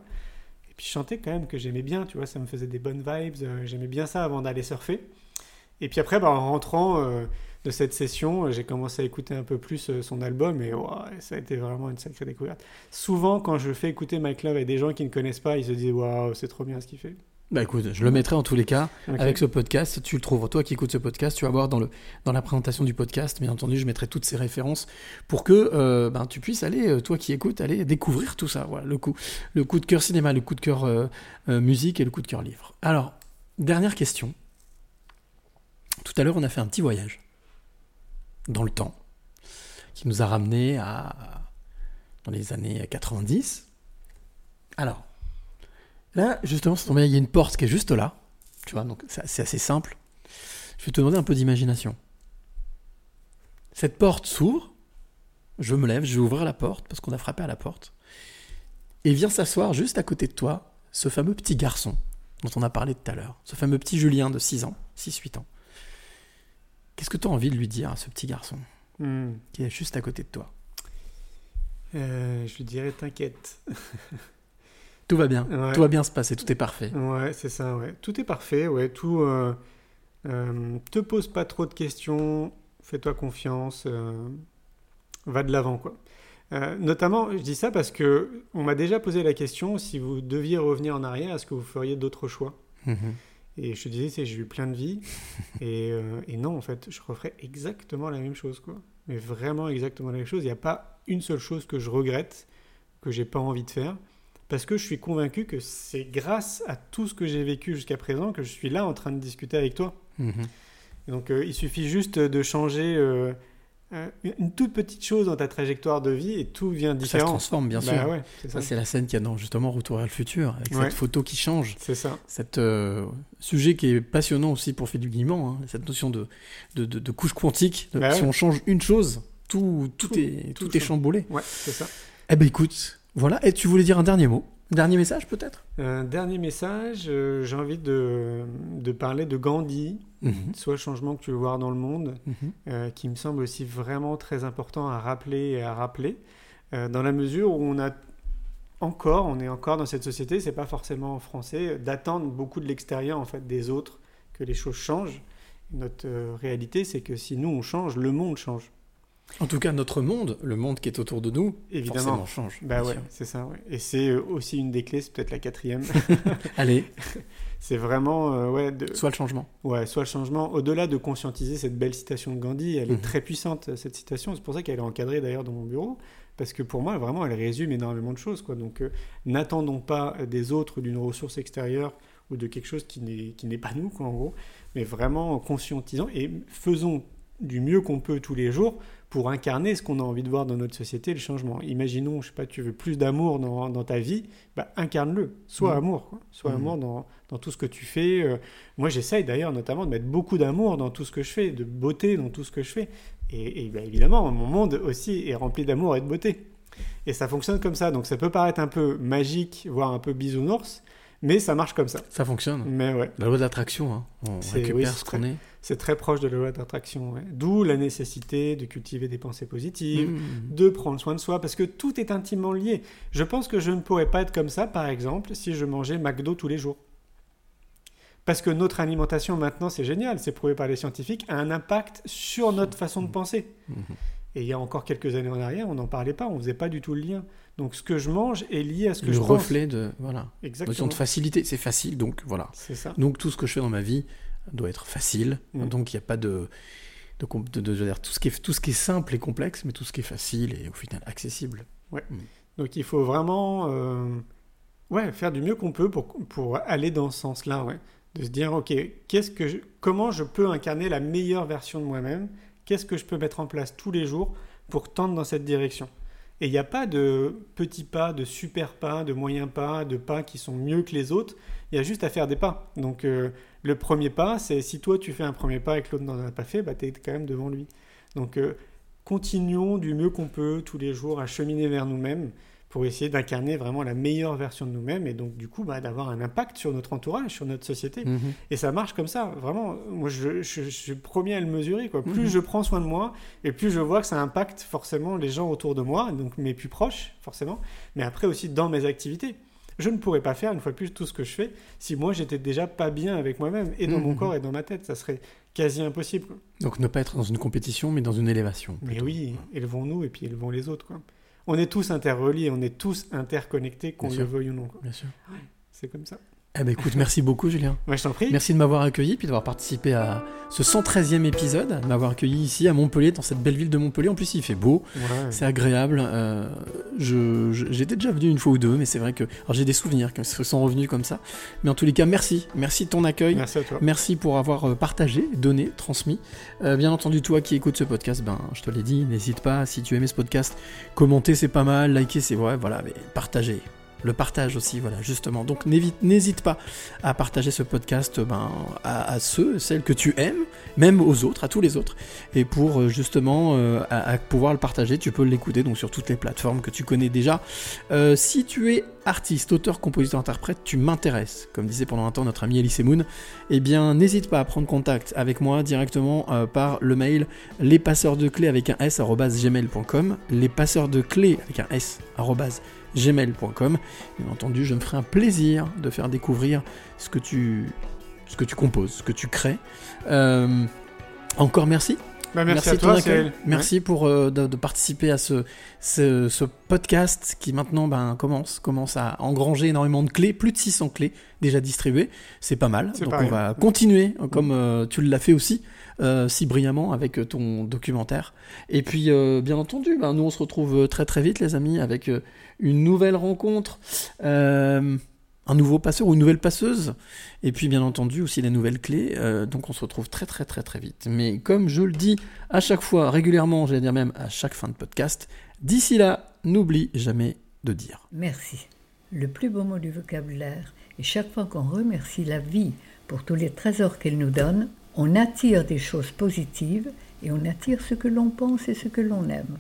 Et puis je chantais quand même que j'aimais bien, tu vois, ça me faisait des bonnes vibes, euh, j'aimais bien ça avant d'aller surfer. Et puis après, bah, en rentrant euh, de cette session, euh, j'ai commencé à écouter un peu plus euh, son album et ouah, ça a été vraiment une sacrée découverte. Souvent, quand je fais écouter Mike Love à des gens qui ne connaissent pas, ils se disent waouh, c'est trop bien ce qu'il fait. Bah écoute, je le mettrai en tous les cas avec ce podcast. Tu le trouves, toi qui écoutes ce podcast, tu vas voir dans, le, dans la présentation du podcast, bien entendu, je mettrai toutes ces références pour que euh, ben, tu puisses aller, toi qui écoutes, aller découvrir tout ça. Voilà, le coup, le coup de cœur cinéma, le coup de cœur euh, euh, musique et le coup de cœur livre. Alors, dernière question. Tout à l'heure, on a fait un petit voyage dans le temps qui nous a ramené à dans les années 90. Alors, Là, justement, tombe bien, il y a une porte qui est juste là. Tu vois, donc c'est c'est assez simple. Je vais te demander un peu d'imagination. Cette porte s'ouvre. Je me lève, je vais ouvrir la porte parce qu'on a frappé à la porte. Et vient s'asseoir juste à côté de toi ce fameux petit garçon dont on a parlé tout à l'heure. Ce fameux petit Julien de 6 ans, 6-8 ans. Qu'est-ce que tu as envie de lui dire à ce petit garçon Hmm. qui est juste à côté de toi? Euh, je lui dirais t'inquiète. Tout va bien, Ouais. tout va bien se passer, tout est parfait. Ouais, c'est ça, ouais. Tout est parfait, ouais. Tout. euh, euh, te pose pas trop de questions, fais-toi confiance, va de l'avant, quoi. Notamment, je dis ça parce que on m'a déjà posé la question si vous deviez revenir en arrière, est-ce que vous feriez d'autres choix? Mhm. Et je te disais, c'est j'ai eu plein de vies, et, euh, et non, en fait, je referais exactement la même chose, quoi. Mais vraiment exactement la même chose. Il n'y a pas une seule chose que je regrette, que j'ai pas envie de faire, parce que je suis convaincu que c'est grâce à tout ce que j'ai vécu jusqu'à présent que je suis là en train de discuter avec toi. Mhm. Donc, euh, il suffit juste de changer euh, une toute petite chose dans ta trajectoire de vie et tout vient Ça se différent. transforme, bien Bah sûr. ouais, c'est ça, ça. c'est la scène qu'il y a dans justement Retour vers le futur, avec Ouais. cette photo qui change. C'est ça. Cet euh, sujet qui est passionnant aussi pour Philippe Guillemant, hein, cette notion de, de, de- de couche quantique. de- Bah si ouais. on change une chose, tout, tout, Tout- est, tout tout est chamboulé. Ouais, c'est ça. Eh ben écoute, voilà. Et tu voulais dire un dernier mot? Dernier message peut-être? Un dernier message, euh, j'ai envie de, de parler de Gandhi, Mhm. soit changement que tu veux voir dans le monde, Mhm. euh, qui me semble aussi vraiment très important à rappeler et à rappeler, euh, dans la mesure où on a encore, on est encore dans cette société, c'est pas forcément français, d'attendre beaucoup de l'extérieur en fait des autres que les choses changent. Notre réalité, c'est que si nous on change, le monde change. En tout cas, notre monde, le monde qui est autour de nous, Évidemment. forcément change. Bah ouais, c'est ça. ouais. Et c'est euh, aussi une des clés, c'est peut-être la quatrième. Allez. c'est vraiment euh, ouais. De... Soit le changement. Ouais, soit le changement. Au-delà de conscientiser cette belle citation de Gandhi, elle Mhm. est très puissante cette citation. C'est pour ça qu'elle est encadrée d'ailleurs dans mon bureau, parce que pour moi, vraiment, elle résume énormément de choses. Quoi. Donc, euh, n'attendons pas des autres d'une ressource extérieure ou de quelque chose qui n'est qui n'est pas nous, quoi, en gros, mais vraiment conscientisant et faisons du mieux qu'on peut tous les jours pour incarner ce qu'on a envie de voir dans notre société, le changement. Imaginons, je sais pas, tu veux plus d'amour dans, dans ta vie, bah, incarne-le. Sois Mhm. amour, quoi. Sois Mhm. amour dans, dans tout ce que tu fais. Euh, moi, j'essaye d'ailleurs notamment de mettre beaucoup d'amour dans tout ce que je fais, de beauté dans tout ce que je fais. Et, et bah, évidemment, mon monde aussi est rempli d'amour et de beauté. Et ça fonctionne comme ça. Donc ça peut paraître un peu magique, voire un peu bisounours, mais ça marche comme ça. Ça fonctionne. Mais ouais. La loi de l'attraction, hein. on C'est- récupère oui, ce qu'on est. C'est très proche de la loi d'attraction. ouais. D'où la nécessité de cultiver des pensées positives, Mmh. de prendre soin de soi, parce que tout est intimement lié. Je pense que je ne pourrais pas être comme ça, par exemple, si je mangeais McDo tous les jours. Parce que notre alimentation maintenant, c'est génial, c'est prouvé par les scientifiques, a un impact sur notre façon de penser. Mhm. Et il y a encore quelques années en arrière, on n'en parlait pas, on faisait pas du tout le lien. Donc ce que je mange est lié à ce que le je pense. reflet de voilà Exactement. notion de facilité c'est facile donc voilà C'est ça. donc tout ce que je fais dans ma vie doit être facile Mm. donc il n'y a pas de de, tout ce qui est tout ce qui est simple est complexe mais tout ce qui est facile est au final accessible Ouais. Mm. Donc il faut vraiment euh, ouais, faire du mieux qu'on peut pour, pour aller dans ce sens-là. Ouais. De se dire, ok, qu'est-ce que je- comment je peux incarner la meilleure version de moi-même? Qu'est-ce que je peux mettre en place tous les jours pour tendre dans cette direction? Et il n'y a pas de petits pas, de super pas, de moyens pas, de pas qui sont mieux que les autres. Il y a juste à faire des pas. Donc euh, le premier pas, c'est si toi tu fais un premier pas et que l'autre n'en a pas fait, bah, tu es quand même devant lui. Donc euh, continuons du mieux qu'on peut tous les jours à cheminer vers nous-mêmes pour essayer d'incarner vraiment la meilleure version de nous-mêmes et donc du coup bah, d'avoir un impact sur notre entourage, sur notre société. Mhm. Et ça marche comme ça, vraiment. Moi, je, je, je suis premier à le mesurer. Quoi. Plus Mhm. je prends soin de moi, et plus je vois que ça impacte forcément les gens autour de moi, donc mes plus proches, forcément, mais après aussi dans mes activités. Je ne pourrais pas faire, une fois de plus, tout ce que je fais si moi j'étais déjà pas bien avec moi-même, et dans mon Mhm. corps et dans ma tête. Ça serait quasi impossible. Donc ne pas être dans une compétition, mais dans une élévation. Mais oui, élevons-nous et puis élevons les autres. Quoi. On est tous interreliés, on est tous interconnectés, qu'on le veuille ou non. quoi. Bien sûr. Ouais, c'est comme ça. Eh ben écoute, merci beaucoup Julien. Ouais, je t'en prie. Merci de m'avoir accueilli puis d'avoir participé à ce 113e épisode, de m'avoir accueilli ici à Montpellier, dans cette belle ville de Montpellier. En plus, il fait beau, Ouais. c'est agréable. euh, j'étais déjà venu une fois ou deux, mais c'est vrai que j'ai des souvenirs qui sont revenus comme ça. Mais en tous les cas, merci, merci de ton accueil. Merci à toi. Merci pour avoir euh, partagé, donné, transmis. Euh, bien entendu, toi qui écoutes ce podcast, ben, je te l'ai dit, n'hésite pas, si tu aimais ce podcast, commenter c'est pas mal, liker c'est vrai, voilà, mais partager. Le partage aussi, voilà, justement. Donc n'hésite pas à partager ce podcast ben, à, ceux, celles que tu aimes, même aux autres, à tous les autres. Et pour euh, justement euh, à, pouvoir le partager, tu peux l'écouter donc sur toutes les plateformes que tu connais déjà. Euh, si tu es artiste, auteur, compositeur, interprète, tu m'intéresses, comme disait pendant un temps notre ami Elise Moon, eh bien n'hésite pas à prendre contact avec moi directement par le mail les passeurs de clés avec un s gmail.com les passeurs de clés avec un s gmail.com bien entendu je me ferai un plaisir de faire découvrir ce que tu composes ce que tu crées. Euh, encore merci Bah, merci à toi, accueil. Cyril. Merci pour euh, de, de participer à ce, ce, ce podcast qui maintenant ben, commence, commence à engranger énormément de clés, plus de 600 clés déjà distribuées, c'est pas mal. Donc on va continuer euh, comme euh, tu l'as fait aussi. euh, si brillamment avec ton documentaire. Et puis, bien entendu, ben, nous on se retrouve très très vite, les amis, avec une nouvelle rencontre, euh, un nouveau passeur ou une nouvelle passeuse, et puis bien entendu aussi des nouvelles clés. euh, donc on se retrouve très très très très vite. Mais comme je le dis à chaque fois, régulièrement, j'allais dire même à chaque fin de podcast, d'ici là, n'oublie jamais de dire. Merci. Le plus beau mot du vocabulaire. Et chaque fois qu'on remercie la vie pour tous les trésors qu'elle nous donne, on attire des choses positives et on attire ce que l'on pense et ce que l'on aime.